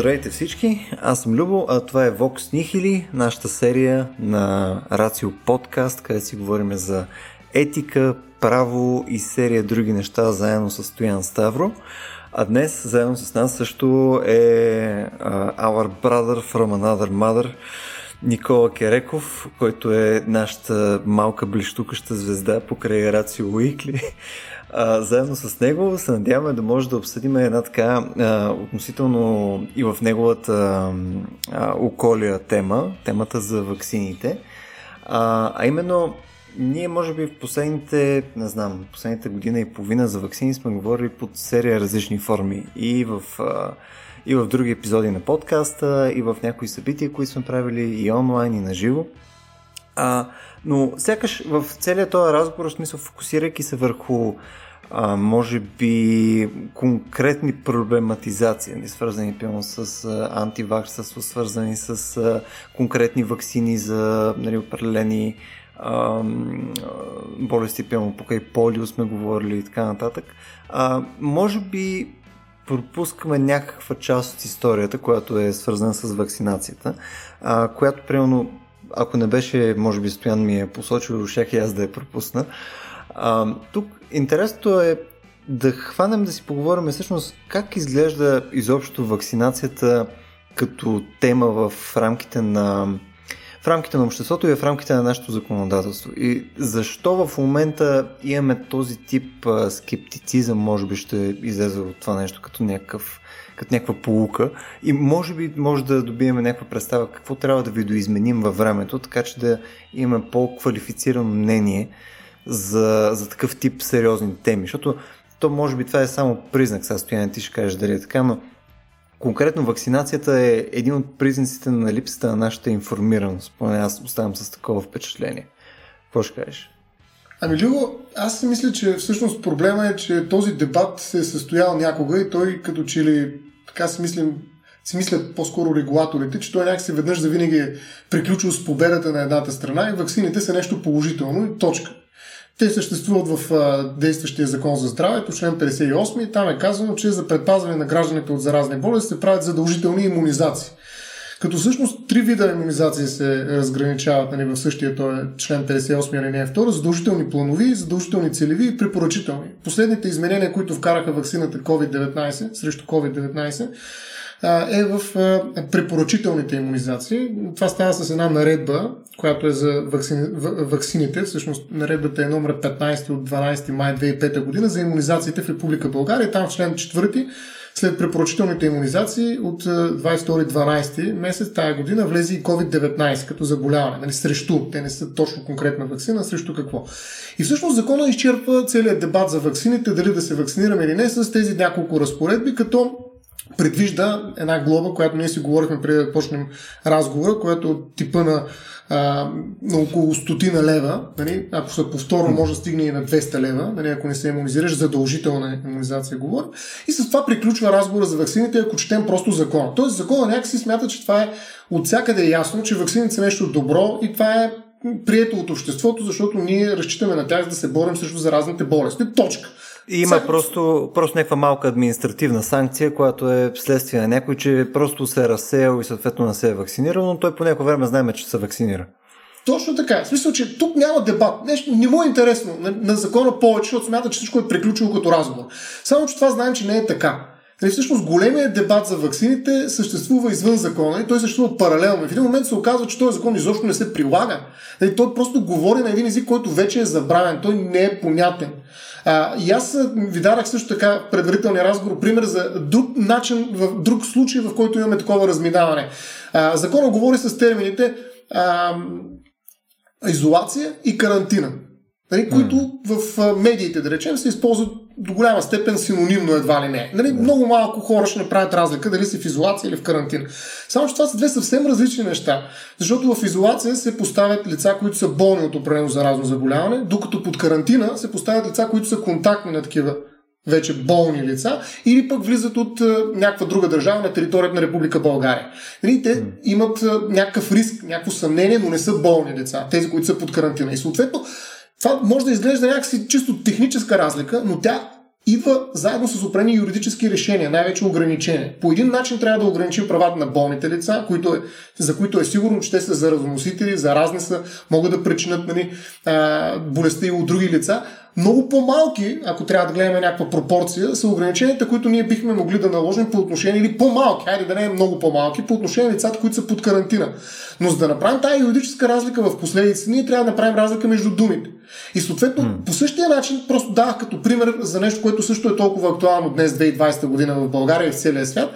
Здравейте всички, аз съм Любо, а това е Vox Nihili, нашата серия на Рацио подкаст, където си говорим за етика, право и серия други неща заедно с Стоян Ставро. А днес заедно с нас също е uh, Our Brother from Another Mother, Никола Кереков, който е нашата малка блищукаща звезда покрай Рацио Уикли. А, заедно с него се надяваме да може да обсъдим една така а, относително и в неговата а, околия тема, темата за ваксините. А, а именно, ние може би в последните, не знам, последните година и половина за вакцини сме говорили под серия различни форми и в, а, и в други епизоди на подкаста, и в някои събития, които сме правили и онлайн, и на живо. А, но сякаш в целият този разговор, в смисъл фокусирайки се върху а, може би конкретни проблематизации, нали, свързани пълно с антиваксърство, свързани с а, конкретни вакцини за нали, определени а, болести, пълно покрай полио сме говорили и така нататък. А, може би пропускаме някаква част от историята, която е свързана с вакцинацията, а, която, примерно, ако не беше, може би Стоян ми е посочил, щях и аз да я пропусна. А, тук интересното е да хванем да си поговорим всъщност как изглежда изобщо вакцинацията като тема в рамките на в рамките на обществото и в рамките на нашето законодателство. И защо в момента имаме този тип скептицизъм, може би ще излезе от това нещо като някакъв като някаква полука и може би може да добиеме някаква представа какво трябва да видоизменим във времето, така че да имаме по-квалифицирано мнение за, за такъв тип сериозни теми, защото то може би това е само признак, сега стояние ти ще кажеш дали е така, но конкретно вакцинацията е един от признаците на липсата на нашата информираност, поне аз оставам с такова впечатление. Какво ще кажеш? Ами, Любо, аз си мисля, че всъщност проблема е, че този дебат се е състоял някога и той като че ли така си мислим си мислят по-скоро регулаторите, че той някакси веднъж за винаги е приключил с победата на едната страна и вакцините са нещо положително и точка. Те съществуват в а, действащия закон за здравето, член 58, и там е казано, че за предпазване на гражданите от заразни болести се правят задължителни иммунизации. Като всъщност три вида иммунизации се разграничават нали, в същия този член 58 алинея 2, задължителни планови, задължителни целеви и препоръчителни. Последните изменения, които вкараха вакцината COVID-19 срещу COVID-19, е в препоръчителните иммунизации. Това става с една наредба, която е за вакцини, вакцините. Всъщност наредбата е номер 15 от 12 май 2005 година за иммунизациите в Република България. Там в член 4 след препоръчителните иммунизации от 22-12 месец тая година влезе и COVID-19 като заболяване. Нали, срещу. Те не са точно конкретна вакцина, срещу какво. И всъщност закона изчерпва целият дебат за вакцините, дали да се вакцинираме или не, с тези няколко разпоредби, като предвижда една глоба, която ние си говорихме преди да почнем разговора, която е от типа на, а, на около стотина лева. Нали? Ако се повторно може да стигне и на 200 лева, нали? ако не се иммунизираш, задължителна иммунизация говоря. И с това приключва разговора за вакцините, ако четем просто закона. Тоест закона някакси смята, че това е от всякъде е ясно, че вакцините са нещо добро и това е прието от обществото, защото ние разчитаме на тях да се борим срещу заразните болести. Точка. Има Сега... просто, просто някаква малка административна санкция, която е следствие на някой, че просто се е разсеял и съответно не се е вакцинирал, но той по някое време знаем, че се вакцинира. Точно така. В смисъл, че тук няма дебат. Нещо не му е интересно на, на закона повече, защото смята, че всичко е приключило като разговор. Само, че това знаем, че не е така. Нали, всъщност големият дебат за вакцините съществува извън закона и той съществува паралелно. В един момент се оказва, че този закон изобщо не се прилага. Нали, той просто говори на един език, който вече е забравен. Той не е понятен. А, и аз ви дарах също така предварителния разговор пример за друг начин, в друг случай, в който имаме такова разминаване. А, закона говори с термините а, изолация и карантина нали, които в медиите, да речем, се използват до голяма степен синонимно едва ли не. Нали, yeah. Много малко хора ще направят разлика дали си в изолация или в карантина. Само, че това са две съвсем различни неща. Защото в изолация се поставят лица, които са болни от определено заразно заболяване, докато под карантина се поставят лица, които са контактни на такива вече болни лица, или пък влизат от а, някаква друга държава на територията на Република България. Нали, те имат а, някакъв риск, някакво съмнение, но не са болни лица, тези, които са под карантина. И съответно, това може да изглежда някакси чисто техническа разлика, но тя идва заедно с определени юридически решения, най-вече ограничения. По един начин трябва да ограничим правата на болните лица, които е, за които е сигурно, че те са заразоносители, заразни са, могат да причинят нали, болестта и от други лица, много по-малки, ако трябва да гледаме някаква пропорция, са ограниченията, които ние бихме могли да наложим по отношение, или по-малки, хайде да не е много по-малки, по отношение на лицата, които са под карантина. Но за да направим тази юридическа разлика в последици, ние трябва да направим разлика между думите. И съответно, mm. по същия начин, просто давах като пример за нещо, което също е толкова актуално днес, 2020 година в България и в целия свят.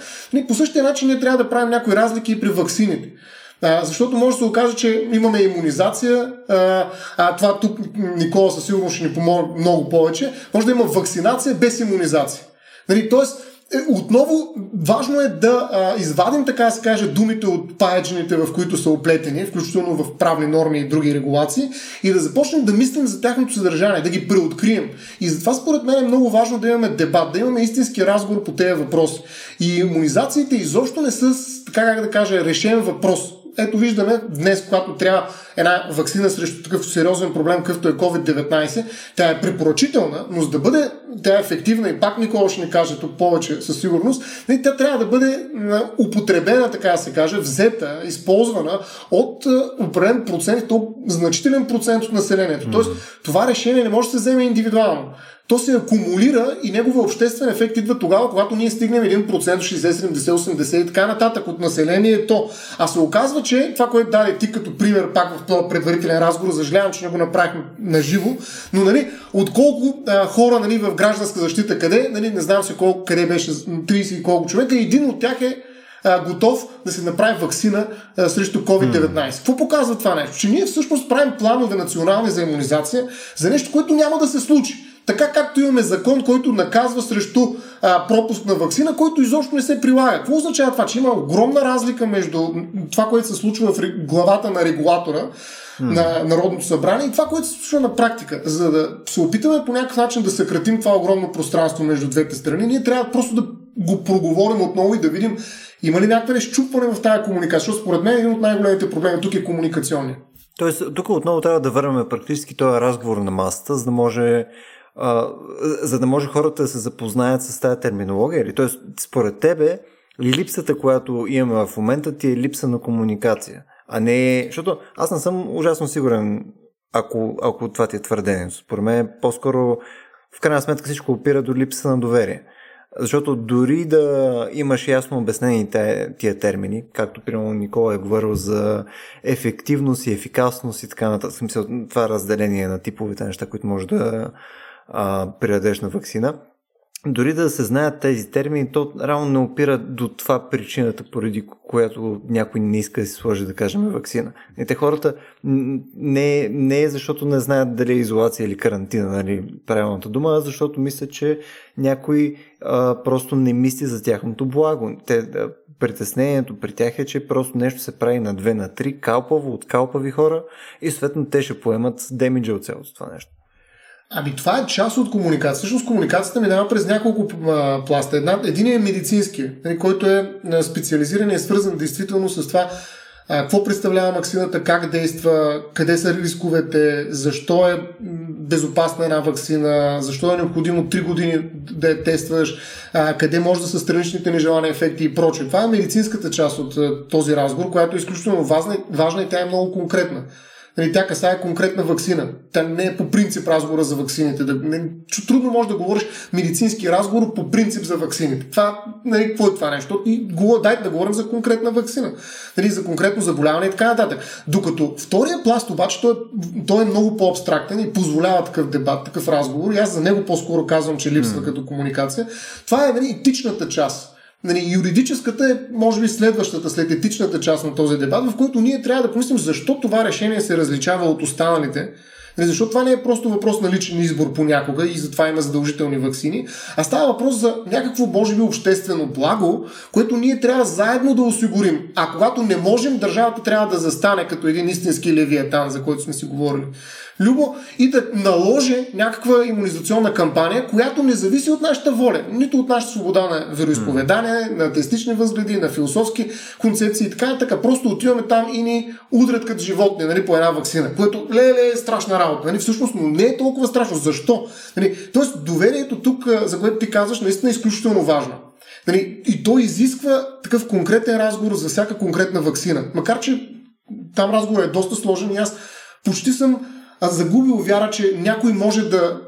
По същия начин ние трябва да правим някои разлики и при ваксините. Защото може да се окаже, че имаме иммунизация, а, това тук Никола със сигурност ще ни помогне много повече. Може да има вакцинация без иммунизация. Нали, тоест, е, отново важно е да а, извадим, така да се каже, думите от паечените, в които са оплетени, включително в правни норми и други регулации, и да започнем да мислим за тяхното съдържание, да ги преоткрием. И затова според мен е много важно да имаме дебат, да имаме истински разговор по тези въпроси. И иммунизациите изобщо не са, така как да кажа, решен въпрос ето виждаме днес, когато трябва една вакцина срещу такъв сериозен проблем, какъвто е COVID-19, тя е препоръчителна, но за да бъде тя е ефективна и пак Никола ще ни каже тук повече със сигурност, нали, тя трябва да бъде употребена, така да се каже, взета, използвана от определен процент, то значителен процент от населението. Тоест, това решение не може да се вземе индивидуално то се акумулира и неговия обществен ефект идва тогава, когато ние стигнем 1%, 60, 70, 80 и така нататък от населението. А се оказва, че това, което даде ти като пример пак в този предварителен разговор, съжалявам, че не го направихме на живо, но нали, отколко а, хора нали, в гражданска защита, къде, нали, не знам се колко, къде беше 30 и колко човека, един от тях е готов да се направи вакцина а, срещу COVID-19. Mm. Какво показва това нещо? Че ние всъщност правим планове национални за иммунизация за нещо, което няма да се случи. Така както имаме закон, който наказва срещу а, пропуск на вакцина, който изобщо не се прилага. Какво означава това? Че има огромна разлика между това, което се случва в главата на регулатора на Народното събрание и това, което се случва на практика. За да се опитаме по някакъв начин да съкратим това огромно пространство между двете страни, ние трябва просто да го проговорим отново и да видим има ли някакво изчупване в тази комуникация. Защото според мен един от най-големите проблеми тук е комуникационния. Тоест, тук отново трябва да върнем практически този разговор на масата, за да може за да може хората да се запознаят с тази терминология? Или? Тоест, според тебе, липсата, която имаме в момента, ти е липса на комуникация, а не... Защото аз не съм ужасно сигурен, ако, ако това ти е твърдението. Според мен по-скоро в крайна сметка всичко опира до липса на доверие. Защото дори да имаш ясно обяснени тия термини, както примерно Никола е говорил за ефективност и ефикасност и така нататък, смисъл, това разделение на типовете неща, които може да, а, придадеш на вакцина. Дори да се знаят тези термини, то реално не опира до това причината, поради която някой не иска да си сложи, да кажем, вакцина. И те хората не, не е защото не знаят дали е изолация или карантина, нали, правилната дума, а защото мислят, че някой а, просто не мисли за тяхното благо. Те, а, притеснението при тях е, че просто нещо се прави на две, на три, калпаво от калпави хора и съответно те ще поемат демиджа от цялото това нещо. Ами това е част от комуникация. Всъщност комуникацията минава през няколко а, пласта. Една, един е медицински, нали, който е специализиран и е свързан действително с това а, какво представлява вакцината, как действа, къде са рисковете, защо е безопасна една вакцина, защо е необходимо 3 години да я тестваш, а, къде може да са страничните нежелани ефекти и прочее. Това е медицинската част от а, този разговор, която е изключително важна, важна и тя е много конкретна. Нали, тя касае конкретна вакцина. Тя не е по принцип разговора за вакцините. Да, не, трудно може да говориш медицински разговор по принцип за вакцините. Това, нали, какво е това нещо? И го, дайте да говорим за конкретна вакцина. Нали, за конкретно заболяване и така нататък. Докато втория пласт обаче, той, той е много по-абстрактен и позволява такъв дебат, такъв разговор. И аз за него по-скоро казвам, че липсва mm. като комуникация. Това е нали, етичната част Нали, юридическата е, може би, следващата, след етичната част на този дебат, в който ние трябва да помислим защо това решение се различава от останалите. Нали, защото това не е просто въпрос на личен избор понякога и затова има задължителни вакцини, а става въпрос за някакво, може би, обществено благо, което ние трябва заедно да осигурим. А когато не можем, държавата трябва да застане като един истински левиатан, за който сме си говорили. Любо, и да наложи някаква иммунизационна кампания, която не зависи от нашата воля, нито от нашата свобода на вероисповедание, на тестични възгледи, на философски концепции и така, така. Просто отиваме там и ни удрят като животни нали, по една вакцина, което леле е страшна работа. Нали? Всъщност, но не е толкова страшно. Защо? Нали? Тоест, доверието тук, за което ти казваш, наистина е изключително важно. Нали? И то изисква такъв конкретен разговор за всяка конкретна вакцина. Макар, че там разговорът е доста сложен и аз почти съм загубил вяра, че някой може да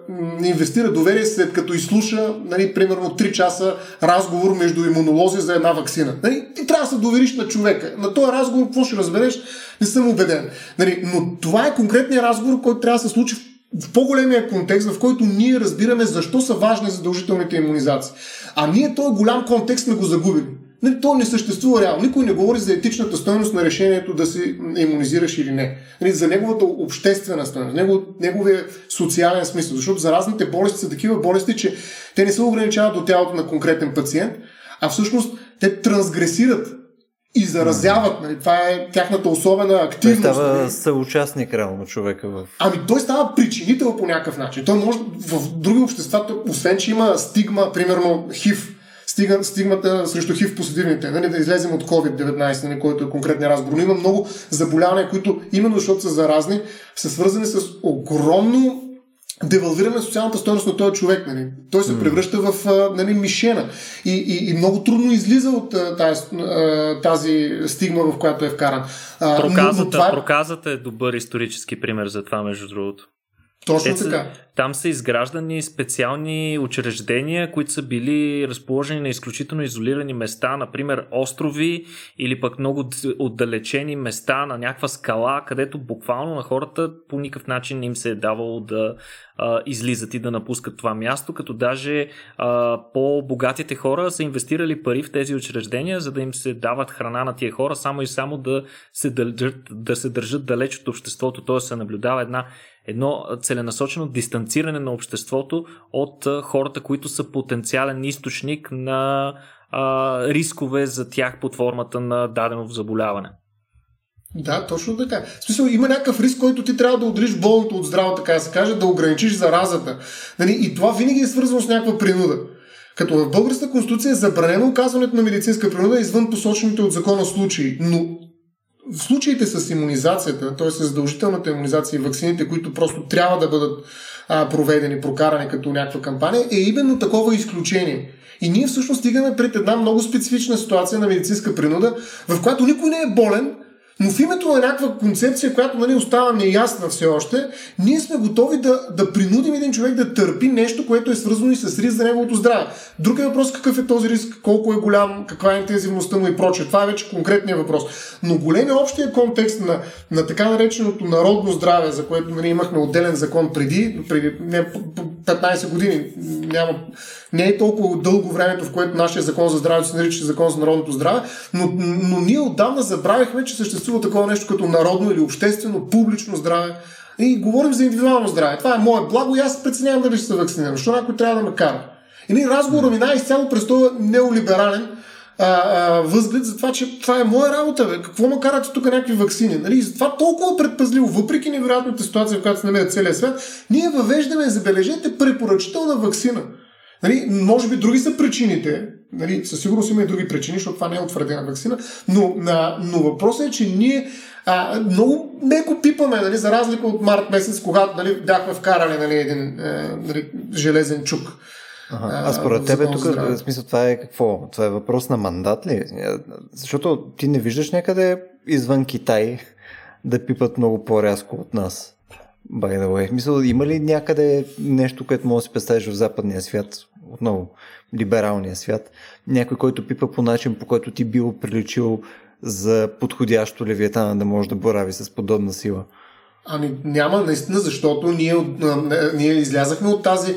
инвестира доверие след като изслуша, нали, примерно 3 часа разговор между имунолози за една вакцина. Нали, ти трябва да се довериш на човека. На този разговор какво ще разбереш, не съм убеден. Нали, но това е конкретният разговор, който трябва да се случи в по-големия контекст, в който ние разбираме защо са важни задължителните иммунизации. А ние този голям контекст сме го загубили. Нали, то не съществува реално. Никой не говори за етичната стоеност на решението да се иммунизираш или не. Нали, за неговата обществена стоеност, негов, неговия социален смисъл. Защото заразните болести са такива болести, че те не се ограничават до тялото на конкретен пациент, а всъщност те трансгресират и заразяват. Нали? Това е тяхната особена активност. Той става нали? съучастник реално човека в... Ами той става причинител по някакъв начин. Той може в други общества, освен че има стигма, примерно хив, стига, стигмата срещу хив позитивните, нали, да излезем от COVID-19, нали, който е конкретния разговор. Но има много заболявания, които именно защото са заразни, са свързани с огромно девалвиране на социалната стоеност на този човек. Нали. Той се превръща в нали, мишена и, и, и много трудно излиза от тази, тази стигма, в която е вкаран. Проказата, това... проказата е добър исторически пример за това, между другото. Точно Те така. Там са изграждани специални учреждения, които са били разположени на изключително изолирани места, например острови или пък много отдалечени места на някаква скала, където буквално на хората по никакъв начин им се е давало да а, излизат и да напускат това място, като даже а, по-богатите хора са инвестирали пари в тези учреждения, за да им се дават храна на тия хора, само и само да се държат, да се държат далеч от обществото, т.е. се наблюдава една едно целенасочено дистанциране на обществото от хората, които са потенциален източник на а, рискове за тях под формата на дадено заболяване. Да, точно така. В смисъл, има някакъв риск, който ти трябва да удриш болното от здраво, така да се каже, да ограничиш заразата. Нали? И това винаги е свързано с някаква принуда. Като в българската конституция е забранено оказването на медицинска принуда извън посочените от закона случаи. Но в случаите с иммунизацията, т.е. с задължителната иммунизация и вакцините, които просто трябва да бъдат а, проведени, прокарани като някаква кампания, е именно такова изключение. И ние всъщност стигаме пред една много специфична ситуация на медицинска принуда, в която никой не е болен, но в името на някаква концепция, която нали, остава неясна все още, ние сме готови да, да принудим един човек да търпи нещо, което е свързано и с риск за неговото здраве. Друг е въпрос какъв е този риск, колко е голям, каква е интензивността му и прочее. Това е вече конкретният въпрос. Но големия общия контекст на, на така нареченото народно здраве, за което нали, имахме отделен закон преди, преди не, 15 години, няма, не е толкова дълго времето, в което нашия закон за здраве се нарича закон за народното здраве, но, но ние отдавна забравихме, че съществува такова нещо като народно или обществено, публично здраве. И говорим за индивидуално здраве. Това е мое благо и аз преценявам дали ще се вакцинирам. Защо някой трябва да ме кара? И разговорът ми най-изцяло през този неолиберален а, а, възглед за това, че това е моя работа. Бе. Какво ме карате тук някакви вакцини? Нали? И затова толкова предпазливо, въпреки невероятната ситуация, в която се намира целия свят, ние въвеждаме, забележете, препоръчителна вакцина. Нали, може би други са причините, нали, със сигурност има и други причини, защото това не е утвърдена вакцина, но, а, но въпросът е, че ние а, много меко пипаме, нали, за разлика от март месец, когато нали, бяхме вкарали нали, един е, нали, железен чук. Ага. А според тебе тук, в смисъл, това е какво? Това е въпрос на мандат ли? Защото ти не виждаш някъде извън Китай да пипат много по-рязко от нас. By the way. Мисля, има ли някъде нещо, което може да си представиш в западния свят, отново, либералния свят, някой, който пипа по начин, по който ти бил приличил за подходящо левиетана да може да борави с подобна сила? Ами няма, наистина, защото ние, ние излязахме от тази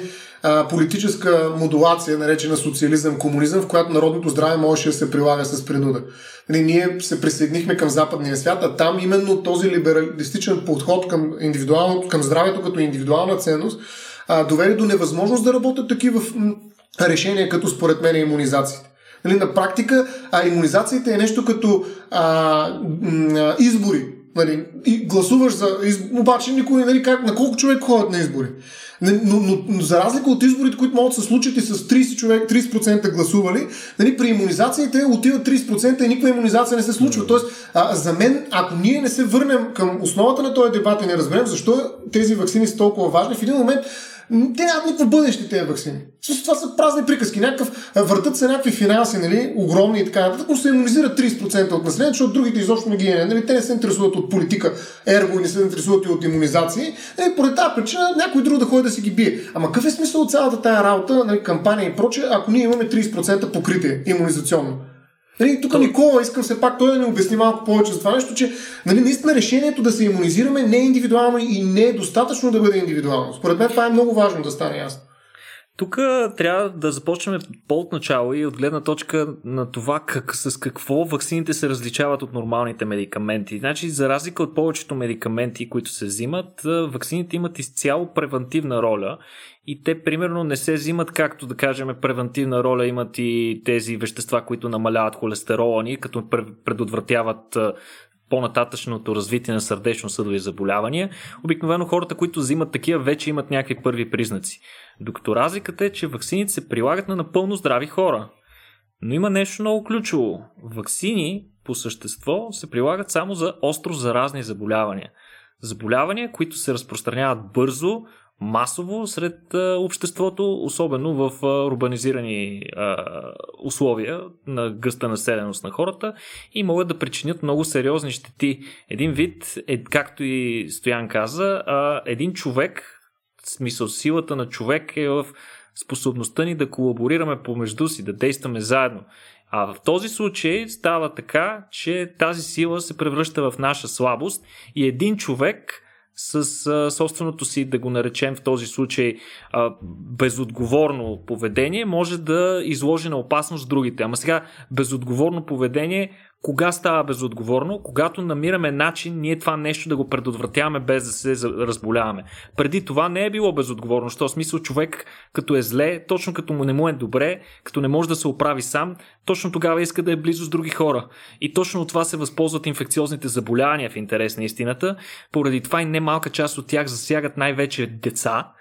политическа модулация, наречена социализъм, комунизъм, в която народното здраве можеше да се прилага с принуда. Нали, ние се присъединихме към западния свят, а там именно този либералистичен подход към, индивидуално, към здравето като индивидуална ценност а, доведе до невъзможност да работят такива решения, като според мен иммунизациите. Нали, на практика а, иммунизациите е нещо като а, м- избори Нали, и гласуваш за изб... Обаче никой, нали, как, на колко човек ходят на избори? Но, но, но, за разлика от изборите, които могат да се случат и с 30, човек, 30% гласували, нали, при иммунизациите отиват 30% и никаква иммунизация не се случва. Тоест, а, за мен, ако ние не се върнем към основата на този дебат и не разберем защо тези вакцини са толкова важни, в един момент те нямат никакво бъдеще тези вакцини. Това са празни приказки. Някакъв, въртат се някакви финанси, нали, огромни и така нататък, но се иммунизират 30% от населението, защото другите изобщо не ги е. Нали, те не се интересуват от политика, ерго и не се интересуват и от иммунизации. Нали, поради тази причина някой друг да ходи да си ги бие. Ама какъв е смисъл от цялата тая работа, нали, кампания и прочее, ако ние имаме 30% покритие иммунизационно? Нали, тук Никола искам все пак той да ни обясни малко повече за това нещо, че нали, наистина решението да се иммунизираме не е индивидуално и не е достатъчно да бъде индивидуално. Според мен това е много важно да стане ясно. Тук трябва да започнем по-от начало и от гледна точка на това как, с какво ваксините се различават от нормалните медикаменти. Значи, за разлика от повечето медикаменти, които се взимат, ваксините имат изцяло превентивна роля и те примерно не се взимат както да кажем превентивна роля имат и тези вещества, които намаляват холестерола ни, като предотвратяват по-нататъчното развитие на сърдечно-съдови заболявания. Обикновено хората, които взимат такива, вече имат някакви първи признаци. Докато разликата е, че ваксините се прилагат на напълно здрави хора. Но има нещо много ключово. Ваксини по същество се прилагат само за остро заразни заболявания. Заболявания, които се разпространяват бързо, масово сред обществото, особено в урбанизирани условия на гъста населеност на хората и могат да причинят много сериозни щети. Един вид, е, както и Стоян каза, един човек, смисъл силата на човек е в способността ни да колаборираме помежду си, да действаме заедно. А в този случай става така, че тази сила се превръща в наша слабост и един човек с а, собственото си, да го наречем в този случай, а, безотговорно поведение, може да изложи на опасност другите. Ама сега, безотговорно поведение кога става безотговорно? Когато намираме начин ние това нещо да го предотвратяваме без да се разболяваме. Преди това не е било безотговорно. Що смисъл човек като е зле, точно като му не му е добре, като не може да се оправи сам, точно тогава иска да е близо с други хора. И точно от това се възползват инфекциозните заболявания в интерес на истината. Поради това и немалка част от тях засягат най-вече деца,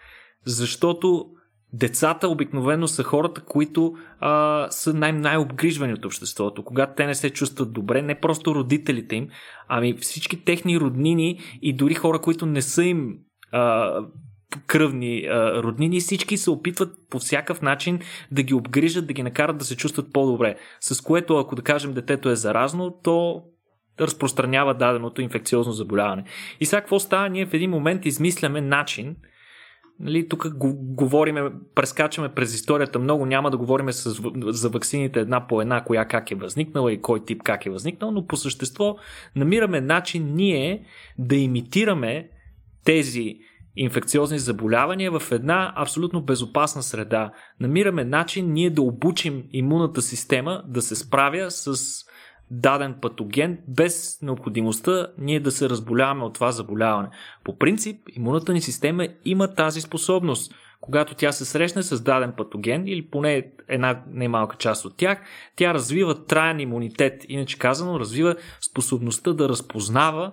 защото Децата обикновено са хората, които а, са най- най-обгрижвани от обществото. Когато те не се чувстват добре, не просто родителите им, ами всички техни роднини и дори хора, които не са им а, кръвни а, роднини, всички се опитват по всякакъв начин да ги обгрижат, да ги накарат да се чувстват по-добре. С което, ако да кажем, детето е заразно, то разпространява даденото инфекциозно заболяване. И сега какво става? Ние в един момент измисляме начин, Нали, тук го, говориме, прескачаме през историята много, няма да говорим с, за ваксините една по една, коя как е възникнала и кой тип как е възникнал, но по същество намираме начин ние да имитираме тези инфекциозни заболявания в една абсолютно безопасна среда. Намираме начин ние да обучим имунната система да се справя с даден патоген, без необходимостта ние да се разболяваме от това заболяване. По принцип, имунната ни система има тази способност. Когато тя се срещне с даден патоген, или поне една немалка част от тях, тя развива траен имунитет. Иначе казано, развива способността да разпознава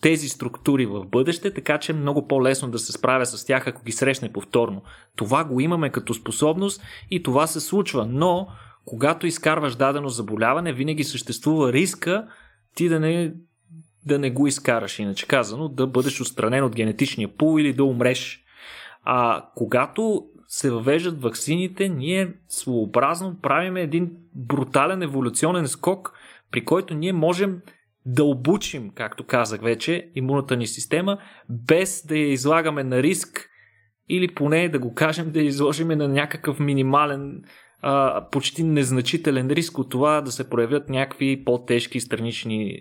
тези структури в бъдеще, така че е много по-лесно да се справя с тях, ако ги срещне повторно. Това го имаме като способност и това се случва, но когато изкарваш дадено заболяване, винаги съществува риска ти да не, да не го изкараш, иначе казано, да бъдеш отстранен от генетичния пул или да умреш. А когато се въвеждат ваксините, ние своеобразно правим един брутален еволюционен скок, при който ние можем да обучим, както казах вече, имунната ни система, без да я излагаме на риск или поне да го кажем да я изложим на някакъв минимален а, почти незначителен риск от това да се проявят някакви по-тежки странични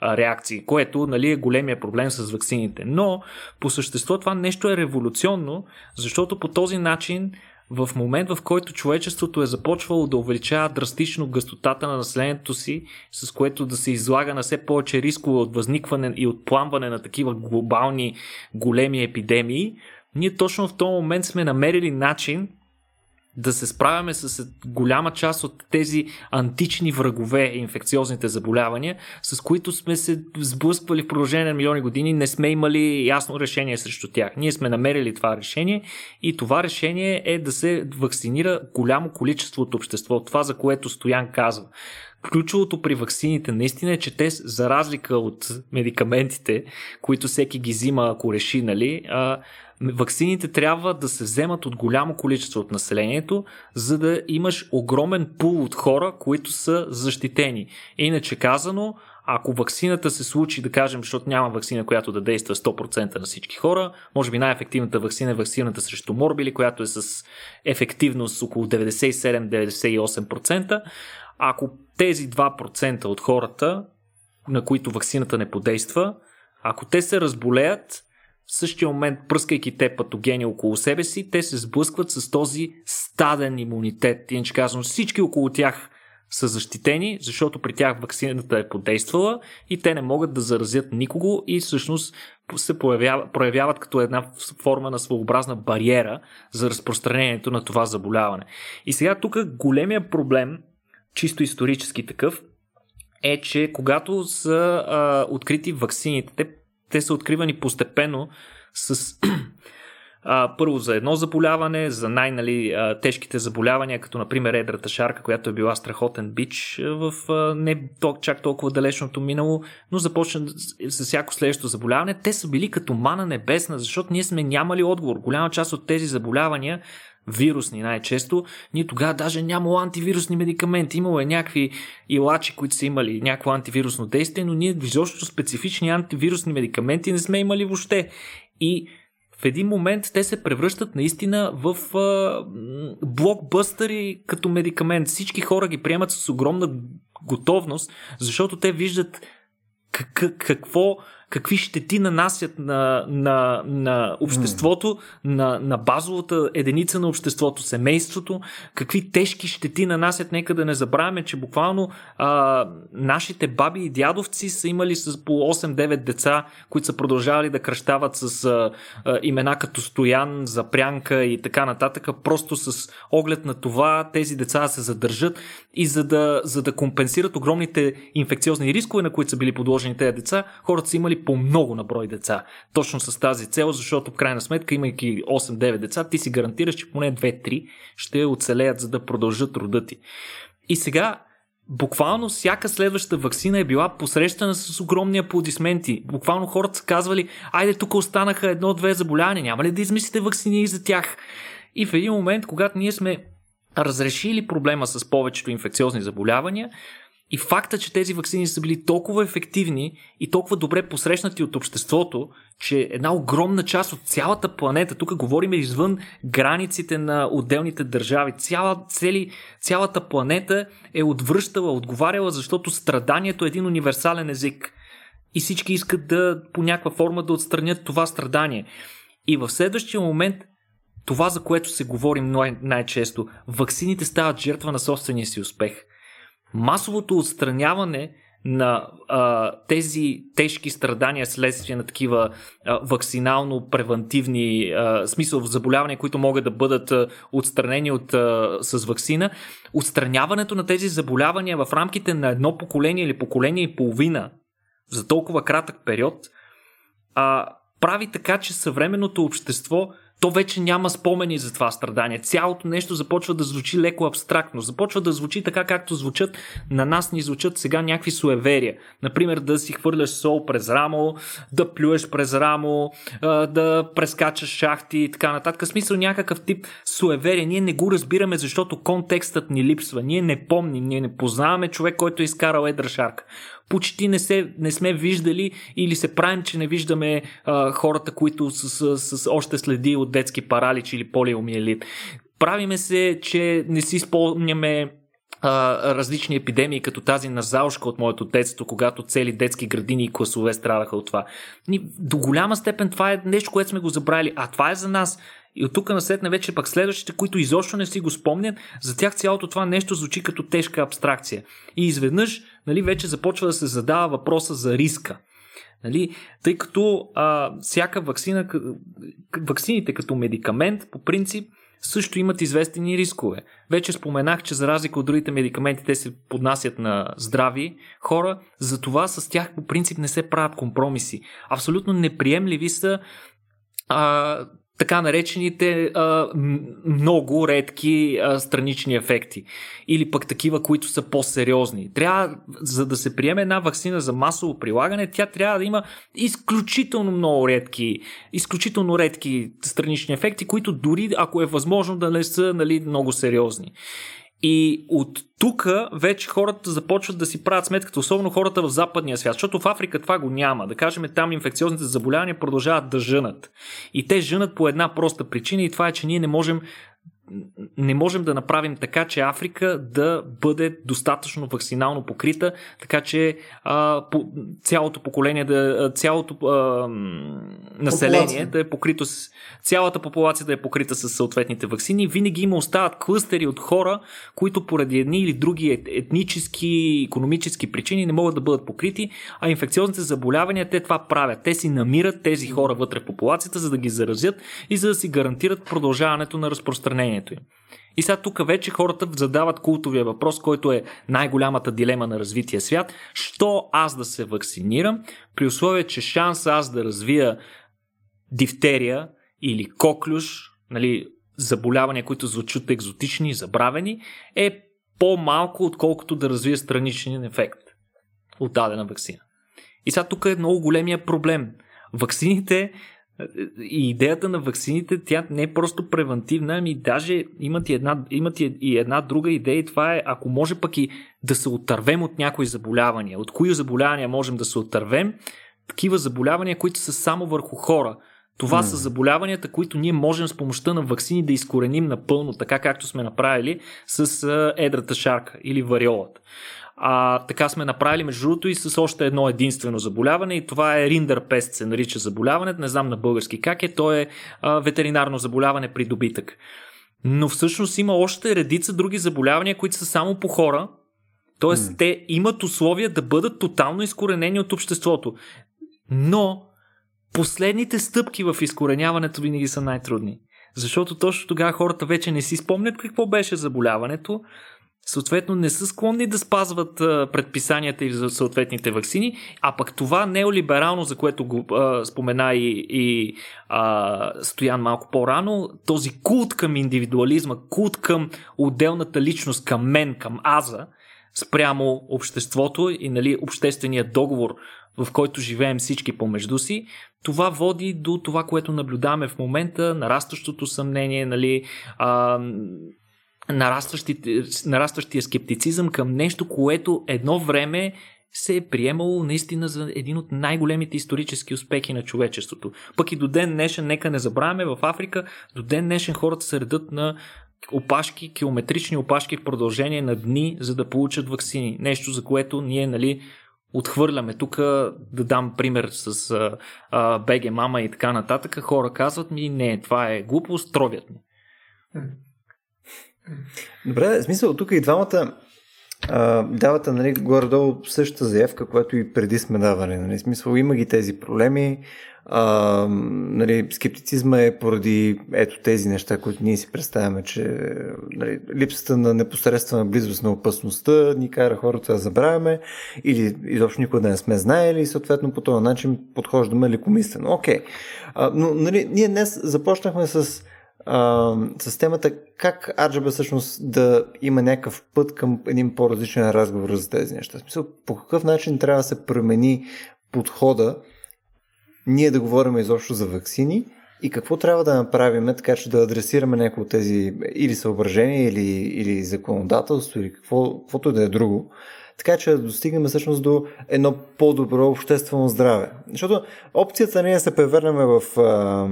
а, реакции, което нали, е големия проблем с ваксините. Но по същество това нещо е революционно, защото по този начин в момент, в който човечеството е започвало да увеличава драстично гъстотата на населението си, с което да се излага на все повече рискове от възникване и от пламване на такива глобални големи епидемии, ние точно в този момент сме намерили начин да се справяме с голяма част от тези антични врагове, инфекциозните заболявания, с които сме се сблъсквали в продължение на милиони години, не сме имали ясно решение срещу тях. Ние сме намерили това решение и това решение е да се вакцинира голямо количество от общество. Това, за което Стоян казва. Ключовото при ваксините наистина е, че те, за разлика от медикаментите, които всеки ги взима, ако реши, нали, ваксините трябва да се вземат от голямо количество от населението, за да имаш огромен пул от хора, които са защитени. Иначе казано, ако ваксината се случи, да кажем, защото няма вакцина, която да действа 100% на всички хора, може би най-ефективната вакцина е вакцината срещу морбили, която е с ефективност около 97-98%. Ако тези 2% от хората, на които вакцината не подейства, ако те се разболеят, в същия момент, пръскайки те патогени около себе си, те се сблъскват с този стаден имунитет. Иначе казвам, всички около тях са защитени, защото при тях вакцината е подействала и те не могат да заразят никого и всъщност се проявяват, проявяват като една форма на своеобразна бариера за разпространението на това заболяване. И сега тук големия проблем, чисто исторически такъв, е, че когато са а, открити вакцините, те те са откривани постепенно с първо за едно заболяване, за най-тежките нали, заболявания, като например едрата шарка, която е била страхотен бич в не чак толкова далечното минало, но започна с всяко следващо заболяване. Те са били като мана небесна, защото ние сме нямали отговор. Голяма част от тези заболявания вирусни най-често, ние тогава даже нямало антивирусни медикаменти. Имало е някакви илачи, които са имали някакво антивирусно действие, но ние изобщо специфични антивирусни медикаменти не сме имали въобще. И в един момент те се превръщат наистина в а, блокбъстъри като медикамент. Всички хора ги приемат с огромна готовност, защото те виждат как, какво какви щети нанасят на, на, на обществото, mm. на, на базовата единица на обществото, семейството, какви тежки щети нанасят. Нека да не забравяме, че буквално а, нашите баби и дядовци са имали с по 8-9 деца, които са продължавали да кръщават с а, а, имена като Стоян, Запрянка и така нататък, просто с оглед на това тези деца се задържат и за да, за да компенсират огромните инфекциозни рискове, на които са били подложени тези деца, хората са имали по много на брой деца. Точно с тази цел, защото в крайна сметка, имайки 8-9 деца, ти си гарантираш, че поне 2-3 ще оцелеят, за да продължат рода ти. И сега буквално всяка следваща вакцина е била посрещана с огромни аплодисменти. Буквално хората са казвали, айде тук останаха едно-две заболявания, няма ли да измислите вакцини и за тях? И в един момент, когато ние сме разрешили проблема с повечето инфекциозни заболявания, и факта, че тези вакцини са били толкова ефективни и толкова добре посрещнати от обществото, че една огромна част от цялата планета, тук говорим извън границите на отделните държави, цяла, цели, цялата планета е отвръщала, отговаряла, защото страданието е един универсален език. И всички искат да по някаква форма да отстранят това страдание. И в следващия момент това, за което се говорим най-често, ваксините стават жертва на собствения си успех – масовото отстраняване на а, тези тежки страдания следствие на такива а, вакцинално-превентивни а, смисъл в заболявания, които могат да бъдат а, отстранени от, а, с вакцина, отстраняването на тези заболявания в рамките на едно поколение или поколение и половина за толкова кратък период а, прави така, че съвременното общество то вече няма спомени за това страдание. Цялото нещо започва да звучи леко абстрактно. Започва да звучи така, както звучат на нас ни звучат сега някакви суеверия. Например, да си хвърляш сол през рамо, да плюеш през рамо, да прескачаш шахти и така нататък. Смисъл някакъв тип суеверия. Ние не го разбираме, защото контекстът ни липсва. Ние не помним, ние не познаваме човек, който е изкарал едра шарка почти не, се, не сме виждали или се правим, че не виждаме а, хората, които с, с, с още следи от детски паралич или полиомиелит. Правиме се, че не си спомняме а, различни епидемии, като тази на Заушка от моето детство, когато цели детски градини и класове страдаха от това. До голяма степен това е нещо, което сме го забравили, а това е за нас. И от тук насетне вече пък следващите, които изобщо не си го спомнят, за тях цялото това нещо звучи като тежка абстракция. И изведнъж нали, вече започва да се задава въпроса за риска. Нали? Тъй като а, всяка вакцина, вакцините като медикамент, по принцип, също имат известни рискове. Вече споменах, че за разлика от другите медикаменти, те се поднасят на здрави хора, затова с тях по принцип не се правят компромиси. Абсолютно неприемливи са а, така наречените а, много редки а, странични ефекти. Или пък такива, които са по-сериозни. Трябва, за да се приеме една вакцина за масово прилагане, тя трябва да има изключително много редки, изключително редки странични ефекти, които дори ако е възможно да не са нали, много сериозни. И от тук вече хората започват да си правят сметката, особено хората в западния свят, защото в Африка това го няма. Да кажем, там инфекциозните заболявания продължават да жънат. И те жънат по една проста причина и това е, че ние не можем не можем да направим така, че Африка да бъде достатъчно вакцинално покрита, така че а, по, цялото поколение, да, цялото а, население популация. да е покрито с цялата популация да е покрита с съответните вакцини. Винаги има остават клъстери от хора, които поради едни или други етнически, економически причини не могат да бъдат покрити, а инфекциозните заболявания те това правят. Те си намират тези хора вътре в популацията, за да ги заразят и за да си гарантират продължаването на разпространение поведението им. И сега тук вече хората задават култовия въпрос, който е най-голямата дилема на развития свят. Що аз да се вакцинирам, при условие, че шанс аз да развия дифтерия или коклюш, нали, заболявания, които звучат екзотични и забравени, е по-малко, отколкото да развия страничен ефект от дадена вакцина. И сега тук е много големия проблем. Ваксините и идеята на ваксините, тя не е просто превентивна, ами даже имат и една, имат и една друга идея и това е, ако може пък и да се отървем от някои заболявания. От кои заболявания можем да се отървем? Такива заболявания, които са само върху хора. Това mm. са заболяванията, които ние можем с помощта на вакцини да изкореним напълно, така както сме направили с едрата шарка или вариолата. А, така сме направили между другото и с още едно единствено заболяване и това е Риндърпест се нарича заболяването, не знам на български как е, то е а, ветеринарно заболяване при добитък. Но всъщност има още редица други заболявания, които са само по хора, т.е. Mm. те имат условия да бъдат тотално изкоренени от обществото. Но последните стъпки в изкореняването винаги са най-трудни. Защото точно тогава хората вече не си спомнят какво беше заболяването, съответно не са склонни да спазват предписанията и за съответните вакцини, а пък това неолиберално, за което го а, спомена и, и а, Стоян малко по-рано, този култ към индивидуализма, култ към отделната личност, към мен, към аза, спрямо обществото и нали, обществения договор, в който живеем всички помежду си, това води до това, което наблюдаваме в момента, нарастващото съмнение, нали, а, нарастващия скептицизъм към нещо, което едно време се е приемало наистина за един от най-големите исторически успехи на човечеството. Пък и до ден днешен, нека не забравяме, в Африка до ден днешен хората се редат на опашки, километрични опашки в продължение на дни, за да получат вакцини. Нещо, за което ние, нали, отхвърляме. Тук да дам пример с а, а, БГ мама и така нататък. Хора казват ми, не, това е глупост, тровят ми. Добре, смисъл, тук и двамата а, давате нали, горе-долу същата заявка, която и преди сме давали. Нали, смисъл, има ги тези проблеми. А, нали, скептицизма е поради ето тези неща, които ние си представяме, че нали, липсата на непосредствена близост на опасността ни кара хората да забравяме или изобщо никога не сме знаели и съответно по този начин подхождаме лекомислено. Окей. Okay. но нали, ние днес започнахме с а, с темата как Аджаба всъщност да има някакъв път към един по-различен разговор за тези неща. В смисъл, по какъв начин трябва да се промени подхода ние да говорим изобщо за вакцини и какво трябва да направим, така че да адресираме някои от тези или съображения, или, или законодателство, или какво, каквото да е друго, така че да достигнем всъщност до едно по-добро обществено здраве. Защото опцията не е да се превърнем в а,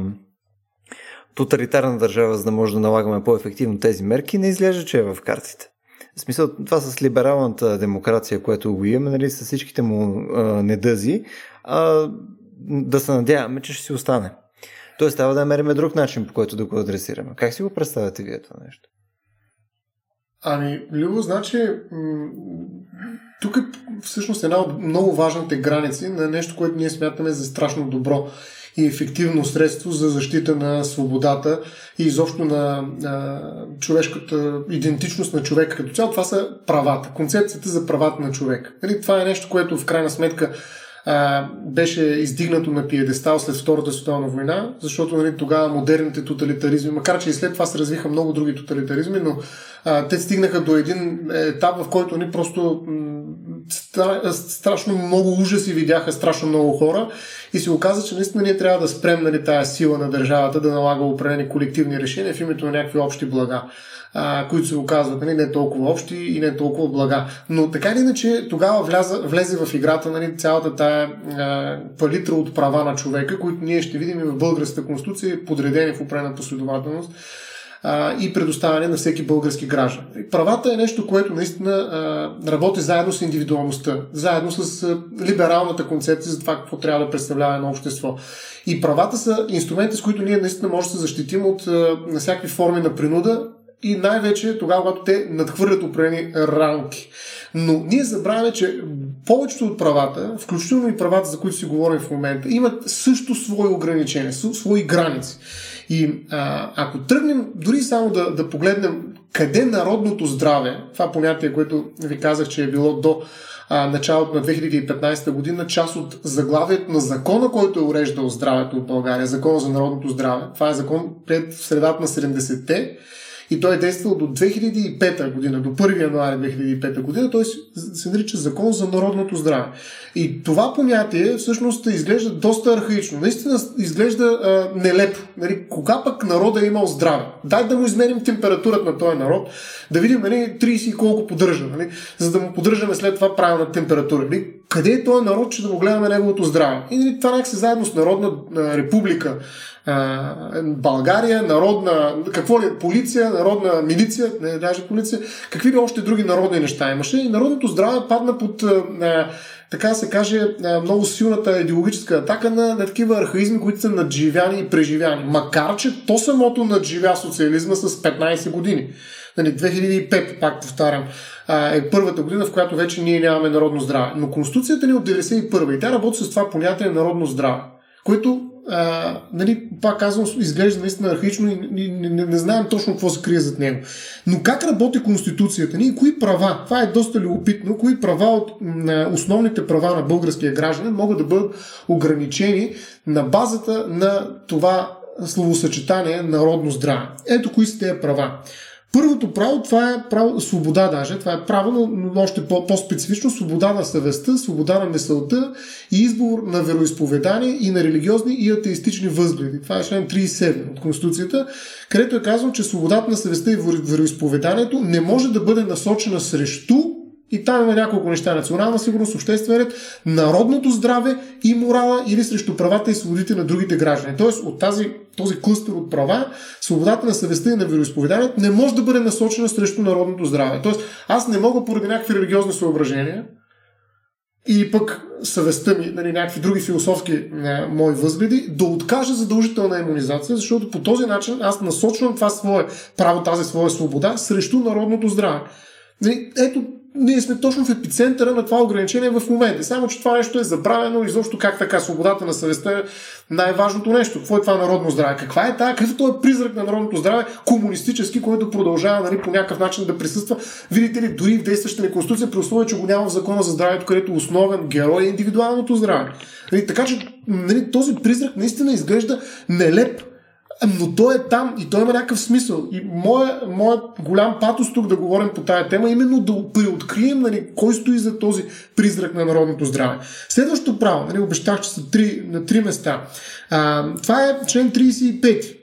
тоталитарна държава, за да може да налагаме по-ефективно тези мерки, не изглежда, че е в картите. В смисъл, това с либералната демокрация, което го имаме, нали, с всичките му а, недъзи, а, да се надяваме, че ще си остане. Тоест, трябва да намерим друг начин, по който да го адресираме. Как си го представяте вие това нещо? Ами, Любо, значи, тук е всъщност една от много важните граници на нещо, което ние смятаме за страшно добро. И ефективно средство за защита на свободата и изобщо на, на човешката идентичност на човека като цяло. Това са правата, концепцията за правата на човека. Нали, това е нещо, което в крайна сметка а, беше издигнато на пиедестал след Втората световна война, защото нали, тогава модерните тоталитаризми, макар че и след това се развиха много други тоталитаризми, но а, те стигнаха до един етап, в който ни просто стра, страшно много ужаси видяха страшно много хора и се оказа, че наистина ние трябва да спрем нали, тая сила на държавата да налага определени колективни решения в името на някакви общи блага а, които се оказват нали, не толкова общи и не толкова блага. Но така или иначе тогава вляза, влезе в играта нали, цялата тая а, палитра от права на човека, които ние ще видим и в българската конституция, подредени в определена последователност и предоставяне на всеки български граждан. Правата е нещо, което наистина работи заедно с индивидуалността, заедно с либералната концепция за това какво трябва да представлява едно общество. И правата са инструменти, с които ние наистина може да се защитим от а, всякакви форми на принуда и най-вече тогава, когато те надхвърлят определени рамки. Но ние забравяме, че повечето от правата, включително и правата, за които си говорим в момента, имат също свои ограничения, свои граници. И а, ако тръгнем дори само да, да погледнем къде народното здраве, това понятие, което ви казах, че е било до а, началото на 2015 година, част от заглавието на закона, който е уреждал здравето в България, закона за народното здраве. Това е закон пред средата на 70-те и той е действал до 2005 година, до 1 януари 2005 година, той се нарича Закон за народното здраве. И това понятие всъщност изглежда доста архаично. Наистина изглежда а, нелепо. Нали, кога пък народа е имал здраве? Дай да му измерим температурата на този народ, да видим нали, 30 и колко поддържа, нали, за да му поддържаме след това правилна температура. Нали, къде е този народ, че да го гледаме неговото здраве? И нали, това някакси заедно с Народна република, България, народна, какво ли, полиция, народна милиция, не даже полиция, какви ли още други народни неща имаше. И народното здраве падна под, а, така се каже, много силната идеологическа атака на, на такива архаизми, които са надживяни и преживяни. Макар, че то самото надживя социализма с 15 години. 2005, нали, пак повтарям, е първата година, в която вече ние нямаме народно здраве. Но Конституцията ни е от 91 и тя работи с това понятие народно здраве, което а, нали, пак казвам, изглежда наистина архаично и, и не, не, не знаем точно какво се крие зад него. Но как работи Конституцията ни и кои права, това е доста любопитно, кои права от на основните права на българския гражданин могат да бъдат ограничени на базата на това словосъчетание народно здраве. Ето кои са тези права. Първото право, това е право, свобода даже, това е право, но, но още по, по-специфично, свобода на съвестта, свобода на мисълта и избор на вероисповедание и на религиозни и атеистични възгледи. Това е член 37 от Конституцията, където е казано, че свободата на съвестта и вероисповеданието не може да бъде насочена срещу и там има няколко неща. Национална сигурност, обществен ред, народното здраве и морала или срещу правата и свободите на другите граждани. Тоест от тази, този клъстър от права, свободата на съвестта и на вероисповеданието не може да бъде насочена срещу народното здраве. Тоест аз не мога поради някакви религиозни съображения и пък съвестта ми, нали, някакви други философски не, мои възгледи, да откажа задължителна иммунизация, защото по този начин аз насочвам това свое право, тази своя свобода срещу народното здраве. Нали, ето, ние сме точно в епицентъра на това ограничение в момента. Само, че това нещо е забравено и защо как така свободата на съвестта е най-важното нещо. Какво е това народно здраве? Каква е тази? Какъв е призрак на народното здраве, комунистически, който продължава нали, по някакъв начин да присъства, видите ли, дори в действащата ни конституция, при условие, че го няма в закона за здравето, където основен герой е индивидуалното здраве. Нали, така че нали, този призрак наистина изглежда нелеп но той е там и той има някакъв смисъл. И моя, моя голям патос тук да говорим по тая тема, именно да преоткрием нали, кой стои за този призрак на народното здраве. Следващото право, нали, обещах, че са три, на три места. А, това е член 35.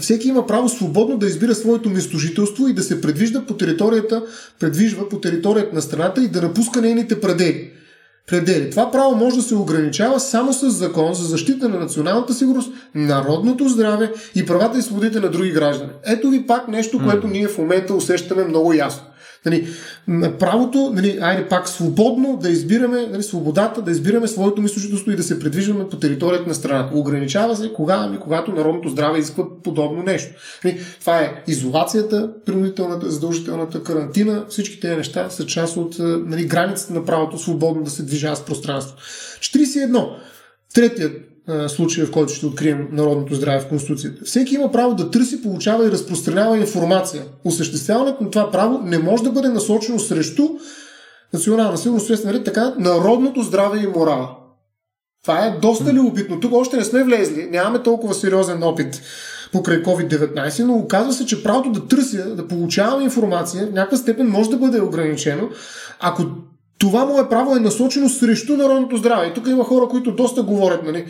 Всеки има право свободно да избира своето местожителство и да се предвижда по територията, предвижва по територията на страната и да напуска нейните предели предели. Това право може да се ограничава само с закон за защита на националната сигурност, народното здраве и правата и свободите на други граждани. Ето ви пак нещо, което ние в момента усещаме много ясно. Нали, правото, нали, айде пак свободно да избираме, нали, свободата да избираме своето мислочителство и да се предвижваме по територията на страната. Ограничава се кога, ами, когато народното здраве изисква подобно нещо. Нали, това е изолацията, принудителната, задължителната карантина, всички тези неща са част от нали, границата на правото свободно да се движава с пространство. 41. Третият случая, в който ще открием народното здраве в Конституцията. Всеки има право да търси, получава и разпространява информация. Осъществяването на това право не може да бъде насочено срещу национална сигурност, обществен ред, така народното здраве и морала. Това е доста любопитно. Тук още не сме влезли, нямаме толкова сериозен опит покрай COVID-19, но оказва се, че правото да търся, да получавам информация в някаква степен може да бъде ограничено, ако това мое право е насочено срещу народното здраве. И тук има хора, които доста говорят нали,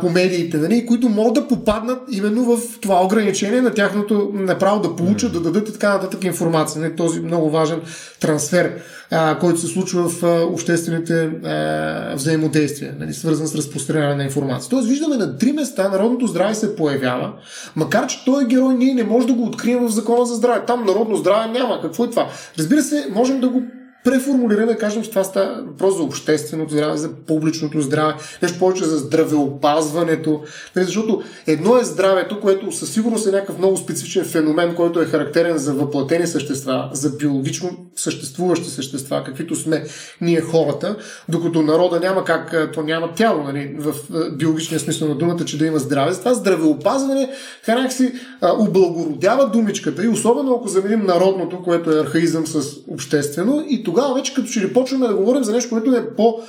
по медиите, нали, които могат да попаднат именно в това ограничение на тяхното направо да получат, да дадат и така нататък информация. Нали, този много важен трансфер, а, който се случва в обществените а, взаимодействия, нали, свързан с разпространяване на информация. Тоест виждаме на три места народното здраве се появява, макар че той е герой, ние не може да го открием в закона за здраве. Там народно здраве няма. Какво е това? Разбира се, можем да го преформулираме, кажем, че това става въпрос за общественото здраве, за публичното здраве, нещо повече за здравеопазването. Нали, защото едно е здравето, което със сигурност е някакъв много специфичен феномен, който е характерен за въплатени същества, за биологично съществуващи същества, каквито сме ние хората, докато народа няма как, то няма тяло, нали, в биологичния смисъл на думата, че да има здраве. Затова здравеопазване, как си облагородява думичката и особено ако заменим народното, което е архаизъм с обществено и тогава вече като ли почваме да говорим за нещо, което е по,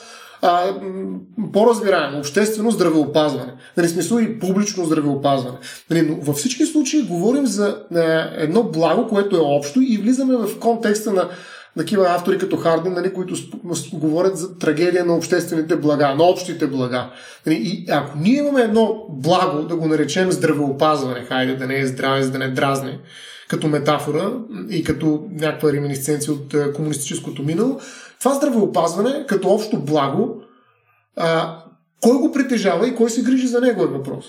а, по-разбираемо, обществено здравеопазване. Нали, смисъл и публично здравеопазване. Нали, но във всички случаи говорим за а, едно благо, което е общо и влизаме в контекста на такива автори като Хардин, нали, които говорят за трагедия на обществените блага, на общите блага. Нали, и ако ние имаме едно благо, да го наречем здравеопазване, хайде да не е здраве, за да не дразне, като метафора и като някаква реминисценция от е, комунистическото минало. Това здравеопазване, като общо благо, а, кой го притежава и кой се грижи за него е въпрос.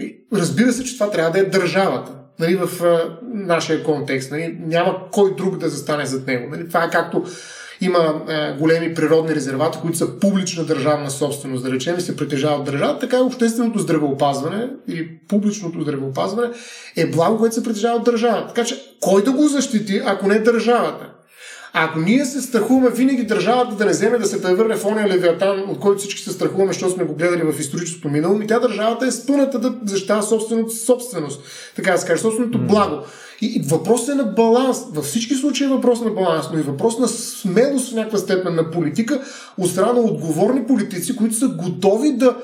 И разбира се, че това трябва да е държавата. Нали, в а, нашия контекст. Нали, няма кой друг да застане зад него. Нали, това е както има е, големи природни резервати, които са публична държавна собственост, да речем, и се притежават държава, така и общественото здравеопазване или публичното здравеопазване е благо, което се притежава от държавата. Така че, кой да го защити, ако не държавата? Ако ние се страхуваме винаги държавата да не вземе да се превърне в ония левиатан, от който всички се страхуваме, защото сме го гледали в историческото минало, и тя държавата е спъната да защитава собственото собственост, така да се каже, собственото благо. И, и въпрос е на баланс. Във всички случаи е въпрос на баланс, но и въпрос на смелост в някаква степен на политика от страна на отговорни политици, които са готови да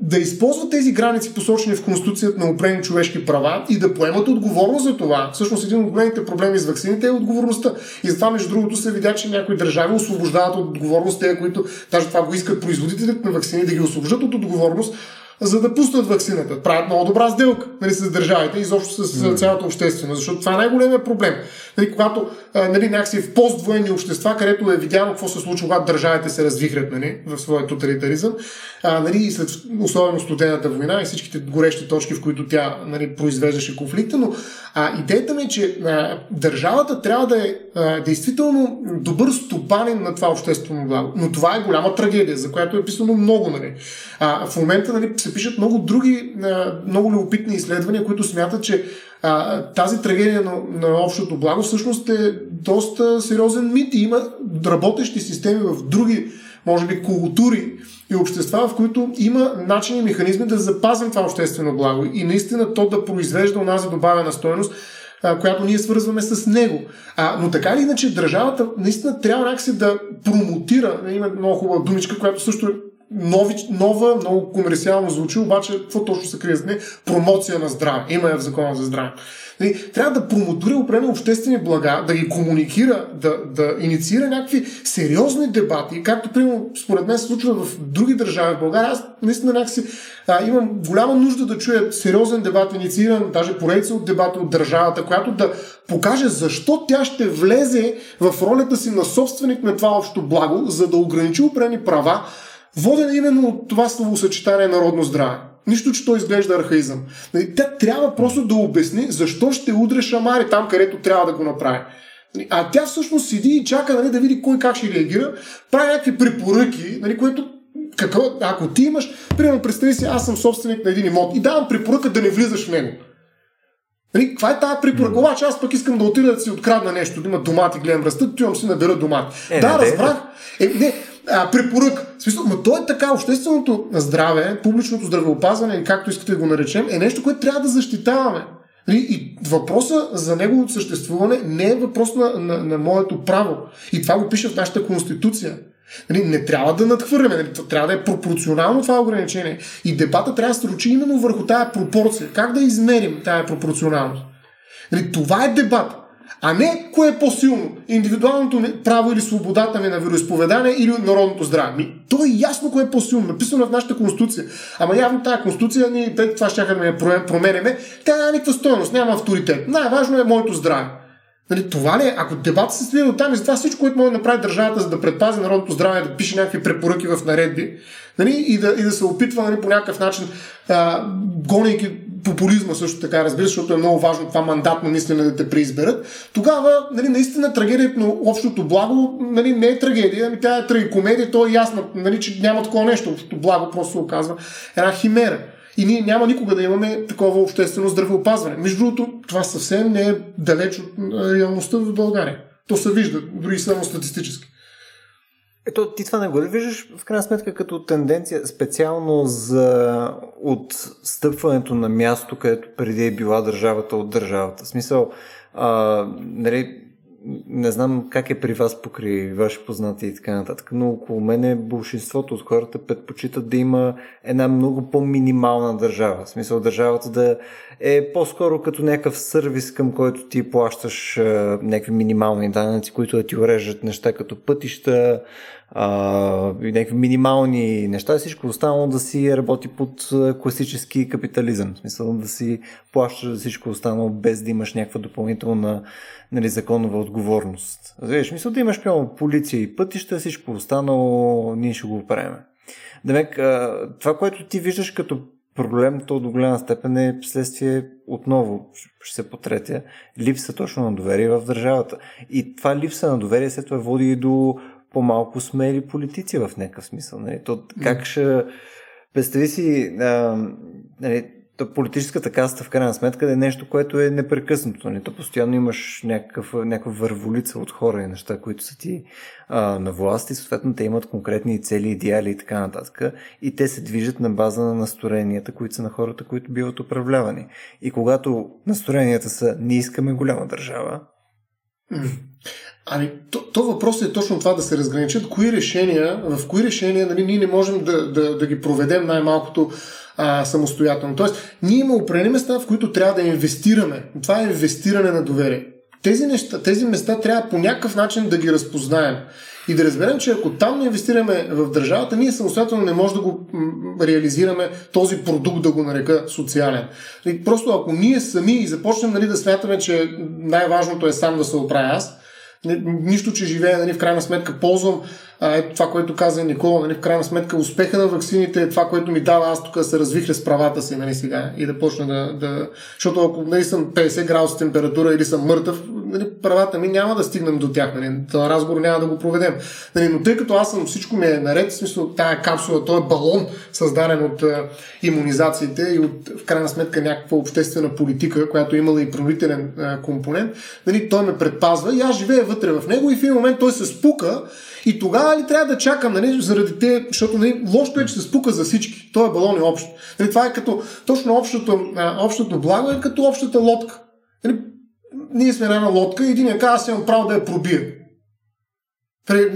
да използват тези граници, посочени в Конституцията на определени човешки права и да поемат отговорност за това. Всъщност един от големите проблеми с вакцините е отговорността. И затова, между другото, се видя, че някои държави освобождават от отговорност те, които даже това го искат производителите на вакцини да ги освобождат от отговорност, за да пуснат вакцината. Правят много добра сделка нали, с държавите и изобщо с mm. цялата общественост, защото това е най-големият проблем. Нали, когато нали, някакси в поствоенни общества, където е видяно какво се случва, когато държавите се развихрят нали, в своя тоталитаризъм, а, нали, и след особено студената война и всичките горещи точки, в които тя нали, произвеждаше конфликта, но а, идеята ми е, че а, държавата трябва да е а, действително добър стопанин на това обществено благо. Но това е голяма трагедия, за която е писано много. Нали. А, в момента нали, се пишат много други, много любопитни изследвания, които смятат, че а, тази трагедия на, на общото благо всъщност е доста сериозен мит и има работещи системи в други, може би, култури и общества, в които има начини и механизми да запазим това обществено благо и наистина то да произвежда онази добавена стоеност, която ние свързваме с него. А, но така или иначе, държавата наистина трябва някакси да промотира, има много хубава думичка, която също е нови, нова, много комерциално звучи, обаче какво точно се крие? Промоция на здраве. Има я в закона за здраве. Нали, трябва да промотира определени обществени блага, да ги комуникира, да, да инициира някакви сериозни дебати, както примерно според мен се случва в други държави в България. Аз наистина някакси а, имам голяма нужда да чуя сериозен дебат, иницииран, даже поредица от дебати от държавата, която да покаже защо тя ще влезе в ролята си на собственик на това общо благо, за да ограничи определени права, воден именно от това словосъчетание народно здраве. Нищо, че той изглежда архаизъм. Нали, тя трябва просто да обясни защо ще удря шамари там, където трябва да го направи. Нали, а тя всъщност седи и чака нали, да види кой как ще реагира, прави някакви препоръки, нали, което какво, ако ти имаш, примерно представи си, аз съм собственик на един имот и давам препоръка да не влизаш в него. Нали, каква е тази препоръка? Обаче аз пък искам да отида да си открадна нещо, да има домати, гледам растат, отивам си набера домати. Е, да, разбрах. Е, не, а, препоръка. В смисъл, но то е така, общественото здраве, публичното здравеопазване, както искате да го наречем, е нещо, което трябва да защитаваме. Нали, и въпроса за неговото съществуване не е въпрос на, на, на моето право. И това го пише в нашата конституция. Нали, не трябва да надхвърляме, нали, трябва да е пропорционално това ограничение. И дебата трябва да се ручи именно върху тая пропорция. Как да измерим тая пропорционалност? Нали, това е дебат. А не кое е по-силно. Индивидуалното право или свободата ми на вероисповедание или народното здраве. То е ясно кое е по-силно. Написано в нашата конституция. Ама явно тази конституция, ние това ще да я променеме, тя няма никаква стоеност, няма авторитет. Най-важно е моето здраве. Нали, това ли е? Ако дебата се свива от там и за това всичко, което може да направи държавата, за да предпази народното здраве, да пише някакви препоръки в наредби нали, и, да, и да се опитва нали, по някакъв начин, а, гонейки популизма също така, разбира защото е много важно това мандатно мислене да те преизберат, тогава нали, наистина трагедията на общото благо нали, не е трагедия, ами тя е трагикомедия, то е ясно, нали, че няма такова нещо. Общото благо просто се оказва една химера. И ние няма никога да имаме такова обществено здравеопазване. Между другото, това съвсем не е далеч от реалността в България. То се вижда, дори само статистически. Ето, ти това не го ли виждаш в крайна сметка като тенденция специално за отстъпването на място, където преди е била държавата от държавата? В смисъл, а, нали, не знам как е при вас покри ваши познати и така нататък, но около мене большинството от хората предпочитат да има една много по-минимална държава. В смисъл държавата да е по-скоро като някакъв сервис, към който ти плащаш а, някакви минимални данъци, които да ти урежат неща като пътища, а, някакви минимални неща, всичко останало да си работи под класически капитализъм. В смисъл да си плащаш за всичко останало без да имаш някаква допълнителна нали, законова отговорност. Виж, мисля да имаш прямо полиция и пътища, всичко останало ние ще го правим. Демек, това, което ти виждаш като проблем, то до голяма степен е следствие отново, ще се потретя, липса точно на доверие в държавата. И това липса на доверие след това води и до по-малко смели политици в някакъв смисъл. Нали? То, как ще... Представи си, а, нали, политическата каста в крайна сметка е нещо, което е непрекъснато. Нали? То постоянно имаш някакъв, някаква върволица от хора и неща, които са ти а, на власт и съответно те имат конкретни цели, идеали и така нататък. И те се движат на база на настроенията, които са на хората, които биват управлявани. И когато настроенията са не искаме голяма държава, Ами, то, то въпрос е точно това да се разграничат кои решения, в кои решения нали, ние не можем да, да, да ги проведем най-малкото а, самостоятелно. Тоест, ние има определени места, в които трябва да инвестираме. Това е инвестиране на доверие. Тези, неща, тези места трябва по някакъв начин да ги разпознаем. И да разберем, че ако там не инвестираме в държавата, ние самостоятелно не можем да го реализираме този продукт, да го нарека социален. И просто ако ние сами и започнем нали, да смятаме, че най-важното е сам да се оправя аз, нищо, че живея, нали, в крайна сметка ползвам а, ето това, което каза Никола, нали, в крайна сметка успеха на ваксините е това, което ми дава аз тук да се развихля с правата си нали, сега и да почна да, да... Защото ако нали, съм 50 градуса температура или съм мъртъв, нали, правата ми няма да стигнем до тях. Нали, това разговор няма да го проведем. Нали, но тъй като аз съм всичко ми е наред, в смисъл тая капсула, този е балон, създаден от а, иммунизациите и от в крайна сметка някаква обществена политика, която е имала и правителен а, компонент, нали, той ме предпазва и аз живея вътре в него и в един момент той се спука и тогава ли трябва да чакам, нали, заради те, защото нали, лошото е, че се спука за всички. Той е балон е общ. Нали, това е като точно общото, общото благо е като общата лодка. Нали, ние сме една лодка и един я казва, аз имам право да я пробия.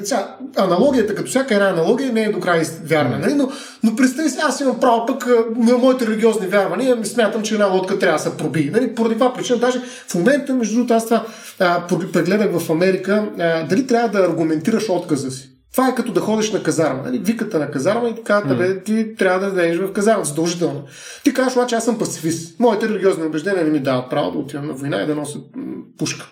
Сега, аналогията, като всяка една аналогия, не е до край вярна. Нали? Но, но представи си, аз имам право пък на моите религиозни вярвания, ми смятам, че една лодка трябва да се проби. Нали? Поради това причина, даже в момента, между другото, аз това а, прегледах в Америка, а, дали трябва да аргументираш отказа си. Това е като да ходиш на казарма. Нали? Виката на казарма и така, mm. ти трябва да дадеш в казарма, задължително. Ти кажеш, че аз съм пацифист. Моите религиозни убеждения не ми дават право да отивам на война и да нося пушка.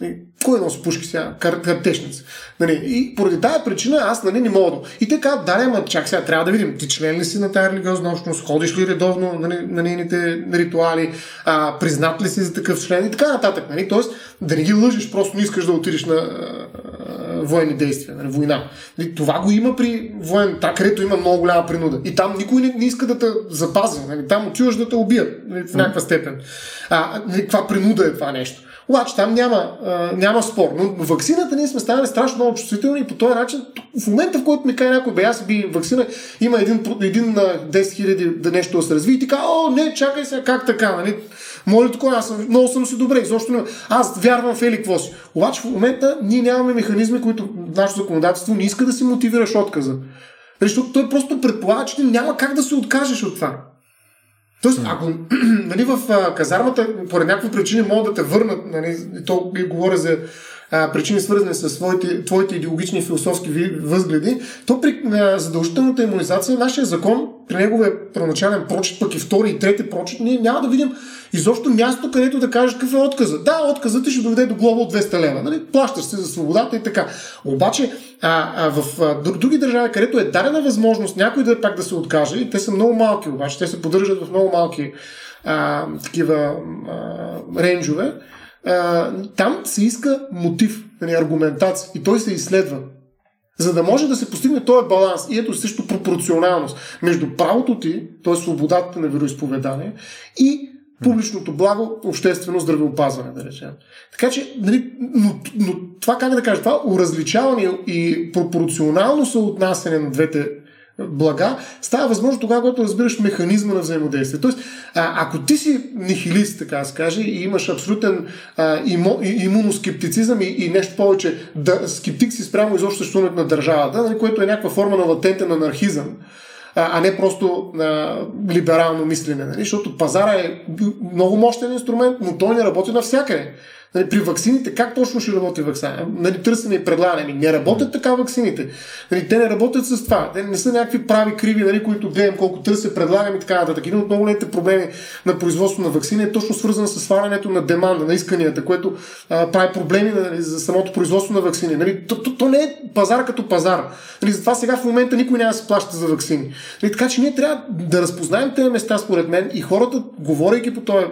Нали, кой носи пушки сега? Кар, картешница. Нали, и поради тази причина аз нали, не мога. И те казват, да, ама чак сега трябва да видим, ти член ли си на тази религиозна общност, ходиш ли редовно нали, на нейните ритуали, а, признат ли си за такъв член и така нататък. Нали? Тоест, да не ги лъжиш, просто не искаш да отидеш на военни действия, нали, война. Нали, това го има при воен, та, където има много голяма принуда. И там никой не, не иска да те запази. Нали? Там отиваш да те убият нали, в някаква степен. А, нали, каква принуда е това нещо? Обаче там няма, а, няма спор. Но вакцината ние сме станали страшно много чувствителни и по този начин, в момента в който ми каже някой, бе, аз би вакцина, има един, един на 10 хиляди да нещо да се разви и казва, о, не, чакай сега, как така, нали? Моля такова, аз съм, много съм си добре, изобщо не. Аз вярвам в Ели какво си. Обаче в момента ние нямаме механизми, които нашето законодателство не иска да си мотивираш отказа. Защото той просто предполага, че няма как да се откажеш от това. Тоест, ако нали, в а, казармата по някакви причини могат да те върнат, нали, то и говоря за а, причини свързани с твоите, твоите идеологични и философски възгледи, то при а, задължителната иммунизация, нашия закон, при неговия първоначален прочит, пък и втори и трети прочит, ние няма да видим изобщо място, където да кажеш какъв е отказа. Да, отказът ти ще доведе до глоба от 200 лева. Нали? Плащаш се за свободата и така. Обаче а, а, в а, други държави, където е дадена възможност някой да пак да се откаже, и те са много малки, обаче те се поддържат в много малки а, такива а, рейнджове, там се иска мотив, нали, аргументация и той се изследва. За да може да се постигне този баланс и ето също пропорционалност между правото ти, т.е. свободата на вероисповедание и публичното благо, обществено здравеопазване, да речем. Така че, нали, но, но това как да кажа, това уразличаване и пропорционално съотнасяне на двете блага, става възможно тогава, когато разбираш механизма на взаимодействие. Тоест, а, ако ти си нихилист, така да каже, и имаш абсолютен а, имо, имуноскептицизъм и, и нещо повече, да, скептик си спрямо изобщо съществуването на държавата, нали, което е някаква форма на латентен анархизъм, а не просто а, либерално мислене. Нали? Защото пазара е много мощен инструмент, но той не работи навсякъде. Нали, при ваксините, как точно ще работи вакцина? Нали, търсене и предлагане. Ами, не работят така ваксините. Нали, те не работят с това. Те не са някакви прави криви, нали, които гледам колко търся, предлагам и така нататък. Един от много проблеми на производство на вакцини е точно свързан с свалянето на деманда, на исканията, което а, прави проблеми нали, за самото производство на вакцини. Нали, то, то, то, не е пазар като пазар. Нали, затова сега в момента никой няма да се плаща за вакцини. Нали, така че ние трябва да разпознаем тези места, според мен, и хората, говорейки по този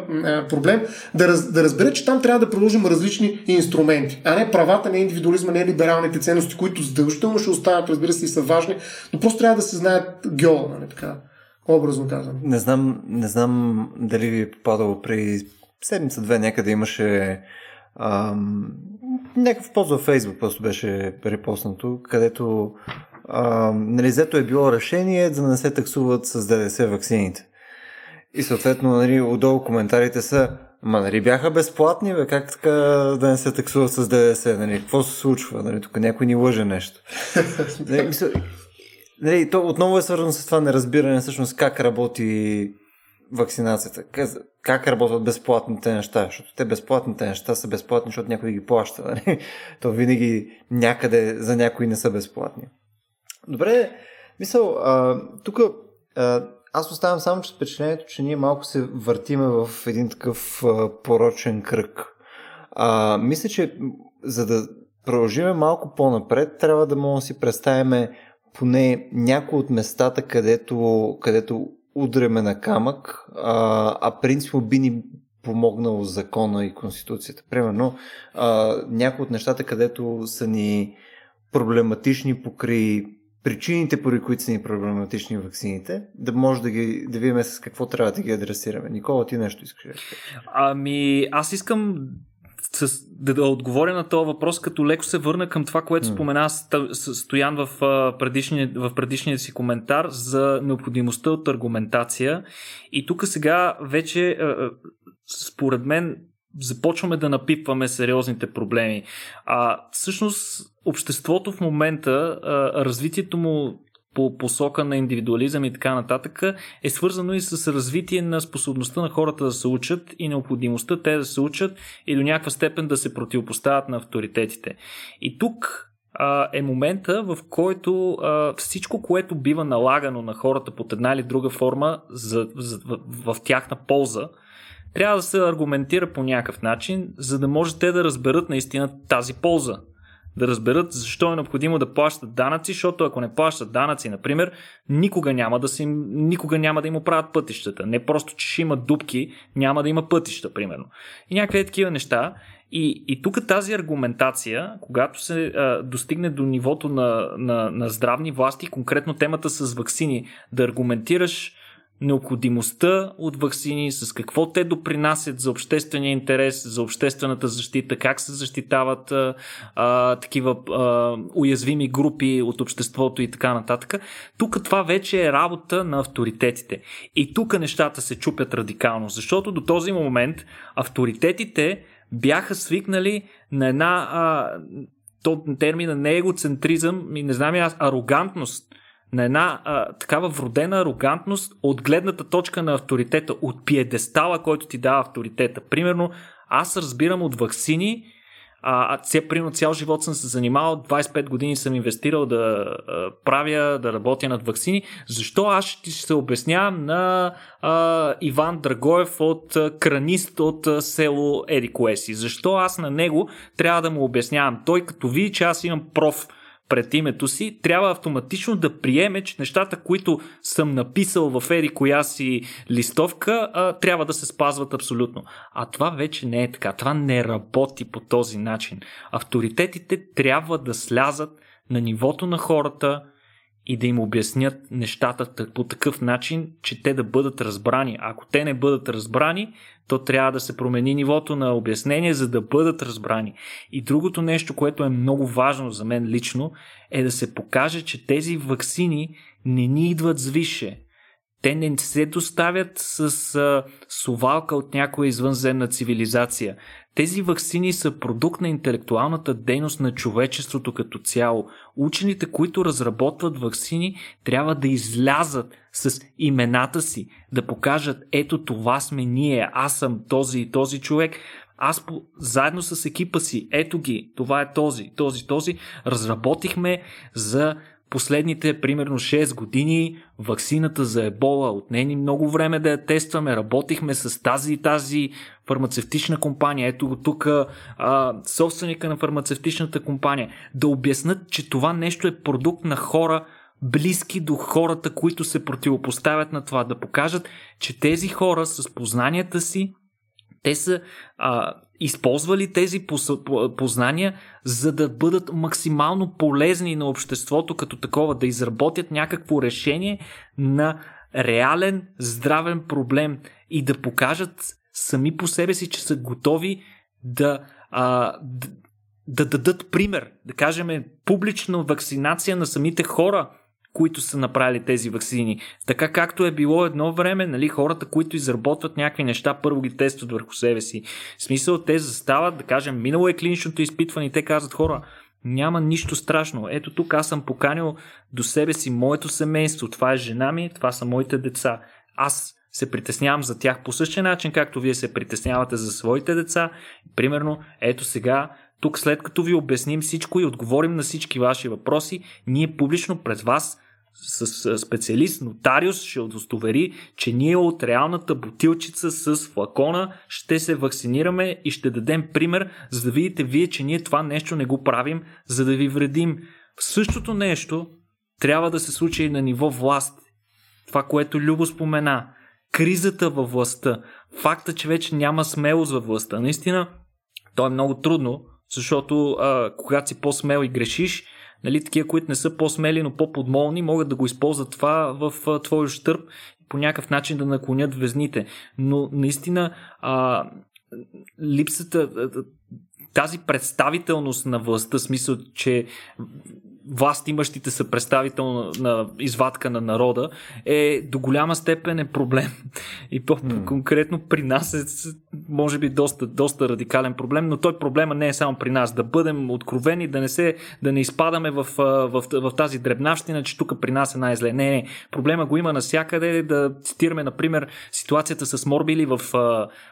проблем, да, раз, да разберат, че там трябва да приложим различни инструменти, а не правата, не индивидуализма, не либералните ценности, които задължително ще останат, разбира се, и са важни, но просто трябва да се знаят геола, нали така, образно казвам. Не знам, не знам дали ви е попадало при седмица-две някъде имаше ам, някакъв пост във Фейсбук просто беше репоснато, където ам, нали, е било решение да не се таксуват с ДДС вакцините. И съответно, нали, отдолу коментарите са Ма нали бяха безплатни, бе, как така да не се таксува с ДДС, нали? Какво се случва, нали? Тук някой ни лъже нещо. нали, нали, то отново е свързано с това неразбиране всъщност как работи вакцинацията. Как, как работят безплатните неща, защото те безплатните неща са безплатни, защото някой ги плаща. Нали? То винаги някъде за някои не са безплатни. Добре, мисъл, тук аз оставам само че впечатлението, че ние малко се въртиме в един такъв а, порочен кръг. А, мисля, че за да продължиме малко по-напред, трябва да можем да си представим поне някои от местата, където, където удреме на камък, а, а принципно би ни помогнало закона и конституцията. Примерно, а, някои от нещата, където са ни проблематични покри причините, поради които са ни проблематични вакцините, да може да, ги, да видим с какво трябва да ги адресираме. Никола, ти нещо искаш да Ами, аз искам с, да, да отговоря на този въпрос, като леко се върна към това, което спомена Стоян в предишния, в предишния си коментар за необходимостта от аргументация. И тук сега вече, според мен, започваме да напипваме сериозните проблеми. А всъщност обществото в момента, развитието му по посока на индивидуализъм и така нататък, е свързано и с развитие на способността на хората да се учат и необходимостта те да се учат и до някаква степен да се противопоставят на авторитетите. И тук е момента, в който всичко, което бива налагано на хората под една или друга форма за, за, в, в тяхна полза, трябва да се аргументира по някакъв начин, за да може те да разберат наистина тази полза. Да разберат защо е необходимо да плащат данъци, защото ако не плащат данъци, например, никога няма да, си, никога няма да им оправят пътищата. Не просто, че ще има дупки, няма да има пътища, примерно. И някакви такива неща. И, и тук тази аргументация, когато се а, достигне до нивото на, на, на здравни власти, конкретно темата с вакцини, да аргументираш необходимостта от вакцини, с какво те допринасят за обществения интерес, за обществената защита, как се защитават а, такива а, уязвими групи от обществото и така нататък. Тук това вече е работа на авторитетите. И тук нещата се чупят радикално, защото до този момент авторитетите бяха свикнали на една а, то термина не егоцентризъм не знам аз, арогантност на една а, такава вродена арогантност от гледната точка на авторитета, от пиедестала, който ти дава авторитета. Примерно, аз разбирам от вакцини, а, а примерно цял живот съм се занимавал, 25 години съм инвестирал да а, правя, да работя над вакцини. Защо аз ще се обяснявам на а, Иван Драгоев от а, кранист от а, село Едикоеси? Защо аз на него трябва да му обяснявам? Той като види, че аз имам проф пред името си, трябва автоматично да приеме, че нещата, които съм написал в ери коя си листовка, трябва да се спазват абсолютно. А това вече не е така. Това не работи по този начин. Авторитетите трябва да слязат на нивото на хората и да им обяснят нещата по такъв начин, че те да бъдат разбрани. Ако те не бъдат разбрани, то трябва да се промени нивото на обяснение, за да бъдат разбрани. И другото нещо, което е много важно за мен лично, е да се покаже, че тези вакцини не ни идват с више. Те не се доставят с а, сувалка от някоя извънземна цивилизация. Тези вакцини са продукт на интелектуалната дейност на човечеството като цяло. Учените, които разработват вакцини, трябва да излязат с имената си, да покажат ето това сме ние, аз съм този и този човек. Аз по, заедно с екипа си, ето ги, това е този, този, този, разработихме за последните примерно 6 години ваксината за ебола. Отне ни много време да я тестваме. Работихме с тази и тази фармацевтична компания. Ето го тук собственика на фармацевтичната компания. Да обяснат, че това нещо е продукт на хора, близки до хората, които се противопоставят на това. Да покажат, че тези хора с познанията си те са а, използвали тези познания, за да бъдат максимално полезни на обществото като такова, да изработят някакво решение на реален здравен проблем и да покажат сами по себе си, че са готови да, а, да, да дадат пример, да кажем публична вакцинация на самите хора, които са направили тези вакцини. Така както е било едно време, нали, хората, които изработват някакви неща, първо ги тестват върху себе си. В смисъл, те застават, да кажем, минало е клиничното изпитване и те казват хора, няма нищо страшно. Ето тук аз съм поканил до себе си моето семейство. Това е жена ми, това са моите деца. Аз се притеснявам за тях по същия начин, както вие се притеснявате за своите деца. Примерно, ето сега тук след като ви обясним всичко и отговорим на всички ваши въпроси, ние публично пред вас с специалист, нотариус ще удостовери, че ние от реалната бутилчица с флакона ще се вакцинираме и ще дадем пример, за да видите вие, че ние това нещо не го правим, за да ви вредим. Същото нещо трябва да се случи и на ниво власт. Това, което Любо спомена. Кризата във властта. Факта, че вече няма смелост във властта. Наистина, то е много трудно, защото а, когато си по-смел и грешиш, нали, такива, които не са по-смели, но по-подмолни, могат да го използват това в твой ощърп по някакъв начин да наклонят везните. Но наистина а, липсата, тази представителност на властта, смисъл, че власт имащите са представител на, на извадка на народа, е до голяма степен е проблем. И по-конкретно при нас е, може би, доста, доста радикален проблем, но той проблема не е само при нас. Да бъдем откровени, да не, се, да не изпадаме в, в, в, в тази дребнавщина, че тук при нас е най-зле. Не, не. Проблема го има навсякъде. Да цитираме, например, ситуацията с морбили в,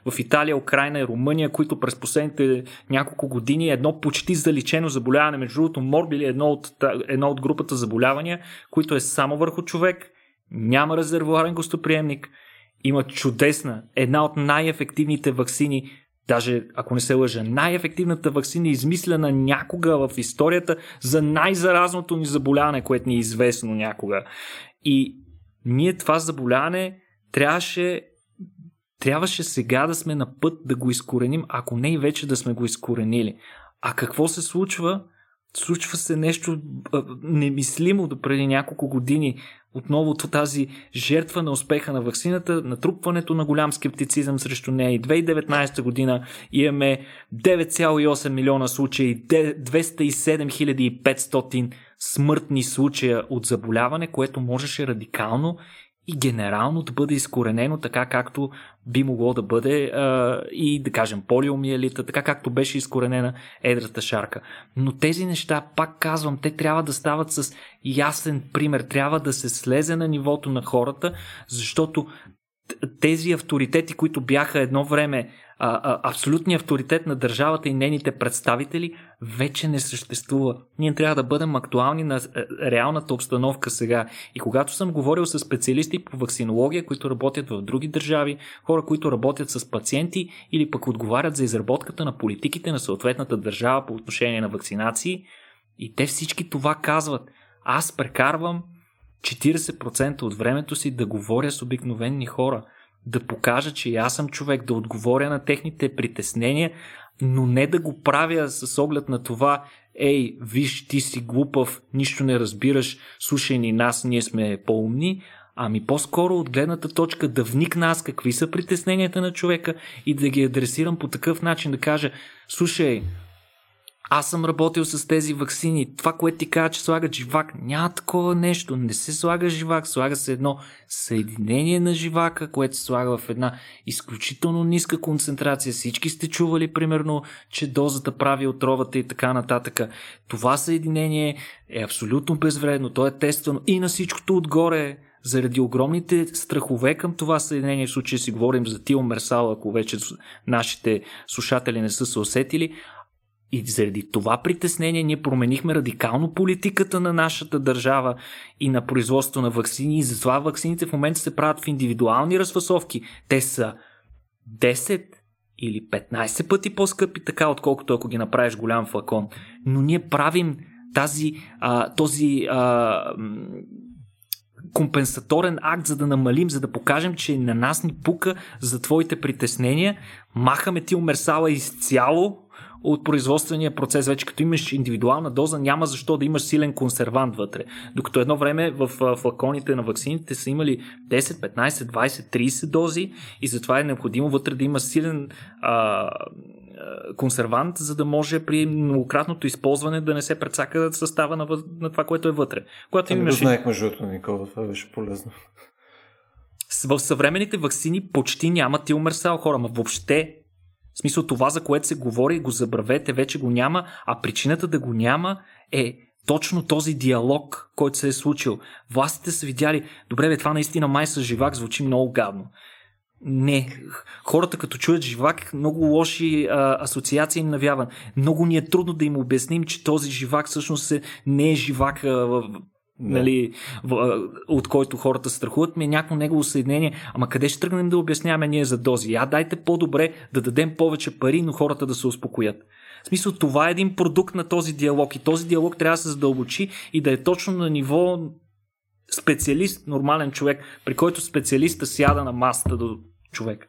в Италия, Украина и Румъния, които през последните няколко години едно почти заличено заболяване. Между другото, морбили е едно от едно от групата заболявания, които е само върху човек, няма резервуарен гостоприемник, има чудесна, една от най-ефективните вакцини, даже ако не се лъжа, най-ефективната вакцина, измислена някога в историята за най-заразното ни заболяване, което ни е известно някога. И ние това заболяване трябваше трябваше сега да сме на път да го изкореним, ако не и вече да сме го изкоренили. А какво се случва? Случва се нещо немислимо до преди няколко години. Отново тази жертва на успеха на вакцината, натрупването на голям скептицизъм срещу нея. И 2019 година имаме 9,8 милиона случаи, 207 500 смъртни случая от заболяване, което можеше радикално и генерално да бъде изкоренено така както би могло да бъде а, и да кажем полиомиелита, така както беше изкоренена едрата шарка. Но тези неща, пак казвам, те трябва да стават с ясен пример, трябва да се слезе на нивото на хората, защото тези авторитети, които бяха едно време а, а, абсолютният авторитет на държавата и нейните представители вече не съществува. Ние трябва да бъдем актуални на е, реалната обстановка сега. И когато съм говорил с специалисти по вакцинология, които работят в други държави, хора, които работят с пациенти или пък отговарят за изработката на политиките на съответната държава по отношение на вакцинации, и те всички това казват. Аз прекарвам 40% от времето си да говоря с обикновени хора – да покажа, че аз съм човек, да отговоря на техните притеснения, но не да го правя с оглед на това, ей, виж, ти си глупав, нищо не разбираш, слушай ни нас, ние сме по-умни, ами по-скоро от гледната точка да вникна аз какви са притесненията на човека и да ги адресирам по такъв начин, да кажа, слушай, аз съм работил с тези вакцини. Това, което ти казва, че слагат живак, няма такова нещо. Не се слага живак, слага се едно съединение на живака, което се слага в една изключително ниска концентрация. Всички сте чували, примерно, че дозата прави отровата и така нататък. Това съединение е абсолютно безвредно. То е тествано и на всичкото отгоре заради огромните страхове към това съединение, в случая си говорим за Тил Мерсал, ако вече нашите слушатели не са се усетили, и заради това притеснение ние променихме радикално политиката на нашата държава и на производство на вакцини. И затова вакцините в момента се правят в индивидуални разфасовки. Те са 10 или 15 пъти по-скъпи, така отколкото ако ги направиш голям флакон. Но ние правим тази, а, този а, компенсаторен акт, за да намалим, за да покажем, че на нас ни пука за твоите притеснения. Махаме ти умерсала изцяло от производствения процес. Вече като имаш индивидуална доза, няма защо да имаш силен консервант вътре. Докато едно време в флаконите на вакцините са имали 10, 15, 20, 30 дози и затова е необходимо вътре да има силен а, консервант, за да може при многократното използване да не се прецака състава на, на това, което е вътре. Когато ами имаш... знаех между Никола, това беше полезно. В съвременните вакцини почти няма тилмерсал хора, ма въобще в смисъл това, за което се говори, го забравете, вече го няма, а причината да го няма е точно този диалог, който се е случил. Властите са видяли, добре, бе, това наистина май с живак звучи много гадно. Не, хората като чуят живак, много лоши а, асоциации им навяват. Много ни е трудно да им обясним, че този живак всъщност е, не е живак а, да. нали, в, от който хората страхуват, ми е някакво негово съединение. Ама къде ще тръгнем да обясняваме ние за дози? А дайте по-добре да дадем повече пари, но хората да се успокоят. В смисъл, това е един продукт на този диалог и този диалог трябва да се задълбочи и да е точно на ниво специалист, нормален човек, при който специалиста сяда на масата до човек.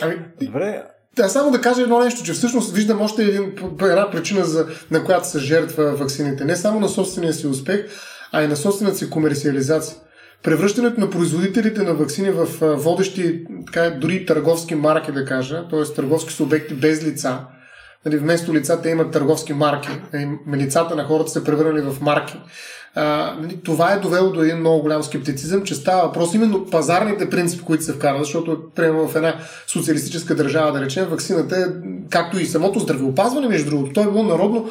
Ами, Добре, да, само да кажа едно нещо, че всъщност виждам още един, една причина, за, на която се жертва вакцините. Не само на собствения си успех, а и на собствената си комерциализация. Превръщането на производителите на вакцини в водещи, така, дори търговски марки, да кажа, т.е. търговски субекти без лица, нали, вместо лица те имат търговски марки, лицата на хората се превърнали в марки. Нали, това е довело до един много голям скептицизъм, че става въпрос именно пазарните принципи, които се вкарват, защото приема в една социалистическа държава, да речем, вакцината е, както и самото здравеопазване, между другото, то е било народно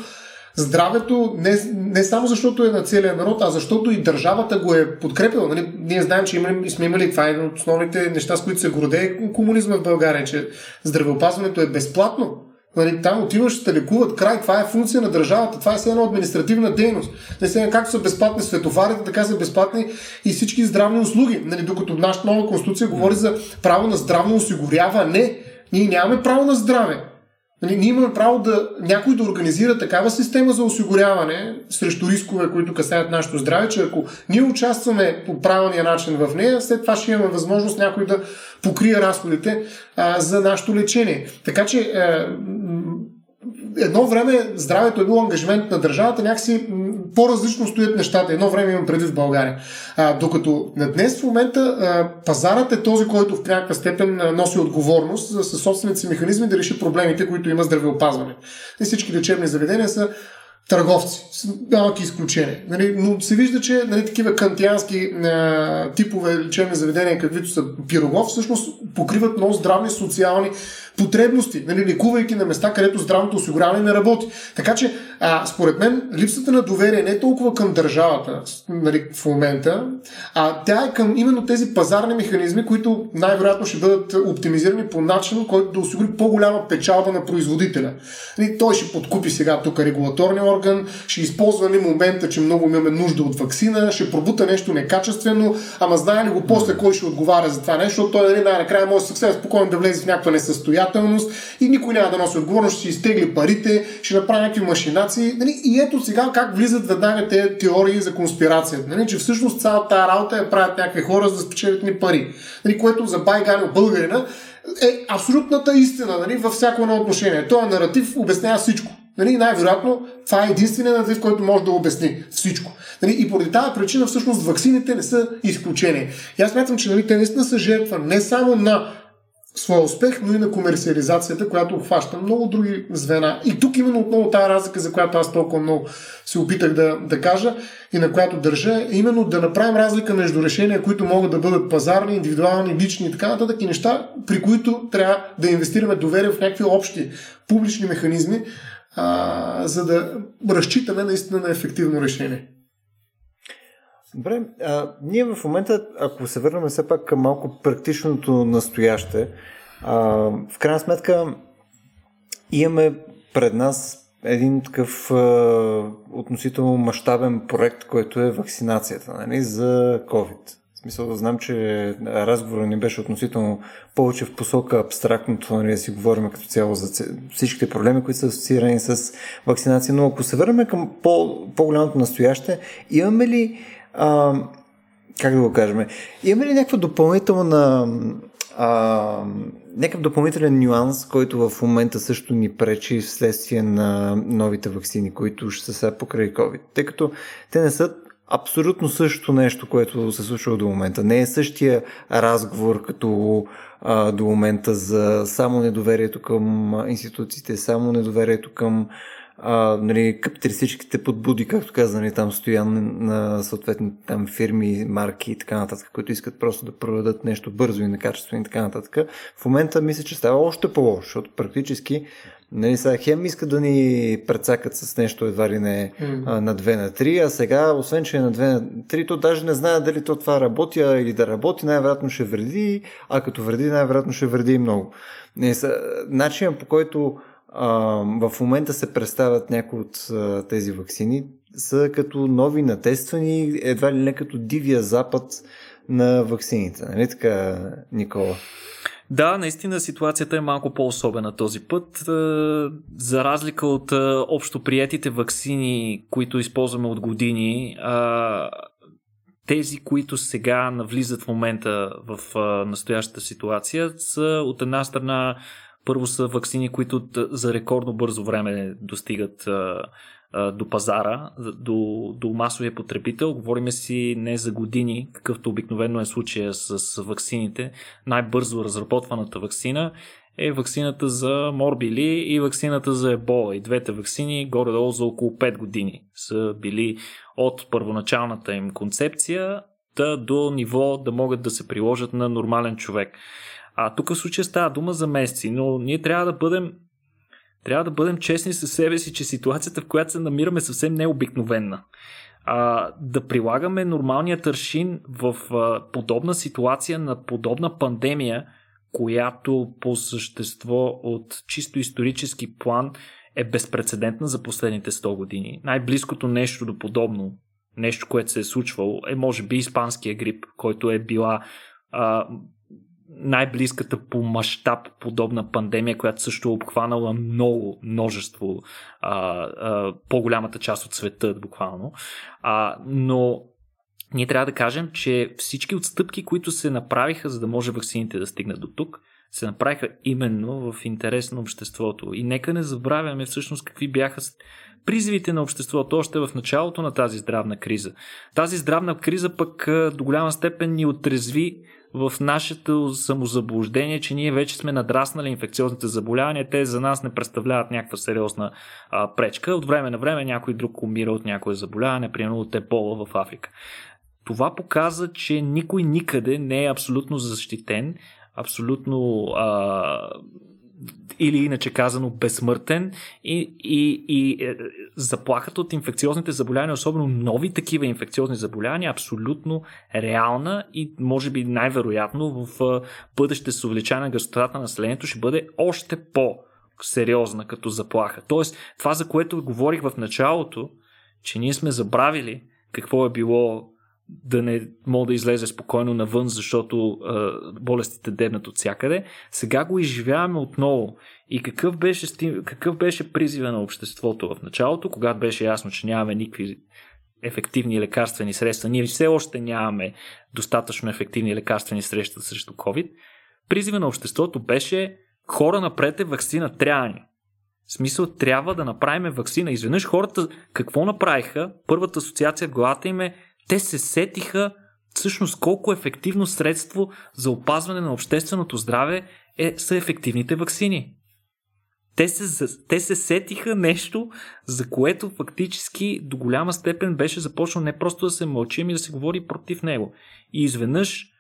здравето не, не само защото е на целия народ, а защото и държавата го е подкрепила. Нали? Ние знаем, че имали, сме имали това е едно от основните неща, с които се гордее комунизма в България, че здравеопазването е безплатно. Нали, там отиваш, те лекуват край, това е функция на държавата, това е една административна дейност. Не сега, както са безплатни светофарите, така са безплатни и всички здравни услуги. Нали, докато нашата нова конституция говори за право на здравно осигуряване, ние нямаме право на здраве. Нали, ние имаме право да някой да организира такава система за осигуряване срещу рискове, които касаят нашето здраве, че ако ние участваме по правилния начин в нея, след това ще имаме възможност някой да покрие разходите а, за нашето лечение. Така че а, едно време здравето е било ангажимент на държавата, някакси по-различно стоят нещата. Едно време имам преди в България. А, докато на днес в момента а, пазарът е този, който в някаква степен носи отговорност със собствените си механизми да реши проблемите, които има здравеопазване. И всички лечебни заведения са търговци, с малки изключения. Нали, но се вижда, че нали, такива кантиански а, типове лечебни заведения, каквито са Пирогов, всъщност покриват много здравни социални потребности, нали, лекувайки на места, където здравното осигуряване не работи. Така че, а, според мен, липсата на доверие не е толкова към държавата нали, в момента, а тя е към именно тези пазарни механизми, които най-вероятно ще бъдат оптимизирани по начин, който да осигури по-голяма печалба на производителя. Нали, той ще подкупи сега тук регулаторния орган, ще използва нали, момента, че много имаме нужда от вакцина, ще пробута нещо некачествено, ама знае ли го после кой ще отговаря за това нещо, защото той нали, най-накрая може съвсем спокойно да влезе в някаква несъстоятелност несъстоятелност и никой няма да носи отговорност, ще изтегли парите, ще направи някакви машинации. Нали? И ето сега как влизат веднага тези теории за конспирацията. Нали? Че всъщност цялата тази работа е правят някакви хора за да спечелят ни пари. Нали? Което за Байгано българина е абсолютната истина нали? във всяко едно отношение. Този наратив обяснява всичко. Нали, най-вероятно това е единственият наратив, който може да обясни всичко. Нали, и поради тази причина всъщност ваксините не са изключение. И аз смятам, че нали, те наистина са жертва не само на своя успех, но и на комерциализацията, която обхваща много други звена. И тук именно отново тази разлика, за която аз толкова много се опитах да, да кажа и на която държа, е именно да направим разлика между решения, които могат да бъдат пазарни, индивидуални, лични и така нататък и неща, при които трябва да инвестираме доверие в някакви общи публични механизми, а, за да разчитаме наистина на ефективно решение. Добре, а, ние в момента, ако се върнем все пак към малко практичното настояще, а, в крайна сметка имаме пред нас един такъв а, относително мащабен проект, който е вакцинацията нали, за COVID. В смисъл да знам, че разговорът ни беше относително повече в посока абстрактното, нали, да си говорим като цяло за всичките проблеми, които са асоциирани с вакцинация. Но ако се върнем към по, по-голямото настояще, имаме ли а, как да го кажем? Имаме ли някаква допълнителна а, някакъв допълнителен нюанс, който в момента също ни пречи вследствие на новите вакцини, които ще са сега покрай COVID. Тъй като те не са абсолютно същото нещо, което се случва до момента. Не е същия разговор като а, до момента за само недоверието към институциите, само недоверието към а, нали, капиталистическите подбуди, както каза, нали, там стоян на съответни там фирми, марки и така нататък, които искат просто да продадат нещо бързо и некачествено и така нататък. В момента мисля, че става още по-лошо, защото практически Нали, сега хем искат да ни прецакат с нещо едва ли не mm. а, на 2 на 3, а сега, освен че е на 2 на 3, то даже не знае дали то това работи а, или да работи, най-вероятно ще вреди, а като вреди, най-вероятно ще вреди и много. Са, начинът по който в момента се представят някои от тези вакцини, са като нови натествани, едва ли не като дивия запад на вакцините. Нали така, Никола? Да, наистина ситуацията е малко по-особена този път. За разлика от общо приятите вакцини, които използваме от години, тези, които сега навлизат в момента в настоящата ситуация, са от една страна първо са вакцини, които за рекордно бързо време достигат до пазара, до, до масовия потребител. Говориме си не за години, какъвто обикновено е случая с ваксините. Най-бързо разработваната вакцина е вакцината за морбили и вакцината за ебола. И двете вакцини горе-долу за около 5 години са били от първоначалната им концепция да до ниво да могат да се приложат на нормален човек. А тук в случая става дума за месеци, но ние трябва да бъдем трябва да бъдем честни със себе си, че ситуацията, в която се намираме, съвсем не е обикновена. А, да прилагаме нормалния тършин в а, подобна ситуация на подобна пандемия, която по същество от чисто исторически план е безпредседентна за последните 100 години. Най-близкото нещо до подобно, нещо, което се е случвало, е може би испанския грип, който е била а, най-близката по мащаб подобна пандемия, която също е обхванала много, множество, а, а, по-голямата част от света, буквално. А, но ние трябва да кажем, че всички отстъпки, които се направиха, за да може вакцините да стигнат до тук, се направиха именно в интерес на обществото. И нека не забравяме всъщност какви бяха призивите на обществото още в началото на тази здравна криза. Тази здравна криза пък до голяма степен ни отрезви в нашето самозаблуждение, че ние вече сме надраснали инфекциозните заболявания, те за нас не представляват някаква сериозна а, пречка. От време на време някой друг умира от някое заболяване, примерно от ебола в Африка. Това показа, че никой никъде не е абсолютно защитен, абсолютно а, или иначе казано безсмъртен и, и, и е, заплахата от инфекциозните заболявания, особено нови такива инфекциозни заболявания, е абсолютно реална и може би най-вероятно в бъдеще с увеличаване на гъстотата на населението ще бъде още по- сериозна като заплаха. Тоест, това за което говорих в началото, че ние сме забравили какво е било да не мога да излезе спокойно навън, защото а, болестите дебнат от всякъде. Сега го изживяваме отново. И какъв беше, какъв беше призива на обществото в началото, когато беше ясно, че нямаме никакви ефективни лекарствени средства. Ние все още нямаме достатъчно ефективни лекарствени средства срещу COVID. Призива на обществото беше хора напред е вакцина трябва ни. В смисъл трябва да направим вакцина. Изведнъж хората какво направиха? Първата асоциация в главата им е те се сетиха всъщност колко ефективно средство за опазване на общественото здраве е, са ефективните вакцини. Те се, те се сетиха нещо, за което фактически до голяма степен беше започнало не просто да се мълчи, ами да се говори против него. И изведнъж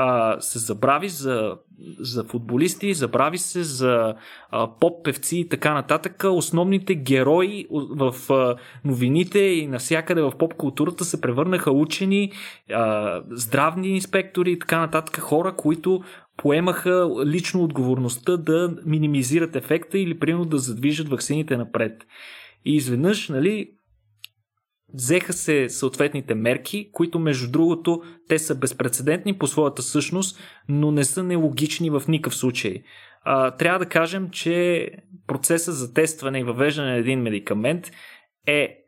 а, се забрави за, за футболисти, забрави се за а, поп-певци и така нататък. Основните герои в а, новините и навсякъде в поп-културата се превърнаха учени, а, здравни инспектори и така нататък. Хора, които поемаха лично отговорността да минимизират ефекта или примерно да задвижат ваксините напред. И изведнъж, нали, Взеха се съответните мерки, които между другото те са безпредседентни по своята същност, но не са нелогични в никакъв случай. А, трябва да кажем, че процесът за тестване и въвеждане на един медикамент е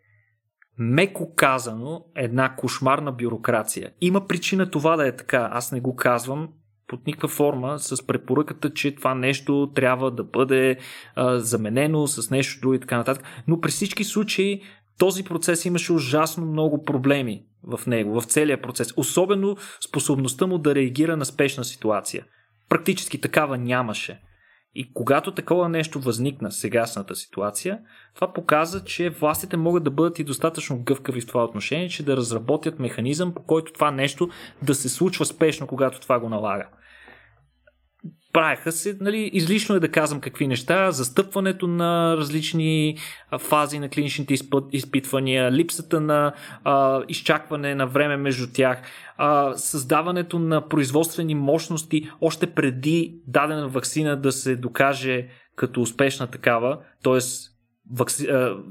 меко казано една кошмарна бюрокрация. Има причина това да е така. Аз не го казвам под никаква форма с препоръката, че това нещо трябва да бъде а, заменено с нещо друго и така нататък. Но при всички случаи този процес имаше ужасно много проблеми в него, в целия процес. Особено способността му да реагира на спешна ситуация. Практически такава нямаше. И когато такова нещо възникна сегашната ситуация, това показа, че властите могат да бъдат и достатъчно гъвкави в това отношение, че да разработят механизъм, по който това нещо да се случва спешно, когато това го налага правеха се, нали, излишно е да казвам какви неща, застъпването на различни фази на клиничните изпитвания, липсата на а, изчакване на време между тях, а, създаването на производствени мощности още преди дадена вакцина да се докаже като успешна такава, т.е. Вакци...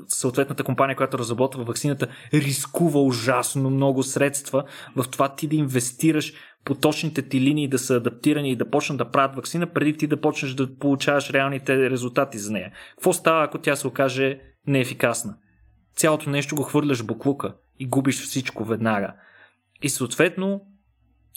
съответната компания, която разработва вакцината, рискува ужасно много средства в това ти да инвестираш поточните ти линии да са адаптирани и да почнат да правят вакцина, преди ти да почнеш да получаваш реалните резултати за нея. Какво става, ако тя се окаже неефикасна? Цялото нещо го хвърляш буклука и губиш всичко веднага. И съответно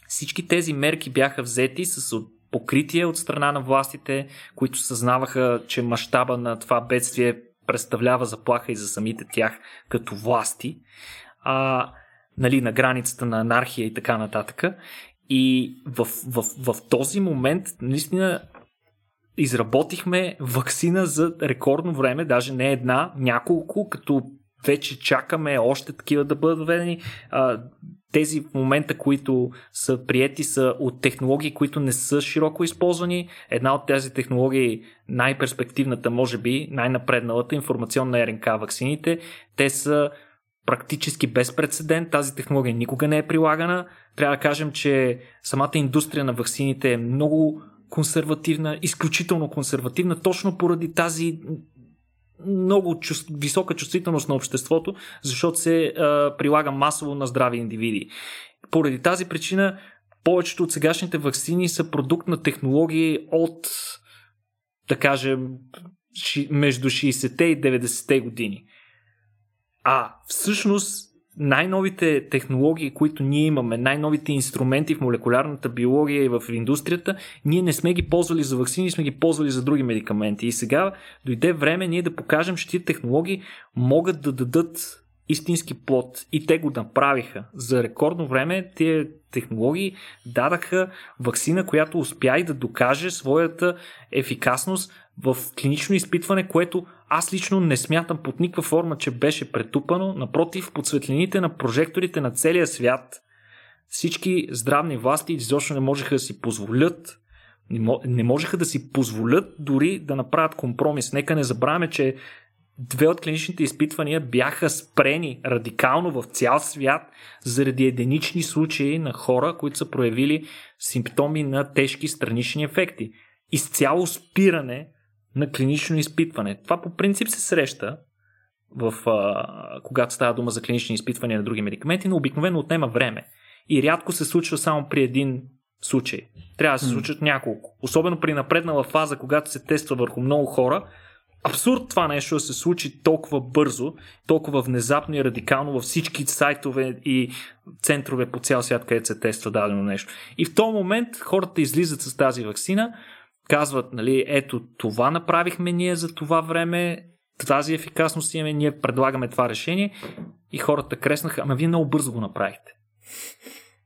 всички тези мерки бяха взети с покритие от страна на властите, които съзнаваха, че мащаба на това бедствие представлява заплаха и за самите тях като власти, а, нали, на границата на анархия и така нататък. И в, в, в, този момент наистина изработихме вакцина за рекордно време, даже не една, няколко, като вече чакаме още такива да бъдат введени. Тези в момента, които са приети, са от технологии, които не са широко използвани. Една от тези технологии, най-перспективната, може би, най-напредналата информационна РНК вакцините, те са практически без прецедент. Тази технология никога не е прилагана. Трябва да кажем, че самата индустрия на ваксините е много консервативна, изключително консервативна, точно поради тази много чувств, висока чувствителност на обществото, защото се а, прилага масово на здрави индивиди. Поради тази причина повечето от сегашните вакцини са продукт на технологии от, да кажем, между 60-те и 90-те години. А всъщност най-новите технологии, които ние имаме, най-новите инструменти в молекулярната биология и в индустрията, ние не сме ги ползвали за вакцини, сме ги ползвали за други медикаменти. И сега дойде време ние да покажем, че тези технологии могат да дадат истински плод. И те го направиха. За рекордно време тези технологии дадаха вакцина, която успя и да докаже своята ефикасност в клинично изпитване, което аз лично не смятам под никаква форма, че беше претупано. Напротив, под светлините на прожекторите на целия свят всички здравни власти изобщо не можеха да си позволят не можеха да си позволят дори да направят компромис. Нека не забравяме, че две от клиничните изпитвания бяха спрени радикално в цял свят заради единични случаи на хора, които са проявили симптоми на тежки странични ефекти. Изцяло спиране на клинично изпитване. Това по принцип се среща в, а, когато става дума за клинични изпитвания на други медикаменти, но обикновено отнема време. И рядко се случва само при един случай. Трябва да се случат няколко. Особено при напреднала фаза, когато се тества върху много хора, абсурд това нещо да се случи толкова бързо, толкова внезапно и радикално във всички сайтове и центрове по цял свят, където се тества дадено нещо. И в този момент хората излизат с тази вакцина, казват, нали, ето това направихме ние за това време, тази ефикасност имаме, ние предлагаме това решение и хората креснаха, ама вие много бързо го направихте.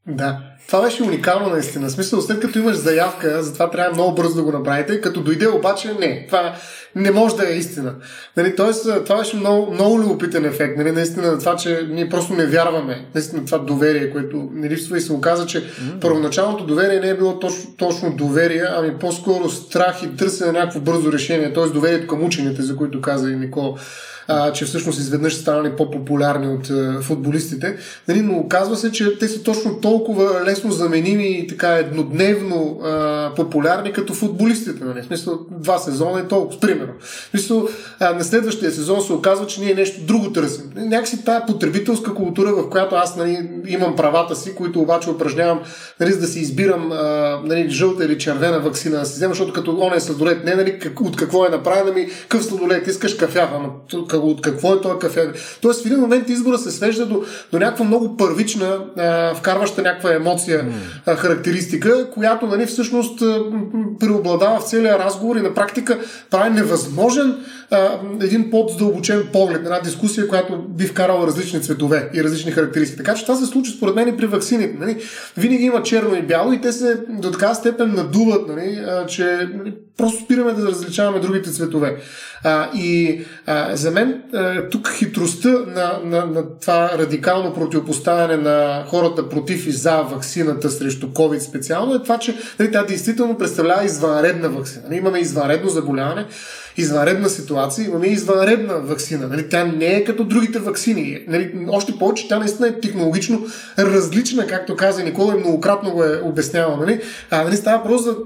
Да, това беше уникално наистина. В смисъл, след като имаш заявка, затова трябва много бързо да го направите, като дойде обаче, не, това не може да е истина. Нали, тоест, това беше много, много любопитен ефект. Нали, наистина, това, че ние просто не вярваме. Наистина, това доверие, което не липсва и се оказа, че mm-hmm. първоначалното доверие не е било точно, точно доверие, ами по-скоро страх и търсене на някакво бързо решение. Т.е. доверието към учените, за които каза и Никол а, че всъщност изведнъж са станали по-популярни от а, футболистите. Нали, но оказва се, че те са точно толкова лесно заменими и така еднодневно а, популярни като футболистите. Нали? В смисъл, два сезона е толкова, примерно. В смисъл, а, на следващия сезон се оказва, че ние нещо друго търсим. Някакси тая потребителска култура, в която аз нали, имам правата си, които обаче упражнявам, нали, за да си избирам а, нали, жълта или червена вакцина да си взема, защото като он е сладолет, не нали, как, от какво е направен, ами какъв сладолет искаш кафява, ама от какво е този кафе. Тоест в един момент избора се свежда до, до някаква много първична, а, вкарваща някаква емоция, mm. а, характеристика, която нали, всъщност а, преобладава в целия разговор и на практика прави невъзможен един по-задълбочен поглед, една дискусия, която би вкарала различни цветове и различни характеристики. Така че това се случва според мен и при вакцините. Нали? Винаги има черно и бяло и те се до такава степен надуват, нали? а, че нали, просто спираме да различаваме другите цветове. А, и а, за мен а, тук хитростта на, на, на това радикално противопоставяне на хората против и за вакцината срещу COVID специално е това, че нали, тя действително представлява извънредна вакцина. Нали, имаме извънредно заболяване, извънредна ситуация, имаме извънредна вакцина. Нали? Тя не е като другите вакцини. Нали? Още повече, тя наистина е технологично различна, както каза Никола и многократно го е обяснявал. Нали? А, нали, става просто за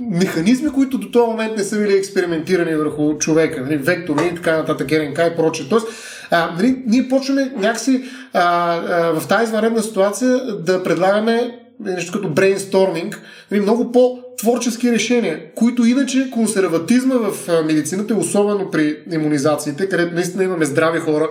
механизми, които до този момент не са били експериментирани върху човека, нали, вектори и така нататък, РНК и прочее. Тоест, а, нали, ние почваме някакси а, а, в тази извънредна ситуация да предлагаме нещо като брейнсторминг, нали, много по-творчески решения, които иначе консерватизма в медицината, особено при иммунизациите, където наистина имаме здрави хора,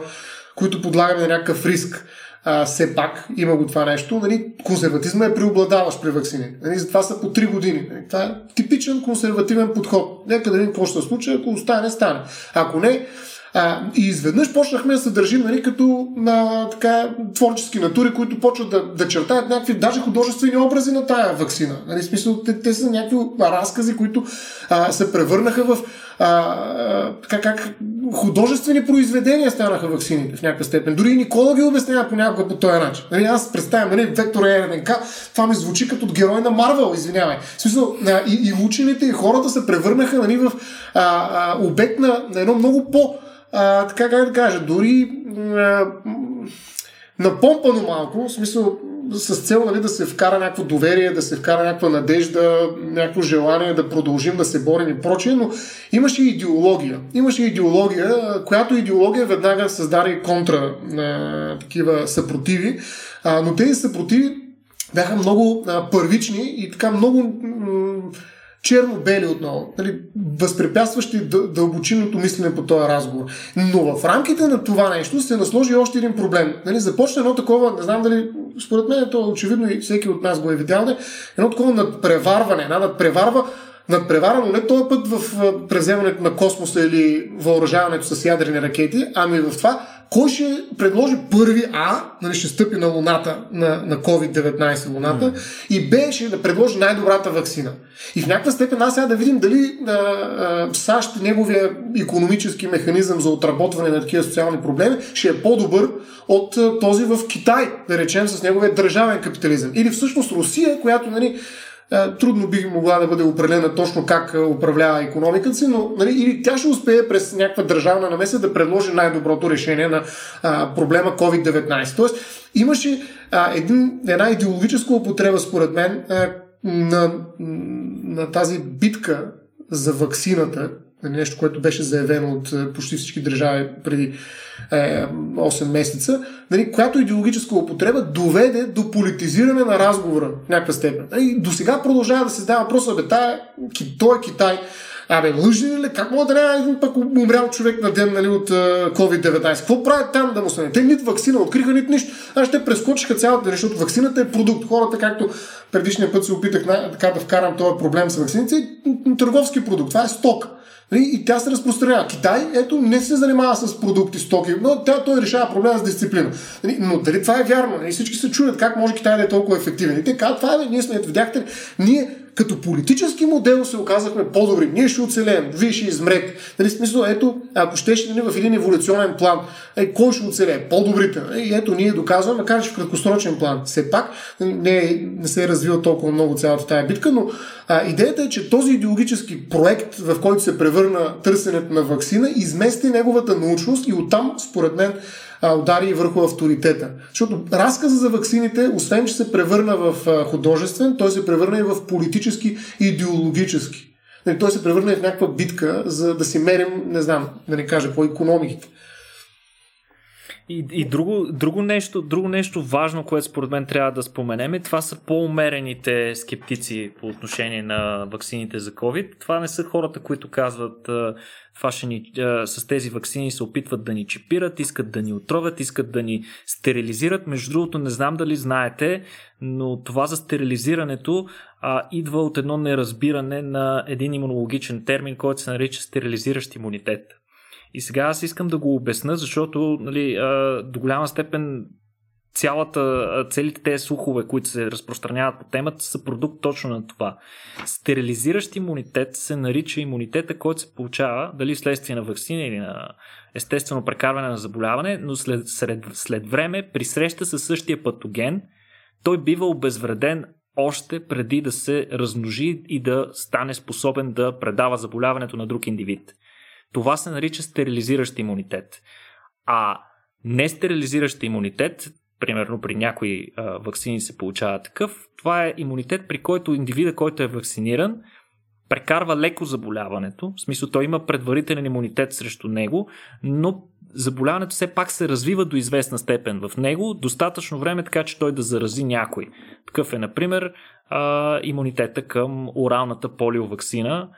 които подлагаме на някакъв риск, а, все пак има го това нещо. Нали, консерватизма е преобладаващ при вакцините. Нали, затова са по 3 години. Нали, това е типичен консервативен подход. Нека да видим какво ще се случи, ако остане, стане. Ако не, а, и изведнъж почнахме да се държим нали, като на така, творчески натури, които почват да, да чертаят някакви даже художествени образи на тая вакцина. Нали, смисъл, те, те са някакви разкази, които а, се превърнаха в а, а, как, как художествени произведения станаха вакцините в някаква степен. Дори и Никола ги обяснява понякога по този начин. Нали, аз представям, нали, вектор РНК, това ми звучи като герой на Марвел, извинявай. Смисъл, а, и, и учените, и хората се превърнаха нали, в а, а, обект на, на едно много по- а, така как да кажа, дори а, напомпано малко, в смисъл с цел нали, да се вкара някакво доверие, да се вкара някаква надежда, някакво желание да продължим да се борим и прочее, но имаше идеология. Имаше идеология, която идеология веднага създаде контра на такива съпротиви, а, но тези съпротиви бяха много а, първични и така много м- черно-бели отново, нали, възпрепятстващи дълбочинното мислене по този разговор. Но в рамките на това нещо се насложи още един проблем. Нали, започна едно такова, не знам дали, според мен то очевидно и всеки от нас го е видял, едно такова надпреварване, една надпреварва надпреварано не този път в преземането на космоса или въоръжаването с ядрени ракети, ами в това кой ще предложи първи А, нали, ще стъпи на Луната, на, на COVID-19 Луната, mm. и Б ще да предложи най-добрата вакцина. И в някаква степен аз сега да видим дали а, а, САЩ, неговия економически механизъм за отработване на такива социални проблеми, ще е по-добър от а, този в Китай, да речем, с неговия държавен капитализъм. Или всъщност Русия, която нали, трудно бих могла да бъде определена точно как е, управлява економиката си, но нали, или тя ще успее през някаква държавна намеса да предложи най-доброто решение на а, проблема COVID-19. Тоест, имаше а, един, една идеологическа употреба, според мен, а, на, на тази битка за ваксината, нещо, което беше заявено от е, почти всички държави преди е, 8 месеца, нали, която идеологическа употреба доведе до политизиране на разговора в някаква степен. Нали, до сега продължава да се задава въпроса, бе, тая, той е Китай, Абе, лъжи ли? Как мога да няма един пък умрял човек на ден нали, от uh, COVID-19? Какво правят там да му стане? Те нито вакцина откриха, нито нищо. Аз ще прескочиха цялата. Защото вакцината е продукт. Хората, както предишния път се опитах така да вкарам този проблем с вакцините, търговски продукт. Това е сток. Нали, и тя се разпространява. Китай, ето, не се занимава с продукти, стоки, но тя, той решава проблема с дисциплина. Нали, но дали това е вярно? Всички се чудят как може Китай да е толкова ефективен. И те казват, това е, ние сме, видяхте, ние като политически модел се оказахме по-добри. Ние ще оцелеем, вие ще измрете. Нали, смисъл, ето, ако щеше нали, в един еволюционен план, е, кой ще оцелее? По-добрите. И ето, ние доказваме, макар че в краткосрочен план. Все пак нали, не, не се е развила толкова много цялата тази битка, но а, идеята е, че този идеологически проект, в който се превърна търсенето на вакцина, измести неговата научност и оттам, според мен, удари и върху авторитета. Защото разказа за ваксините, освен че се превърна в художествен, той се превърна и в политически идеологически. Нали, той се превърна и в някаква битка, за да си мерим, не знам, да не кажа, по економиките. И, и друго, друго, нещо, друго нещо важно, което според мен трябва да споменем, е, това са по-умерените скептици по отношение на ваксините за COVID. Това не са хората, които казват това ни, с тези вакцини се опитват да ни чипират, искат да ни отровят, искат да ни стерилизират. Между другото, не знам дали знаете, но това за стерилизирането а, идва от едно неразбиране на един имунологичен термин, който се нарича стерилизиращ имунитет. И сега аз искам да го обясна, защото нали, до голяма степен цялата, целите тези слухове, които се разпространяват по темата, са продукт точно на това. Стерилизиращ имунитет се нарича имунитета, който се получава дали следствие на вакцина или на естествено прекарване на заболяване, но след, след, след време при среща с същия патоген той бива обезвреден още преди да се размножи и да стане способен да предава заболяването на друг индивид. Това се нарича стерилизиращ имунитет. А нестерилизиращ имунитет, примерно при някои а, вакцини се получава такъв, това е имунитет, при който индивида, който е вакциниран, прекарва леко заболяването, в смисъл той има предварителен имунитет срещу него, но заболяването все пак се развива до известна степен в него, достатъчно време така, че той да зарази някой. Такъв е, например, а, имунитета към оралната полиовакцина,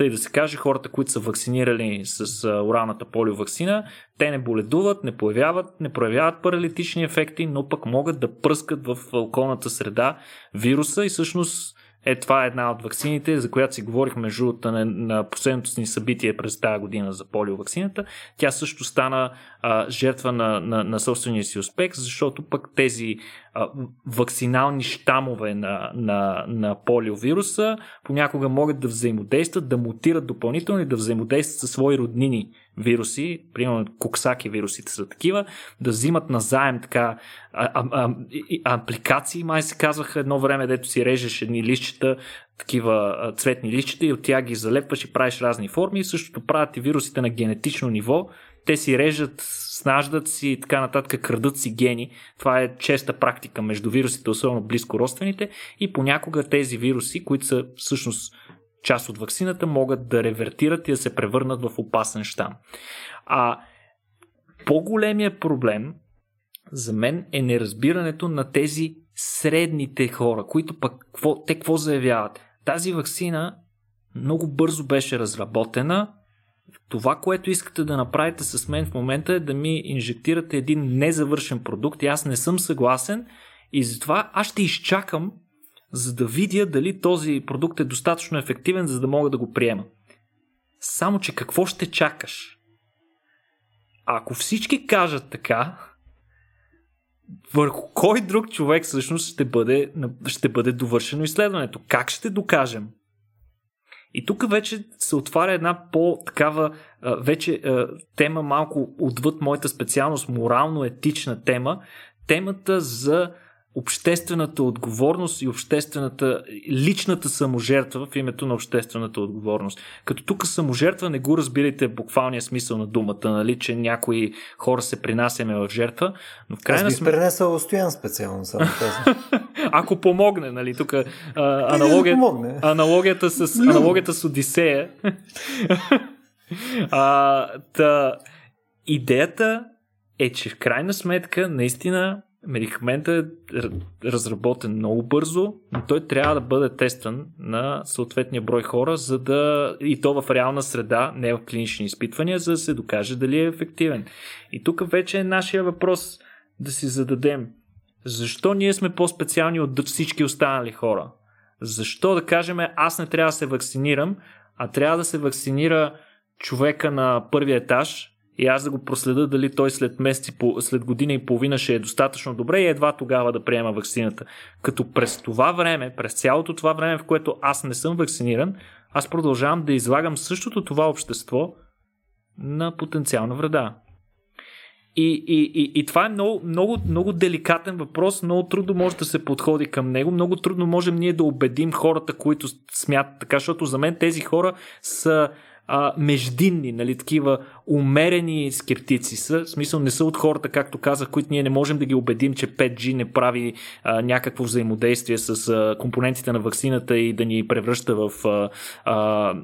тъй да се каже, хората, които са вакцинирали с оралната полиовакцина, те не боледуват, не появяват, не проявяват паралитични ефекти, но пък могат да пръскат в околната среда вируса и всъщност е, това е една от ваксините, за която си говорих между на, на последното ни събитие през тази година за полиоваксината. Тя също стана а, жертва на, на, на собствения си успех, защото пък тези а, вакцинални щамове на, на, на полиовируса понякога могат да взаимодействат, да мутират допълнително и да взаимодействат със свои роднини вируси, примерно коксаки вирусите са такива, да взимат назаем така а, а, а, апликации, май се казваха едно време, дето си режеш едни лищчета, такива цветни лищчета и от тях ги залепваш и правиш разни форми. И същото правят и вирусите на генетично ниво. Те си режат, снаждат си и така нататък, крадат си гени. Това е честа практика между вирусите, особено близко родствените. И понякога тези вируси, които са всъщност част от ваксината, могат да ревертират и да се превърнат в опасен щам. А по-големия проблем за мен е неразбирането на тези средните хора, които пък те какво заявяват? тази вакцина много бързо беше разработена. Това, което искате да направите с мен в момента е да ми инжектирате един незавършен продукт и аз не съм съгласен и затова аз ще изчакам, за да видя дали този продукт е достатъчно ефективен, за да мога да го приема. Само, че какво ще чакаш? Ако всички кажат така, върху кой друг човек всъщност ще бъде, ще бъде довършено изследването? Как ще докажем? И тук вече се отваря една по-такава, вече тема малко отвъд моята специалност, морално-етична тема, темата за обществената отговорност и обществената, личната саможертва в името на обществената отговорност. Като тук саможертва не го разбирайте в буквалния смисъл на думата, нали, че някои хора се принасяме в жертва, но в крайна сметка... Сме... Стоян специално, само Ако помогне, нали, тук аналогия... аналогията, с, аналогията с Одисея. а, та, идеята е, че в крайна сметка наистина Медикаментът е разработен много бързо, но той трябва да бъде тестван на съответния брой хора, за да и то в реална среда, не в клинични изпитвания, за да се докаже дали е ефективен. И тук вече е нашия въпрос да си зададем. Защо ние сме по-специални от всички останали хора? Защо да кажем аз не трябва да се вакцинирам, а трябва да се вакцинира човека на първия етаж, и аз да го проследа дали той след месеци, след година и половина ще е достатъчно добре и едва тогава да приема вакцината. Като през това време, през цялото това време, в което аз не съм вакциниран, аз продължавам да излагам същото това общество на потенциална вреда. И, и, и, и това е много, много, много деликатен въпрос, много трудно може да се подходи към него, много трудно можем ние да убедим хората, които смятат така, защото за мен тези хора са а, междинни, нали, такива умерени скептици са. В смисъл не са от хората, както казах, които ние не можем да ги убедим, че 5G не прави а, някакво взаимодействие с а, компонентите на вакцината и да ни превръща в а, а,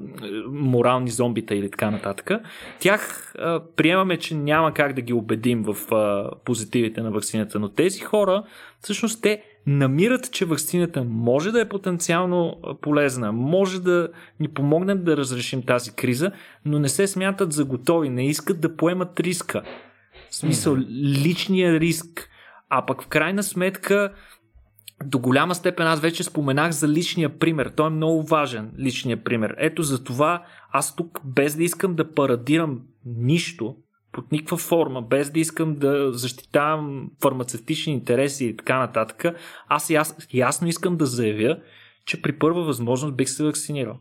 морални зомбита или така нататък. Тях а, приемаме, че няма как да ги убедим в а, позитивите на вакцината, но тези хора, всъщност те намират, че вакцината може да е потенциално полезна, може да ни помогнем да разрешим тази криза, но не се смятат за готови, не искат да поемат риска. В смисъл, личния риск. А пък в крайна сметка, до голяма степен аз вече споменах за личния пример. Той е много важен, личния пример. Ето за това аз тук, без да искам да парадирам нищо, под никаква форма, без да искам да защитавам фармацевтични интереси и така нататък, аз яс, ясно искам да заявя, че при първа възможност бих се вакцинирал.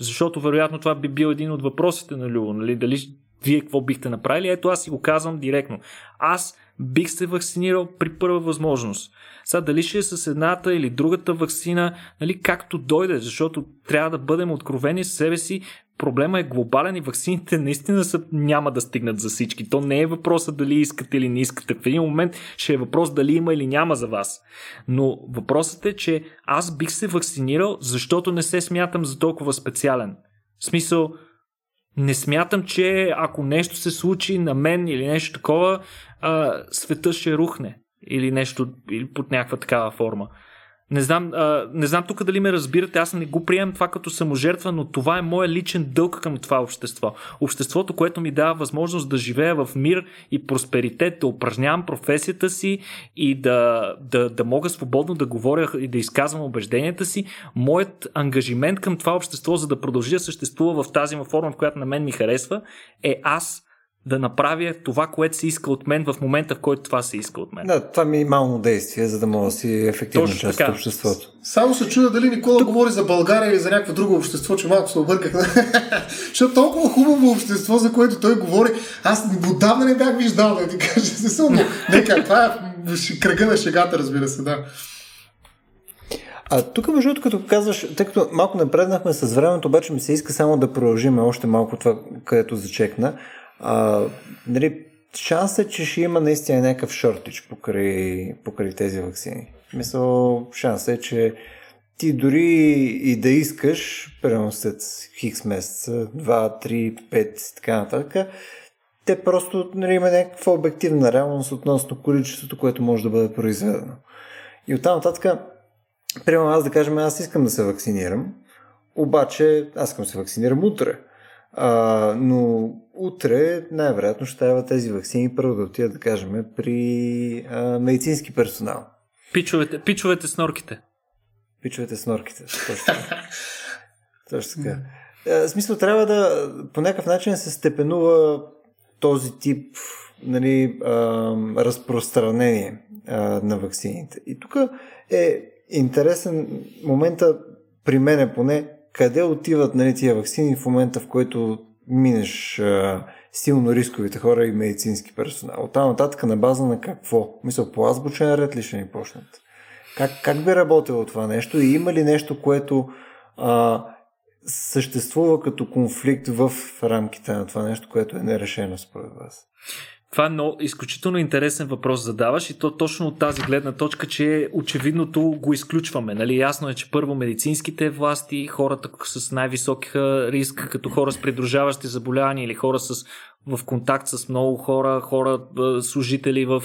Защото вероятно това би бил един от въпросите на Любо, нали? Дали вие какво бихте направили? Ето аз си го казвам директно. Аз бих се вакцинирал при първа възможност. Сега дали ще е с едната или другата вакцина, нали, както дойде, защото трябва да бъдем откровени с себе си, проблема е глобален и вакцините наистина са, няма да стигнат за всички. То не е въпросът дали искате или не искате. В един момент ще е въпрос дали има или няма за вас. Но въпросът е, че аз бих се вакцинирал, защото не се смятам за толкова специален. В смисъл, не смятам, че ако нещо се случи на мен или нещо такова, а, света ще рухне. Или нещо, или под някаква такава форма. Не знам, а, не знам тук дали ме разбирате, аз не го приемам това като саможертва, но това е моя личен дълг към това общество. Обществото, което ми дава възможност да живея в мир и просперитет, да упражнявам професията си и да, да, да мога свободно да говоря и да изказвам убежденията си. Моят ангажимент към това общество, за да продължи да съществува в тази форма, в която на мен ми харесва, е аз да направя това, което се иска от мен в момента, в който това се иска от мен. Да, това е минимално действие, за да мога да си ефективно Точно част от обществото. Само се чуда дали Никола Тук... говори за България или за някакво друго общество, че малко се обърках. Защото толкова хубаво общество, за което той говори, аз отдавна не бях виждал, да ти кажа. Не съм, нека, това е кръга на шегата, разбира се, да. А тук, между другото, като казваш, тъй като малко напреднахме с времето, обаче ми се иска само да продължим още малко това, където зачекна. А, нали, шанс е, че ще има наистина някакъв шортич покрай, покрай тези вакцини. Мисъл, шанс е, че ти дори и да искаш, примерно след хикс месеца, 2, 3, 5 и така нататък, те просто нали, има някаква обективна реалност относно количеството, което може да бъде произведено. И оттам нататък, примерно аз да кажем, аз искам да се вакцинирам, обаче аз искам се вакцинирам утре. А, но утре най-вероятно ще трябва тези вакцини първо да отидат, да кажем, при а, медицински персонал. Пичовете, пичовете с норките. Пичовете с норките. Точно така. Точно така. В смисъл, трябва да по някакъв начин се степенува този тип нали, а, разпространение а, на вакцините. И тук е интересен момента при мене поне, къде отиват нали, тия вакцини в момента, в който минеш а, силно рисковите хора и медицински персонал. От нататък на база на какво? Мисля, по азбучен ред ли ще ни почнат? Как, как би работило това нещо и има ли нещо, което а, съществува като конфликт в рамките на това нещо, което е нерешено според вас? Това е изключително интересен въпрос задаваш и то точно от тази гледна точка, че очевидното го изключваме. Нали? Ясно е, че първо медицинските власти, хората с най-висок риск, като хора с придружаващи заболявания или хора с в контакт с много хора, хора, служители в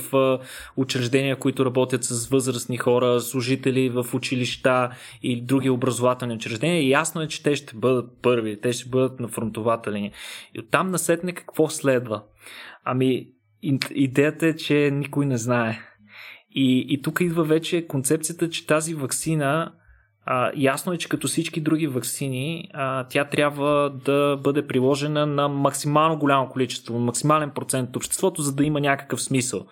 учреждения, които работят с възрастни хора, служители в училища и други образователни учреждения. Ясно е, че те ще бъдат първи, те ще бъдат на фронтовата линия. И оттам насетне какво следва? Ами, идеята е, че никой не знае. И, и тук идва вече концепцията, че тази вакцина а, ясно е, че като всички други вакцини, а, тя трябва да бъде приложена на максимално голямо количество, максимален процент от обществото, за да има някакъв смисъл.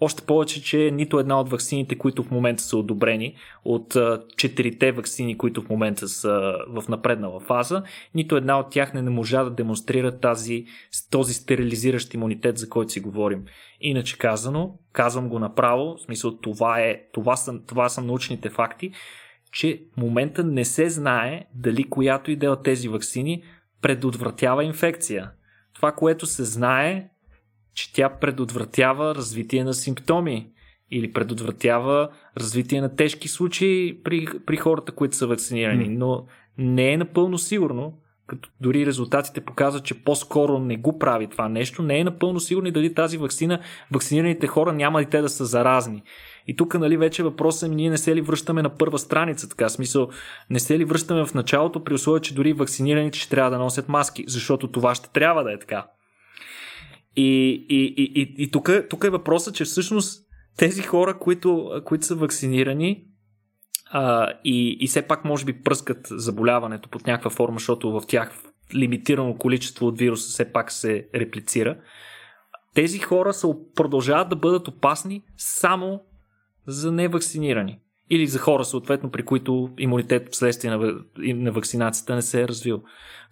Още повече, че нито една от вакцините, които в момента са одобрени, от а, четирите вакцини, които в момента са в напреднала фаза, нито една от тях не, не можа да демонстрира тази, този стерилизиращ имунитет, за който си говорим. Иначе казано, казвам го направо, в смисъл това, е, това, са, това са научните факти, че в момента не се знае дали която и да е от тези вакцини предотвратява инфекция. Това, което се знае, че тя предотвратява развитие на симптоми или предотвратява развитие на тежки случаи при, при хората, които са вакцинирани. Но не е напълно сигурно, като дори резултатите показват, че по-скоро не го прави това нещо, не е напълно сигурно дали тази вакцина, вакцинираните хора няма и те да са заразни. И тук, нали, вече въпросът е, ние не се ли връщаме на първа страница, така смисъл, не се ли връщаме в началото, при условие, че дори вакцинираните ще трябва да носят маски, защото това ще трябва да е така. И, и, и, и, и тук, тук е въпросът, че всъщност тези хора, които, които са вакцинирани, а, и, и все пак може би пръскат заболяването под някаква форма, защото в тях лимитирано количество от вируса все пак се реплицира. Тези хора са, продължават да бъдат опасни само за невакцинирани. Или за хора, съответно, при които имунитет вследствие на, на вакцинацията не се е развил.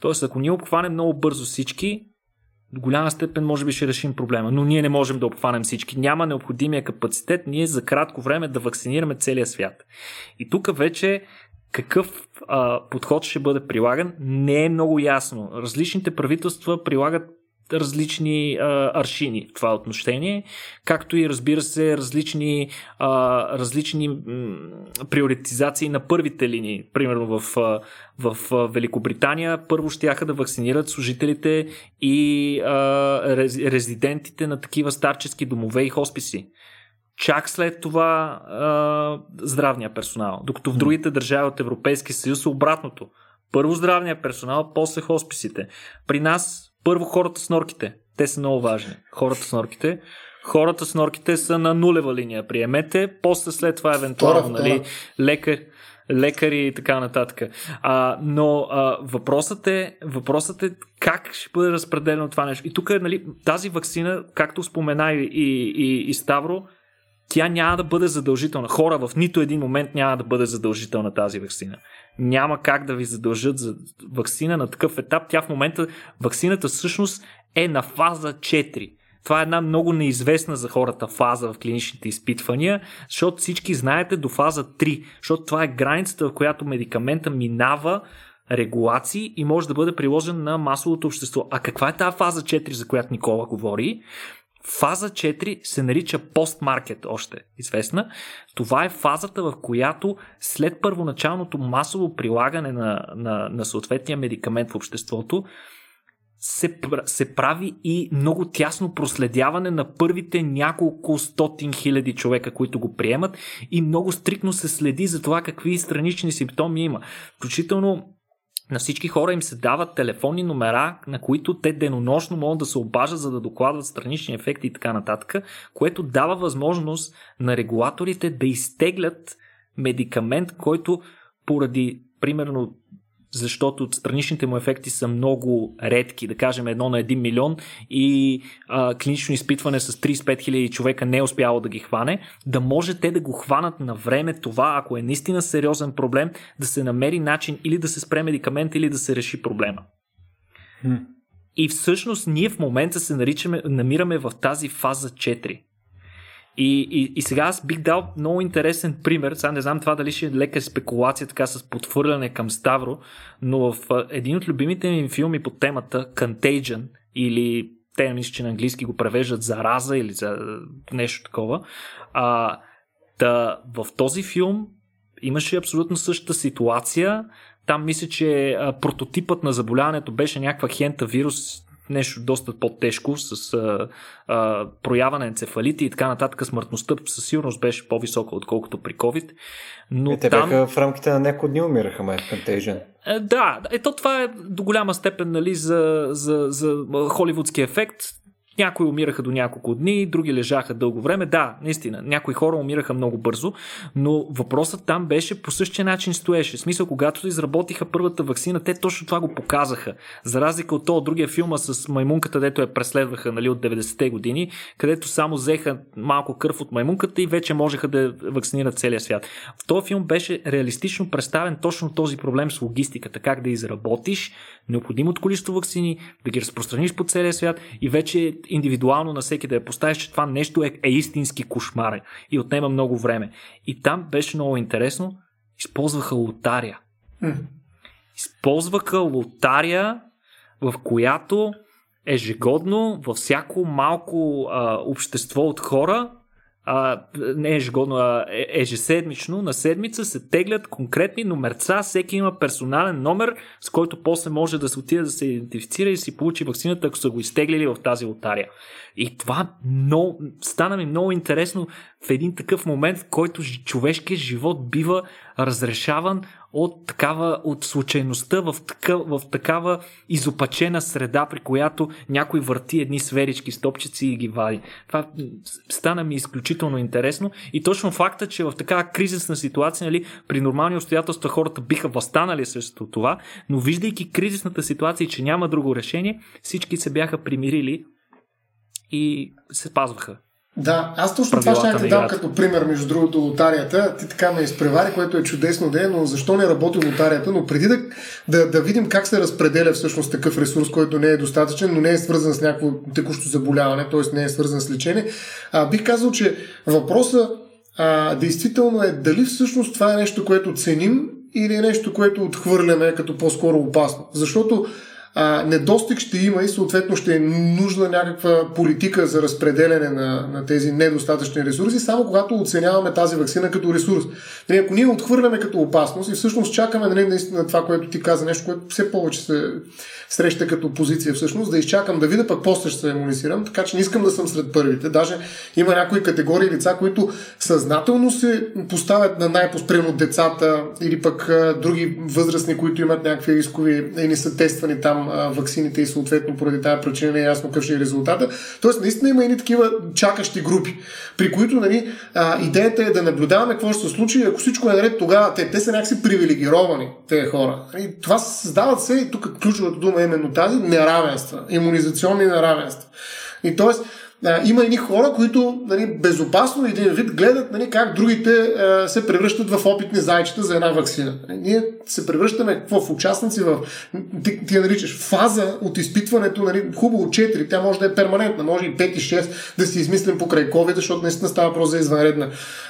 Тоест, ако ние обхванем много бързо всички, до голяма степен може би ще решим проблема, но ние не можем да обхванем всички. Няма необходимия капацитет ние за кратко време да вакцинираме целия свят. И тук вече какъв а, подход ще бъде прилаган не е много ясно. Различните правителства прилагат различни а, аршини в това отношение, както и разбира се различни, а, различни м, приоритизации на първите линии. Примерно в, в Великобритания първо ще да вакцинират служителите и а, рез, резидентите на такива старчески домове и хосписи. Чак след това а, здравния персонал. Докато в другите държави от Европейския съюз е обратното. Първо здравния персонал, после хосписите. При нас първо хората с норките. Те са много важни. Хората с норките. Хората с норките са на нулева линия. Приемете. После след това евентуално нали, лекар, лекари и така нататък. А, но а, въпросът, е, въпросът е как ще бъде разпределено това нещо. И тук нали, тази вакцина, както спомена и, и, и Ставро, тя няма да бъде задължителна. Хора в нито един момент няма да бъде задължителна тази вакцина няма как да ви задължат за вакцина на такъв етап. Тя в момента, вакцината всъщност е на фаза 4. Това е една много неизвестна за хората фаза в клиничните изпитвания, защото всички знаете до фаза 3, защото това е границата, в която медикамента минава регулации и може да бъде приложен на масовото общество. А каква е тази фаза 4, за която Никола говори? Фаза 4 се нарича постмаркет, още известна. Това е фазата, в която след първоначалното масово прилагане на, на, на съответния медикамент в обществото, се, се прави и много тясно проследяване на първите няколко стотин хиляди човека, които го приемат и много стрикно се следи за това какви странични симптоми има. Включително на всички хора им се дават телефонни номера, на които те денонощно могат да се обажат, за да докладват странични ефекти и така нататък, което дава възможност на регулаторите да изтеглят медикамент, който поради примерно защото страничните му ефекти са много редки, да кажем едно на 1 милион и а, клинично изпитване с 35 000 човека не е успяло да ги хване, да може те да го хванат на време това, ако е наистина сериозен проблем, да се намери начин или да се спре медикамент, или да се реши проблема. Хм. И всъщност ние в момента се наричаме, намираме в тази фаза 4. И, и, и сега аз бих дал много интересен пример. Сега не знам това дали ще е лека спекулация така с подхвърляне към Ставро, но в един от любимите ми филми по темата Contagion или те мисля, че на английски го превеждат зараза или за нещо такова. А, да, в този филм имаше абсолютно същата ситуация. Там мисля, че прототипът на заболяването беше някаква хента вирус, нещо доста по-тежко, с а, а, проява на енцефалити и така нататък, смъртността със сигурност беше по-висока, отколкото при COVID. Но е, те там... бяха в рамките на няколко дни умираха, май, Contagion. Е, да, ето това е до голяма степен нали, за, за, за холивудски ефект. Някои умираха до няколко дни, други лежаха дълго време. Да, наистина, някои хора умираха много бързо, но въпросът там беше по същия начин стоеше. В смисъл, когато изработиха първата вакцина, те точно това го показаха. За разлика от това другия филма с маймунката, дето я преследваха нали, от 90-те години, където само взеха малко кръв от маймунката и вече можеха да вакцинират целия свят. В този филм беше реалистично представен точно този проблем с логистиката, как да изработиш необходимото количество вакцини, да ги разпространиш по целия свят и вече индивидуално на всеки да я поставиш, че това нещо е, е истински кошмар и отнема много време. И там беше много интересно. Използваха лотария. Използваха лотария, в която ежегодно във всяко малко а, общество от хора а, не ежегодно, а е, ежеседмично, на седмица се теглят конкретни номерца, всеки има персонален номер, с който после може да се отиде да се идентифицира и си получи вакцината, ако са го изтеглили в тази лотария. И това много, стана ми много интересно в един такъв момент, в който човешкият живот бива разрешаван от такава, от случайността в, такъв, в такава изопачена среда, при която някой върти едни сферички стопчици и ги вади. Това стана ми изключително интересно и точно факта, че в такава кризисна ситуация, нали, при нормални обстоятелства хората биха възстанали срещу това, но виждайки кризисната ситуация, че няма друго решение, всички се бяха примирили и се пазваха. Да, аз точно това ще ти дам като пример, между другото, лотарията. Ти така ме изпревари, което е чудесно да е, но защо не работи лотарията? Но преди да, да, да видим как се разпределя всъщност такъв ресурс, който не е достатъчен, но не е свързан с някакво текущо заболяване, т.е. не е свързан с лечение, а, бих казал, че въпросът а, действително е дали всъщност това е нещо, което ценим или е нещо, което отхвърляме като по-скоро опасно. Защото а, недостиг ще има и съответно ще е нужна някаква политика за разпределяне на, на тези недостатъчни ресурси, само когато оценяваме тази вакцина като ресурс. Нали, ако ние отхвърляме като опасност и всъщност чакаме нали, наистина това, което ти каза, нещо, което все повече се среща като позиция всъщност, да изчакам да видя, пък после ще се иммунизирам, така че не искам да съм сред първите. Даже има някои категории лица, които съзнателно се поставят на най-поспремо децата или пък а, други възрастни, които имат някакви рискови и не са тествани там а, ваксините и съответно поради тази причина не е ясно какъв ще е резултата. Тоест, наистина има и такива чакащи групи, при които нали, а, идеята е да наблюдаваме какво ще се случи. Ако всичко е наред, тогава те, те са някакси привилегировани, тези хора. И това създават се, и тук ключовата дума е именно тази, неравенства, иммунизационни неравенства. И т.е има едни хора, които нали, безопасно един вид гледат нали, как другите а, се превръщат в опитни зайчета за една вакцина. Нали, ние се превръщаме какво, в участници в, ти, ти я наричаш, фаза от изпитването, нали, хубаво 4, тя може да е перманентна, може и 5 и 6 да си измислим покрай COVID, защото наистина става въпрос за извънредна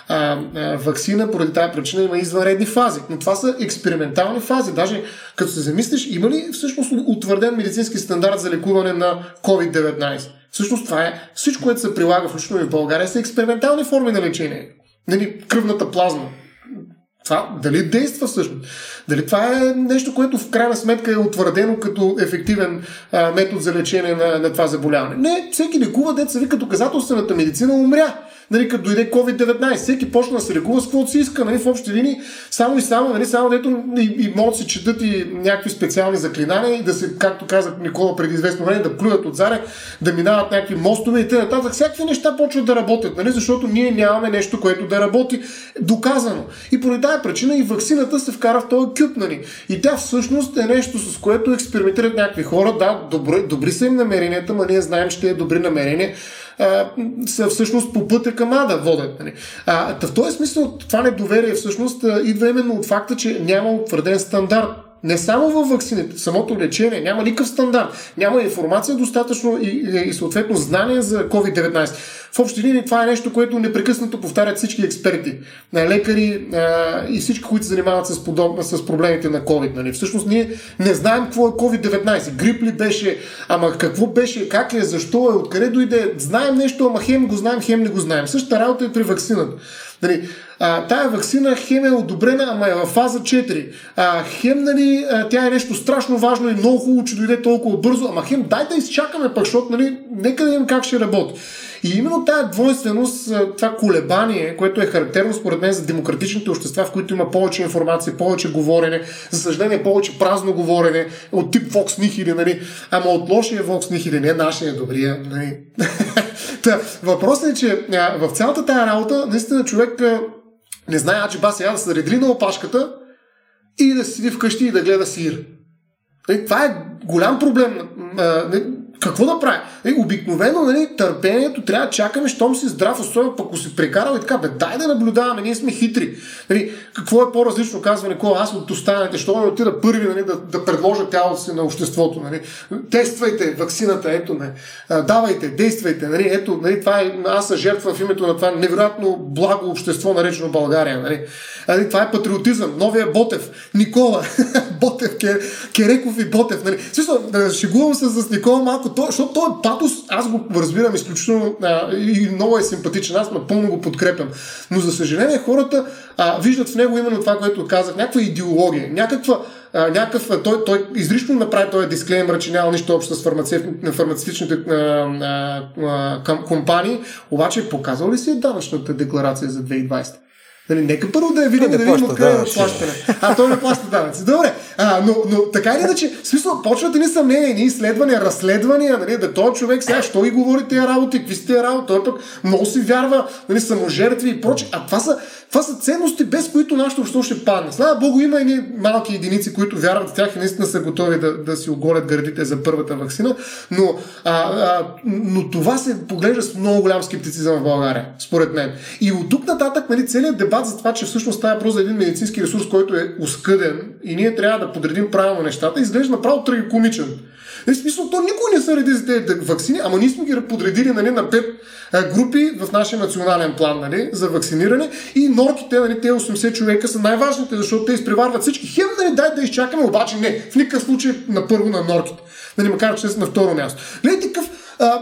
а, а, вакцина, поради тази причина има извънредни фази. Но това са експериментални фази. Даже като се замислиш, има ли всъщност утвърден медицински стандарт за лекуване на COVID-19? Всъщност това е всичко, което се прилага включително и в България, са експериментални форми на лечение. Нали, кръвната плазма. Това дали действа всъщност? Дали това е нещо, което в крайна сметка е утвърдено като ефективен а, метод за лечение на, на това заболяване? Не, всеки лекува деца ви като доказателствената медицина умря нали, като дойде COVID-19. Всеки почна да се лекува с каквото си иска, нали, в общи линии, само и само, нали, само дето и, и могат да се четат и някакви специални заклинания и да се, както казах Никола преди известно време, да плюят от заре, да минават някакви мостове и т.н. Всякакви неща почват да работят, нали, защото ние нямаме нещо, което да работи доказано. И поради тази причина и вакцината се вкара в този кюп, нали. И тя всъщност е нещо, с което експериментират някакви хора. Да, добри, добри са им намеренията, но ние знаем, че е добри намерения са всъщност по пътя към Ада водят. Нали. В този смисъл това недоверие всъщност идва именно от факта, че няма утвърден стандарт не само във вакцините, самото лечение, няма никакъв стандарт, няма информация достатъчно и, и съответно знание за COVID-19. В общи линии това е нещо, което непрекъснато повтарят всички експерти, лекари а, и всички, които се занимават с, подобна, с проблемите на COVID. Нали. Всъщност ние не знаем какво е COVID-19. Грип ли беше, ама какво беше, как е, защо е, откъде дойде. Знаем нещо, ама хем го знаем, хем не го знаем. Същата работа е при вакцината. Нали, а, тая вакцина хем е одобрена, ама е в фаза 4. А, хем, нали, тя е нещо страшно важно и много хубаво, че дойде толкова бързо, ама хем дай да изчакаме пък, защото нали, нека да видим как ще работи. И именно тази двойственост, това колебание, което е характерно според мен за демократичните общества, в които има повече информация, повече говорене, за съжаление повече празно говорене, от тип Vox Nihili, нали? ама от лошия Vox Nihili, не нашия добрия. Нали? Та, въпросът е, че в цялата тази работа, наистина човек не знае аджиба сега да се редли на опашката и да седи вкъщи и да гледа сир. Нали, това е голям проблем. Какво да прави? Е, обикновено нали, търпението трябва да чакаме, щом си здрав, особено пък ако си прекарал и така, бе, дай да наблюдаваме, ние сме хитри. Нали, какво е по-различно, казва Никола, аз от останалите, що ме отида първи нали, да, да предложа тялото си на обществото. Нали. Тествайте вакцината, ето не. Давайте, действайте. Нали, ето, нали, това е, аз съм жертва в името на това невероятно благо общество, наречено България. Нали. Нали, това е патриотизъм. Новия Ботев, Никола, Ботев, Кереков и Ботев. Нали. Също, шегувам се с Никола малко то, защото този патос, аз го разбирам изключително а, и много е симпатичен, аз напълно го подкрепям. Но за съжаление хората а, виждат в него именно това, което казах, някаква идеология, някаква а, някакъв, той, той изрично направи този дисклеймер, че няма нищо общо с фармацевтичните а, а, компании, обаче показал ли си е данъчната декларация за 2020? Нали, нека първо да я видим, да видим откъде е плащане. А, той не плаща данъци. Добре, а, но, но така или иначе, в смисъл, почват ни съмнения, ни изследвания, разследвания, нали, да този човек сега, що и говори тези работи, какви са тези работи, той пък много си вярва, нали, саможертви и прочее. А това са, това са ценности, без които нашето общество ще падне. Слава Богу, има и малки единици, които вярват в тях и наистина са готови да, да си оголят гърдите за първата вакцина, но, а, а, но това се поглежда с много голям скептицизъм в България, според мен. И от тук нататък, нали, целият дебат за това, че всъщност става просто за един медицински ресурс, който е оскъден и ние трябва да подредим правилно нещата, изглежда направо трагикомичен. В смисъл, то никой не се реди за тези вакцини, ама ние сме ги подредили нали, на пет групи в нашия национален план нали, за вакциниране и норките, нали, те 80 човека са най-важните, защото те изпреварват всички. Хем, нали, дай да изчакаме, обаче не, в никакъв случай на първо на норките. Нали, макар че са на второ място. Нали, такъв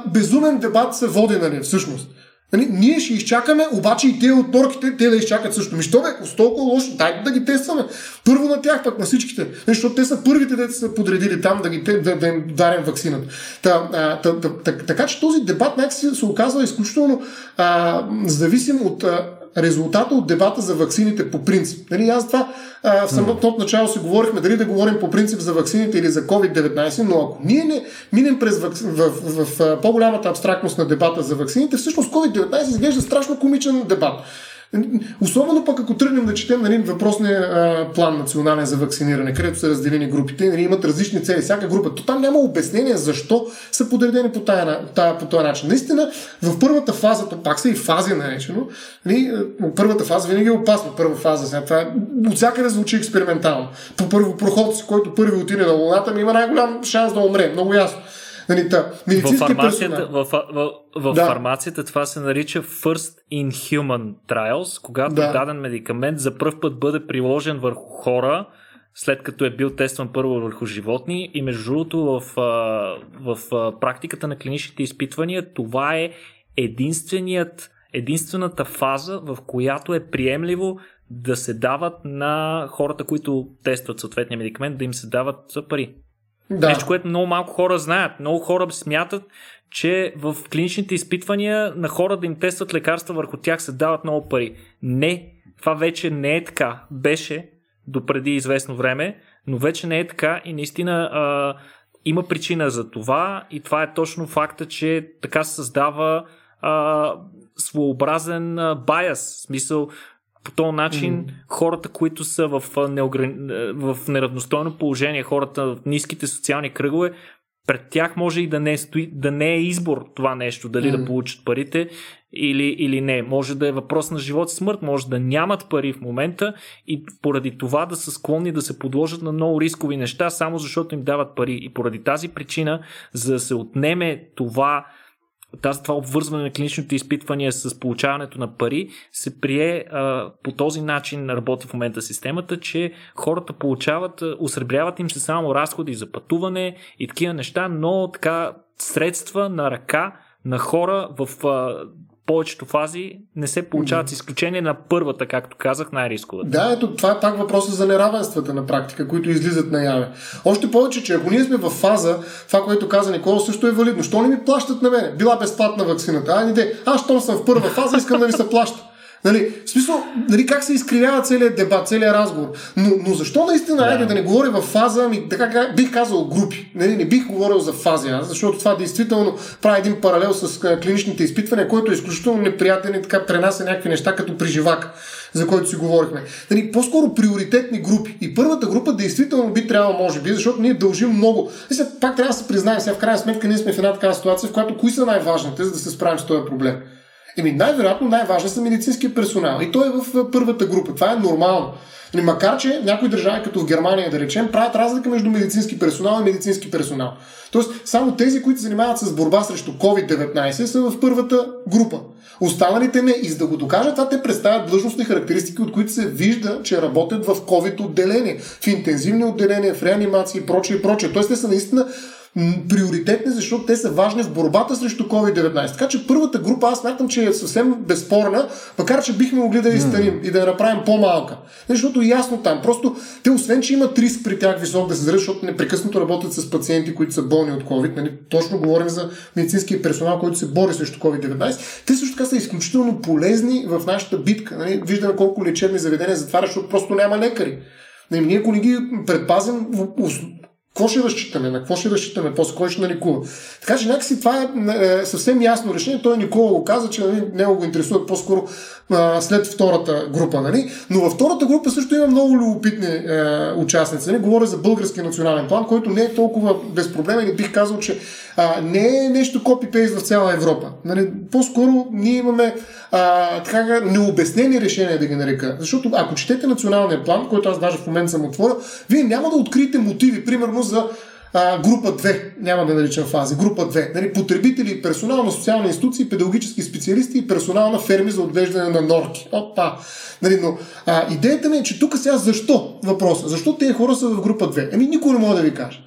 безумен дебат се води, нали, всъщност. Нали, ние ще изчакаме, обаче и те от норките, те да изчакат също. Ми що бе, ако толкова лошо, дайте да ги тестваме. Първо на тях, пък на всичките. Нали, защото те са първите, да са подредили там да, ги, да, да им дарим вакцината. Та, та, та, та, така че този дебат някакси се оказва изключително а, зависим от а, резултата от дебата за ваксините по принцип. Нали, аз това а, в самото начало си говорихме дали да говорим по принцип за ваксините или за COVID-19, но ако ние не минем през вакци... в, в, в, в по-голямата абстрактност на дебата за ваксините, всъщност COVID-19 изглежда страшно комичен дебат. Особено пък ако тръгнем да четем нали, въпросния план национален за вакциниране, където са разделени групите, нали, имат различни цели, всяка група. То там няма обяснение защо са подредени по, тая, тая, по този начин. Наистина, в първата фаза, то пак са и фази наречено, нали, първата фаза винаги е опасна. Първа фаза, сега това е, от всякъде звучи експериментално. По първо проход си, който първи отиде на Луната, ми има най-голям шанс да умре. Много ясно. Нали, та, в, фармацията, в, в, в, да. фармацията това се нарича First in Human Trials, когато да. даден медикамент за първ път бъде приложен върху хора, след като е бил тестван първо върху животни и между другото в, в, в практиката на клиничните изпитвания това е единственият, единствената фаза, в която е приемливо да се дават на хората, които тестват съответния медикамент, да им се дават пари. Да. Нещо, което много малко хора знаят. Много хора смятат, че в клиничните изпитвания на хора да им тестват лекарства върху тях се дават много пари. Не, това вече не е така. Беше до преди известно време, но вече не е така и наистина а, има причина за това и това е точно факта, че така се създава а, своеобразен а. В смисъл, по този начин mm. хората, които са в, неограни... в неравностойно положение, хората в ниските социални кръгове, пред тях може и да не, стои, да не е избор това нещо, дали mm. да получат парите или, или не. Може да е въпрос на живот и смърт, може да нямат пари в момента и поради това да са склонни да се подложат на много рискови неща, само защото им дават пари. И поради тази причина, за да се отнеме това тази, това обвързване на клиничните изпитвания с получаването на пари се прие а, по този начин работи в момента системата, че хората получават, усребряват им се само разходи за пътуване и такива неща, но така средства на ръка на хора в а, повечето фази не се получават с изключение на първата, както казах, най-рискова. Да, ето това е пак въпроса за неравенствата на практика, които излизат наяве. Още повече, че ако ние сме в фаза, това, което каза Никола, също е валидно. Що не ми плащат на мене? Била безплатна вакцината. А, не де. Аз, щом съм в първа фаза, искам да ми се плаща. Нали, в смисъл, нали, как се изкривява целият дебат, целият разговор. Но, но защо наистина, айде да. да не говорим в фаза, ами, така бих казал групи. Нали, не бих говорил за фази, аз, защото това действително прави един паралел с клиничните изпитвания, който е изключително неприятен и така пренася някакви неща, като при живак, за който си говорихме. Нали, по-скоро приоритетни групи. И първата група действително би трябвало, може би, защото ние дължим много. И сега, пак трябва да се признаем, сега в крайна сметка ние сме в една такава ситуация, в която кои са най-важните, за да се справим с този проблем. Еми, най-вероятно най-важен са медицинския персонал. И той е в първата група. Това е нормално. Нали, макар, че някои държави, като в Германия, да речем, правят разлика между медицински персонал и медицински персонал. Тоест, само тези, които се занимават с борба срещу COVID-19, са в първата група. Останалите не. И за да го докажат това, те представят длъжностни характеристики, от които се вижда, че работят в COVID отделение, в интензивни отделения, в реанимации и прочее и прочее. Тоест, те са наистина приоритетни, защото те са важни в борбата срещу COVID-19. Така че първата група аз смятам, че е съвсем безспорна, макар че бихме могли да изтарим mm. и да я направим по-малка. Защото ясно там. Просто те, освен че имат риск при тях висок да се заразят, защото непрекъснато работят с пациенти, които са болни от COVID. Нали? Точно говорим за медицинския персонал, който се бори срещу COVID-19. Те също така са изключително полезни в нашата битка. Нали? Виждаме колко лечебни заведения затварят, защото просто няма лекари. Нали, ние ако не ги предпазим, какво ще разчитаме? На какво ще разчитаме? После кой ще наликува? Така че някакси това е, е съвсем ясно решение. Той Никола го каза, че нали, него го интересува по-скоро а, след втората група. Нали? Но във втората група също има много любопитни е, участници. Нали? Говоря за български национален план, който не е толкова безпроблемен и бих казал, че а, не е нещо копи-пейст в цяла Европа. Нали? По-скоро ние имаме а, така, необяснени решения, да ги нарека. Защото ако четете националния план, който аз даже в момента съм отворил, вие няма да откриете мотиви, примерно за а, група 2, няма да наричам фази, група 2, нали, потребители, персонал на социални институции, педагогически специалисти и персонал на ферми за отглеждане на норки. Опа! Нали, но а, идеята ми е, че тук сега защо въпроса? Защо тези хора са в група 2? Ами никой не може да ви каже.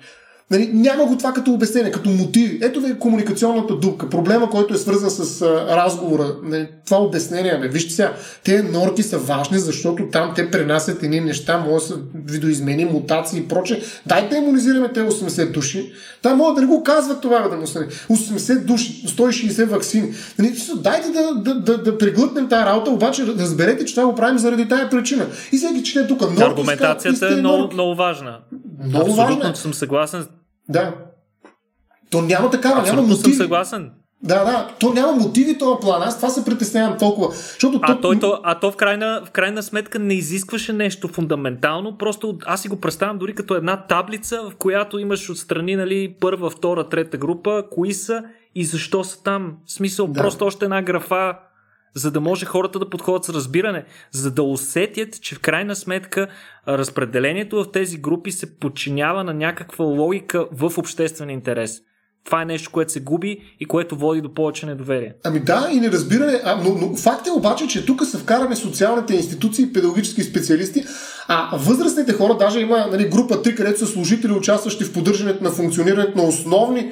Нали, няма го това като обяснение, като мотиви. Ето ви комуникационната дупка. Проблема, който е свързан с а, разговора. Нали, това обяснение. Бе. Вижте сега, те норки са важни, защото там те пренасят едни неща, може да са видоизмени, мутации и проче. Дайте иммунизираме те 80 души. Та могат да не го казват това, да му стане. 80 души, 160 вакцини. Нали, дайте да, да, да, да преглътнем тази работа, обаче разберете, че това го правим заради тази причина. И всеки чете тук. Аргументацията е много, много важна. Много Абсолютно важна. съм съгласен да. То няма такава, Абсолютно няма мотиви. съм съгласен. Да, да, то няма мотиви този план. Аз това се притеснявам толкова. Защото а, то... Той, то, а то в крайна, в крайна сметка не изискваше нещо фундаментално. Просто аз си го представям дори като една таблица, в която имаш отстрани нали, първа, втора, трета група, кои са и защо са там. В смисъл, да. просто още една графа за да може хората да подходят с разбиране, за да усетят, че в крайна сметка разпределението в тези групи се подчинява на някаква логика в обществен интерес. Това е нещо, което се губи и което води до повече недоверие. Ами да, и неразбиране. А, но, но факт е обаче, че тук са вкарани социалните институции и педагогически специалисти, а възрастните хора, даже има нали, група 3, където са служители, участващи в поддържането на функционирането на основни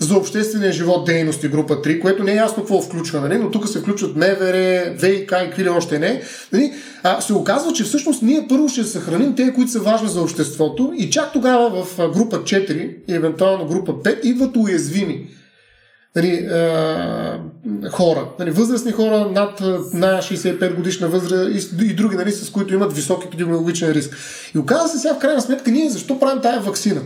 за обществения живот дейности група 3, което не е ясно какво включва, нали? но тук се включват МВР, ВИК и какви ли още не. Нали? А, се оказва, че всъщност ние първо ще съхраним те, които са важни за обществото и чак тогава в група 4 и евентуално група 5 идват уязвими нали, а, хора, нали, възрастни хора над на 65 годишна възраст и, и други, нали, с които имат висок епидемиологичен риск. И оказва се сега в крайна сметка ние защо правим тая вакцина?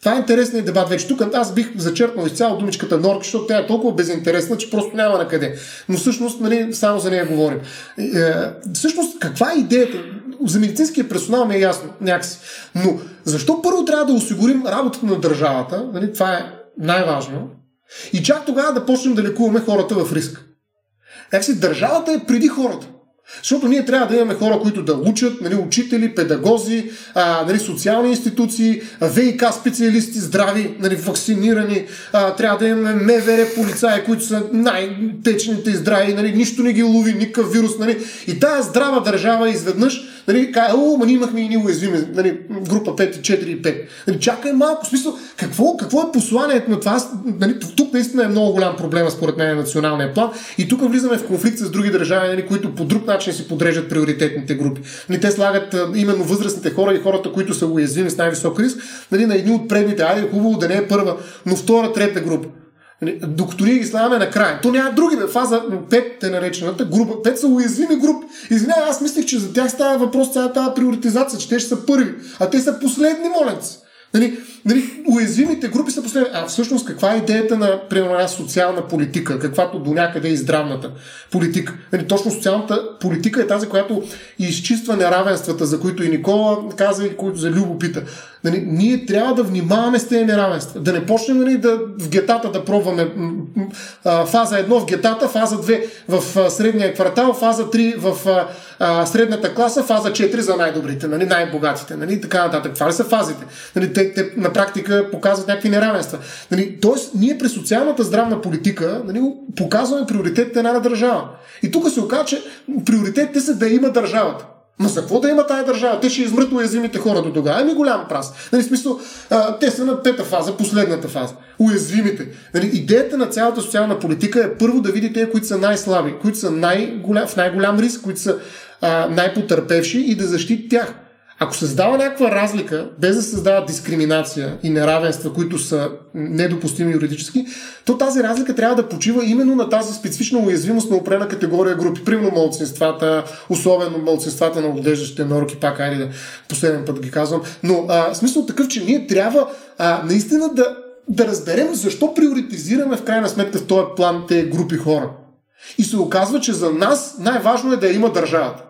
Това е интересният дебат вече. Тук аз бих зачерпнал изцяло думичката норки, защото тя е толкова безинтересна, че просто няма на къде. Но всъщност нали, само за нея говорим. Е, всъщност, каква е идеята? За медицинския персонал ми е ясно някакси. Но защо първо трябва да осигурим работата на държавата? Нали, това е най-важно. И чак тогава да почнем да лекуваме хората в риск. Някакси държавата е преди хората. Защото ние трябва да имаме хора, които да учат, нали, учители, педагози, а, нали, социални институции, ВИК специалисти, здрави, нали, вакцинирани, а, трябва да имаме МВР полицаи, които са най-течните и здрави, нали, нищо не ги лови, никакъв вирус. Нали. И тая здрава държава изведнъж нали, каже, о, ма ние имахме и ние уязвими, нали, група 5, 4 и 5. Нали, чакай малко, в смисъл, какво, какво е посланието на това? Нали, тук наистина е много голям проблем, според мен, на националния план. И тук влизаме в конфликт с други държави, нали, които по друг начин си подреждат приоритетните групи. Нали, те слагат именно възрастните хора и хората, които са уязвими с най-висок риск, нали, на едни от предните. Айде, е хубаво да не е първа, но втора, трета група. Нали, докато ние ги слагаме накрая. То няма други. Фаза 5 е наречената група. 5 са уязвими групи. Извинявай, аз мислих, че за тях става въпрос цялата тази приоритизация, че те ще са първи. А те са последни моленци. Нали, нали, уязвимите групи са последни. А всъщност каква е идеята на примерно, една социална политика, каквато до някъде е и здравната политика? Нали, точно социалната политика е тази, която изчиства неравенствата, за които и Никола каза и които за Любо пита. Нали, ние трябва да внимаваме с тези неравенства. Да не почнем нали, да, в гетата да пробваме а, фаза 1 в гетата, фаза 2 в а, средния квартал, фаза 3 в а, а, средната класа, фаза 4 за най-добрите, нали, най-богатите. Нали, така нататък. Това ли са фазите? Нали, те, те на практика показват някакви неравенства. Нали, тоест, ние през социалната здравна политика нали, показваме приоритетите на една държава. И тук се оказа, че приоритетите са да има държавата. Ма за какво да има тая държава? Те ще измрат уязвимите хора до тогава. Ами голям прас. Нали, смисъл, а, те са на пета фаза, последната фаза. Уязвимите. Нали, идеята на цялата социална политика е първо да види те, които са най-слаби, които са най-голям, в най-голям риск, които са а, най-потърпевши и да защити тях. Ако създава някаква разлика, без да създава дискриминация и неравенства, които са недопустими юридически, то тази разлика трябва да почива именно на тази специфична уязвимост на опрена категория групи. Примерно мълцинствата, особено мълцинствата на отглеждащите норки, пак айде да последен път ги казвам. Но а, смисъл такъв, че ние трябва а, наистина да, да разберем защо приоритизираме в крайна сметка в този план те групи хора. И се оказва, че за нас най-важно е да има държавата.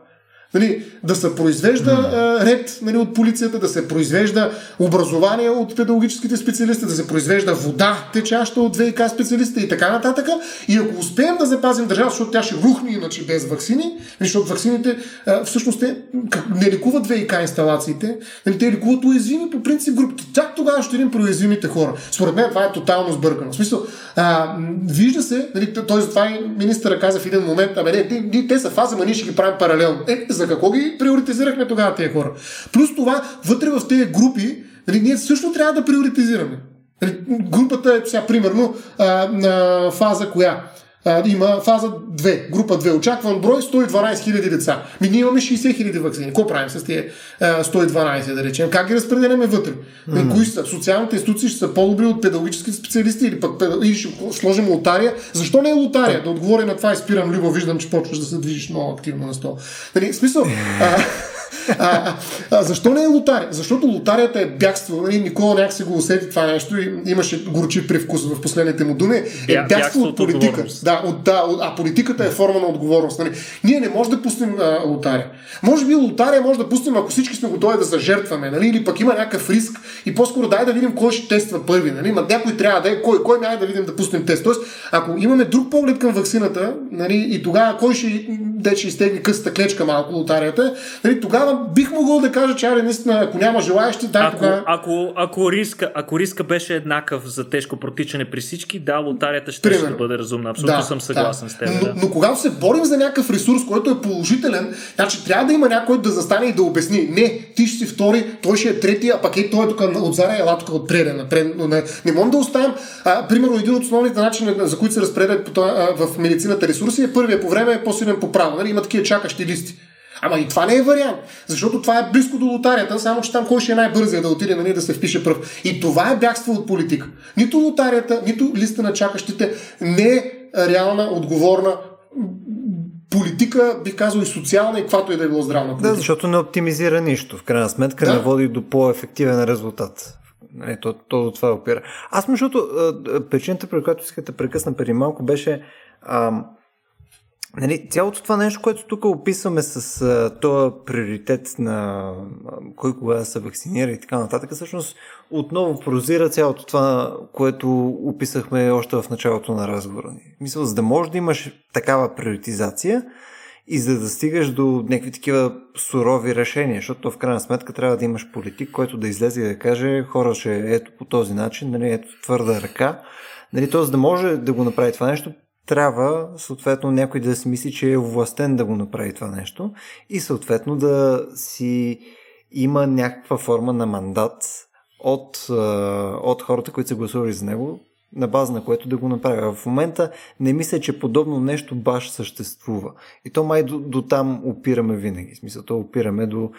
Нали, да се произвежда а, ред нали, от полицията, да се произвежда образование от педагогическите специалисти, да се произвежда вода, течаща от ВИК специалистите и така нататък. И ако успеем да запазим държава, защото тя ще рухне иначе без вакцини, защото вакцините а, всъщност те не лекуват ВИК инсталациите, нали, те лекуват уязвими по принцип групите. Чак тогава ще видим про уязвимите хора. Според мен това е тотално сбъркано. В смисъл, а, вижда се, нали, той затова и министъра каза в един момент, абе, не, те, те, те са фаза, ма ние ще ги правим паралелно. Е, за какво ги приоритизирахме тогава тези хора? Плюс това, вътре в тези групи, нали, ние също трябва да приоритизираме. Нали, групата е сега, примерно, а, на фаза коя? А, има фаза 2, група 2. Очакван брой 112 хиляди деца. Ми ние имаме 60 хиляди вакцини. Какво правим с тези 112, да речем? Как ги разпределяме вътре? Mm-hmm. Кои са? Социалните институции ще са по-добри от педагогическите специалисти или пък или ще сложим лотария? Защо не е лотария? Да отговоря на това и спирам Любо, виждам, че почваш да се движиш много активно на стол. Нали, смисъл, а, а, а, защо не е лотария? Защото лотарията е бягство. Нали, Никола някак се го усети това нещо и имаше горчи привкус в последните му думи. Е бягство от политика. Да, от, да, а политиката е форма на отговорност. Нали. Ние не можем да пуснем а, лотария. Може би лотария може да пуснем, ако всички сме готови да зажертваме, нали, или пък има някакъв риск и по-скоро дай да видим кой ще тества първи. Нали. Ма някой трябва да е, кой, кой ме да видим да пуснем тест. Тоест, ако имаме друг поглед към вакцината нали, и тогава кой ще, де ще изтегли късата клечка малко лотарията, нали, тогава тогава бих могъл да кажа, че аре, наистина, ако няма желаящи, да, ако, тогава... ако, ако, риска, ако риска беше еднакъв за тежко протичане при всички, да, лотарията ще, ще бъде разумна. Абсолютно да, съм съгласен да. с теб. Но, да. но когато се борим за някакъв ресурс, който е положителен, значи трябва да има някой да застане и да обясни. Не, ти ще си втори, той ще е трети, а пък е той е тук от Зара, ела тук от Преда. Напред. Не, не можем да оставим. А, примерно, един от основните начини, за които се разпределят в медицината ресурси е първия по време, е по-силен по право. Нали? Има такива чакащи листи. Ама и това не е вариант, защото това е близко до лотарията, само че там кой ще е най-бързия да отиде нали, да се впише пръв. И това е бягство от политика. Нито лотарията, нито листа на чакащите не е реална, отговорна политика, бих казал и социална, и каквато и да е било здравна политика. Да, защото не оптимизира нищо. В крайна сметка да. не води до по-ефективен резултат. Не, то, то до това опира. Аз, между причината, при която искате да прекъсна преди малко, беше ам, Нали, цялото това нещо, което тук описваме с а, този приоритет на а, кой кога да се вакцинира и така нататък, всъщност отново прозира цялото това, което описахме още в началото на разговора ни. Мисля, за да можеш да имаш такава приоритизация и за да стигаш до някакви такива сурови решения, защото в крайна сметка трябва да имаш политик, който да излезе и да каже хора, че ето по този начин, нали, ето твърда ръка. Нали, т.е. да може да го направи това нещо, трябва съответно някой да си мисли, че е властен да го направи това нещо и съответно да си има някаква форма на мандат от, от хората, които са гласували за него, на база на което да го направя. В момента не мисля, че подобно нещо баш съществува. И то май до, до там опираме винаги. В смисъл, то опираме до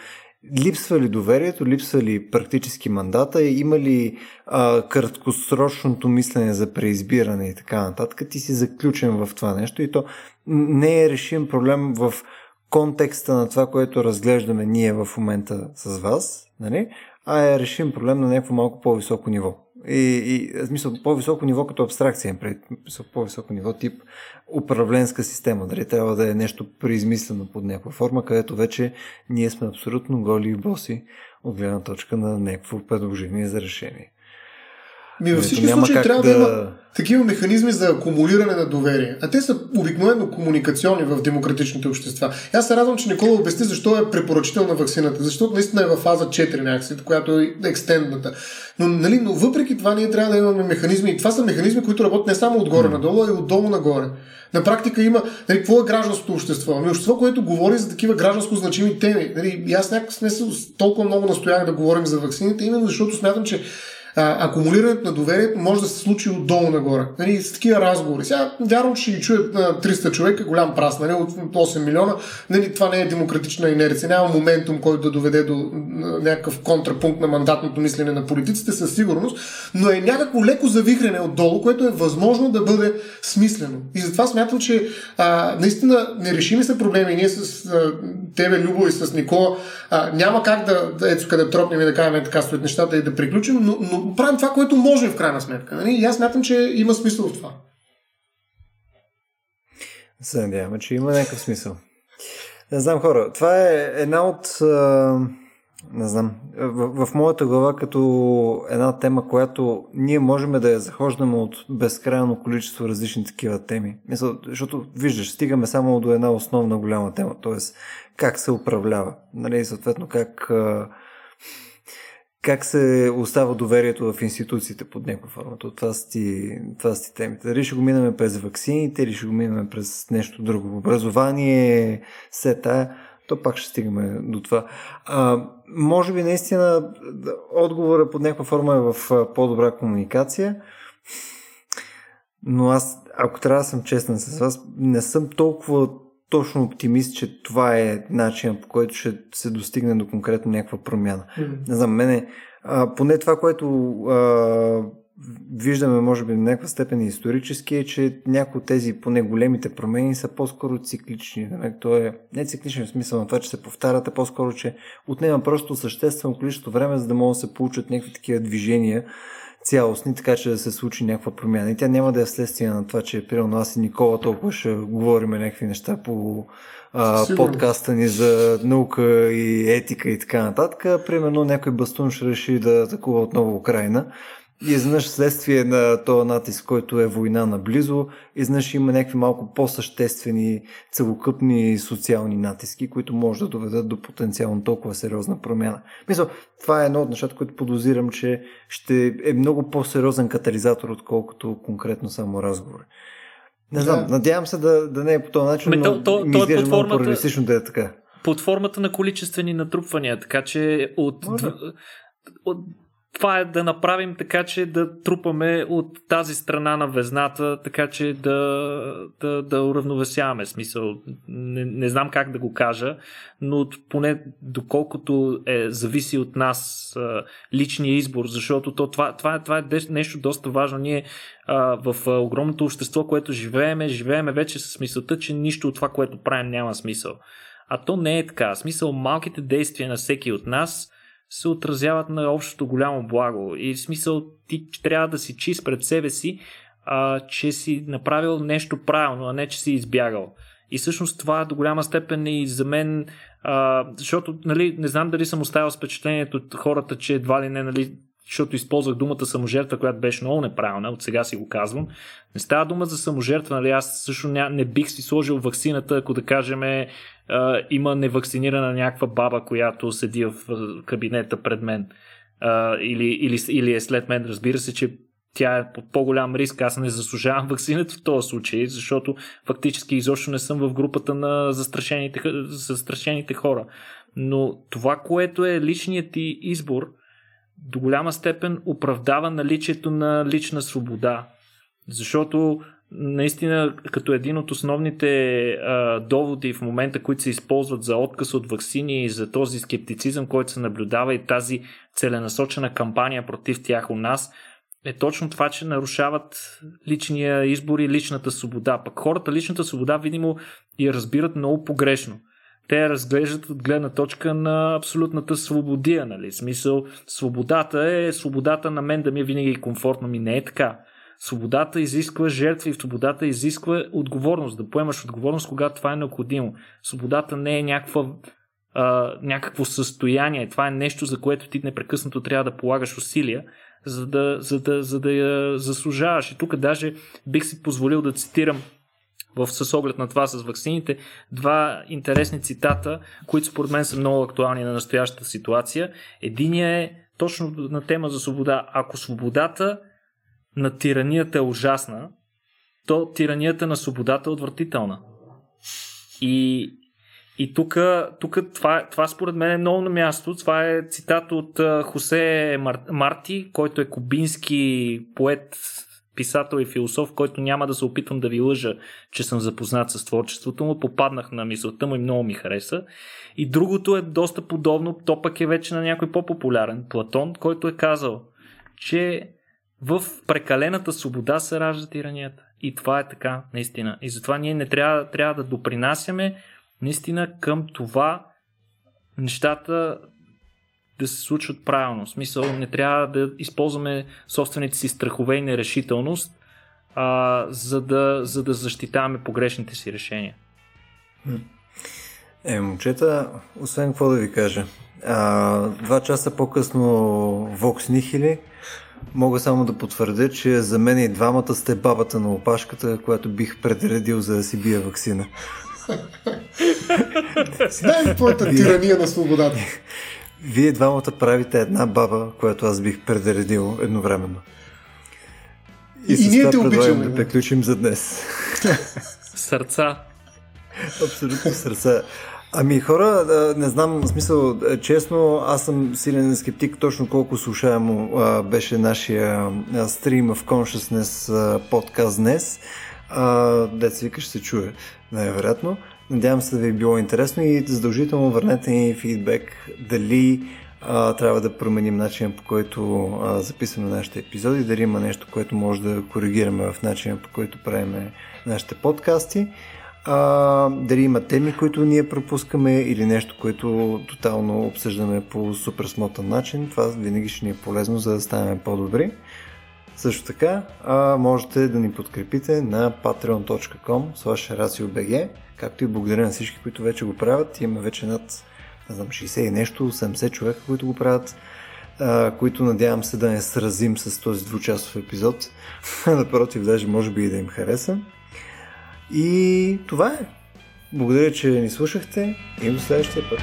Липсва ли доверието, липсва ли практически мандата, има ли а, краткосрочното мислене за преизбиране и така нататък, ти си заключен в това нещо и то не е решим проблем в контекста на това, което разглеждаме ние в момента с вас, нали? а е решим проблем на някакво малко по-високо ниво. И, и смисъл, по-високо ниво като абстракция, пред, по-високо ниво тип управленска система. Дали трябва да е нещо преизмислено под някаква форма, където вече ние сме абсолютно голи и боси от гледна точка на някакво предложение за решение. Ми във всички случаи трябва да... да има такива механизми за акумулиране на доверие. А те са обикновено комуникационни в демократичните общества. Аз се радвам, че Никола обясни защо е препоръчителна вакцината. Защото наистина е в фаза 4 някакси, която е екстендната. Но, нали, но въпреки това ние трябва да имаме механизми. И това са механизми, които работят не само отгоре надолу, а и отдолу нагоре. На практика има, нали, какво е гражданското общество? Ами общество, което говори за такива гражданско значими теми. Нали, и аз някакъв смисъл толкова много настоях да говорим за вакцините, именно защото смятам, че акумулирането на доверието може да се случи отдолу нагоре. Нали, с такива разговори. Сега, вярвам, че ги чуят на 300 човека, голям прас, нали, от 8 милиона. Нали, това не е демократична инерция. Няма моментум, който да доведе до някакъв контрапункт на мандатното мислене на политиците, със сигурност, но е някакво леко завихрене отдолу, което е възможно да бъде смислено. И затова смятам, че а, наистина нерешими са проблеми. Ние с а, тебе, Любо и с Никола а, няма как да, да ето къде тропнем и да кажем така стоят нещата и да приключим, но, но правим това, което можем в крайна сметка. Нали? И аз мятам, че има смисъл в това. Се надяваме, че има някакъв смисъл. Не знам, хора. Това е една от. Не знам. В, в моята глава, като една тема, която ние можем да я захождаме от безкрайно количество различни такива теми. Мисля, защото, виждаш, стигаме само до една основна голяма тема, т.е. как се управлява. Нали, съответно, как как се остава доверието в институциите под някаква форма. Това са, ти, това са ти темите. Дали ще го минаме през ваксините, или ще го минаме през нещо друго. Образование, сета, то пак ще стигаме до това. А, може би наистина отговора под някаква форма е в по-добра комуникация, но аз, ако трябва да съм честен с вас, не съм толкова точно оптимист, че това е начин по който ще се достигне до конкретно някаква промяна. Mm-hmm. Не знам, мене, а, поне това, което а, виждаме, може би, в някаква степен исторически, е, че някои от тези, поне големите промени, са по-скоро циклични. То е не цикличен в смисъл на това, че се повтарят, а по-скоро, че отнема просто съществено количество време, за да могат да се получат някакви такива движения, цялостни, така че да се случи някаква промяна. И тя няма да е следствие на това, че примерно аз и Никола толкова ще говорим някакви неща по а, подкаста ни за наука и етика и така нататък. Примерно някой бастун ще реши да атакува отново Украина И изведнъж следствие на този натиск, който е война наблизо, изведнъж има някакви малко по-съществени, целокъпни социални натиски, които може да доведат до потенциално толкова сериозна промяна. Мисля, това е едно от нещата, които подозирам, че ще е много по-сериозен катализатор, отколкото конкретно само разговор. Не знам, да. надявам се да, да не е по този начин, но то, то, ми то е изглежда много по-реалистично да е така. Под формата на количествени натрупвания, така че от, от това е да направим така, че да трупаме от тази страна на везната, така че да, да, да уравновесяваме смисъл. Не, не знам как да го кажа, но поне доколкото е, зависи от нас а, личния избор, защото то, това, това, това е нещо доста важно. Ние а, в а, огромното общество, което живееме, живееме вече с мисълта, че нищо от това, което правим, няма смисъл. А то не е така. Смисъл, малките действия на всеки от нас – се отразяват на общото голямо благо. И в смисъл ти трябва да си чист пред себе си, а, че си направил нещо правилно, а не че си избягал. И всъщност това до голяма степен е и за мен, а, защото нали, не знам дали съм оставил впечатлението от хората, че едва ли не, нали, защото използвах думата саможертва, която беше много неправилна, от сега си го казвам. Не става дума за саможертва, нали? Аз също ня, не бих си сложил вакцината, ако да кажем а, има невакцинирана някаква баба, която седи в кабинета пред мен а, или, или, или е след мен. Разбира се, че тя е под по-голям риск. Аз не заслужавам вакцината в този случай, защото фактически изобщо не съм в групата на застрашените, застрашените хора. Но това, което е личният ти избор, до голяма степен оправдава наличието на лична свобода. Защото наистина като един от основните а, доводи в момента, които се използват за отказ от вакцини и за този скептицизъм, който се наблюдава и тази целенасочена кампания против тях у нас, е точно това, че нарушават личния избор и личната свобода. Пък хората личната свобода, видимо, я разбират много погрешно. Те разглеждат от гледна точка на абсолютната свободия, нали? Смисъл, свободата е свободата на мен да ми е винаги комфортно. Ми не е така. Свободата изисква жертва и свободата изисква отговорност, да поемаш отговорност, когато това е необходимо. Свободата не е някаква, а, някакво състояние, това е нещо, за което ти непрекъснато трябва да полагаш усилия, за да, за да, за да я заслужаваш. И тук даже бих си позволил да цитирам в, с оглед на това с ваксините, два интересни цитата, които според мен са много актуални на настоящата ситуация. Единият е точно на тема за свобода. Ако свободата на тиранията е ужасна, то тиранията на свободата е отвратителна. И, и тук, това, това според мен е много на място. Това е цитат от Хосе Мар, Марти, който е кубински поет, писател и философ, който няма да се опитвам да ви лъжа, че съм запознат с творчеството му. Попаднах на мисълта му и много ми хареса. И другото е доста подобно, то пък е вече на някой по-популярен, Платон, който е казал, че в прекалената свобода се ражда тиранията. И това е така, наистина. И затова ние не трябва, трябва да допринасяме наистина към това нещата да се случват правилно. В смисъл, не трябва да използваме собствените си страхове и нерешителност, а, за, да, за да защитаваме погрешните си решения. Е, момчета, освен какво да ви кажа. А, два часа по-късно Vox Nihili Мога само да потвърдя, че за мен и двамата сте бабата на опашката, която бих предредил за да си бия вакцина. Дай твоята тирания на свободата. Вие двамата правите една баба, която аз бих предредил едновременно. И, и с ние това предлагам да приключим за днес. Сърца. Абсолютно сърца. Ами хора, не знам, смисъл, е, честно, аз съм силен скептик точно колко слушаемо беше нашия стрим в Consciousness подкаст днес. Деца вика ще се чуе, най-вероятно. Надявам се да ви е било интересно и задължително върнете ни фидбек дали а, трябва да променим начина по който а, записваме нашите епизоди, дали има нещо, което може да коригираме в начина по който правим нашите подкасти а, дали има теми, които ние пропускаме или нещо, което тотално обсъждаме по супер смотан начин. Това винаги ще ни е полезно, за да станем по-добри. Също така, а, можете да ни подкрепите на patreon.com raciobg, както и благодаря на всички, които вече го правят. Има вече над не знам, 60 и нещо, 70 човека, които го правят. а, които надявам се да не сразим с този двучасов епизод. Напротив, даже може би и да им хареса. И това е. Благодаря, че ни слушахте и до следващия път.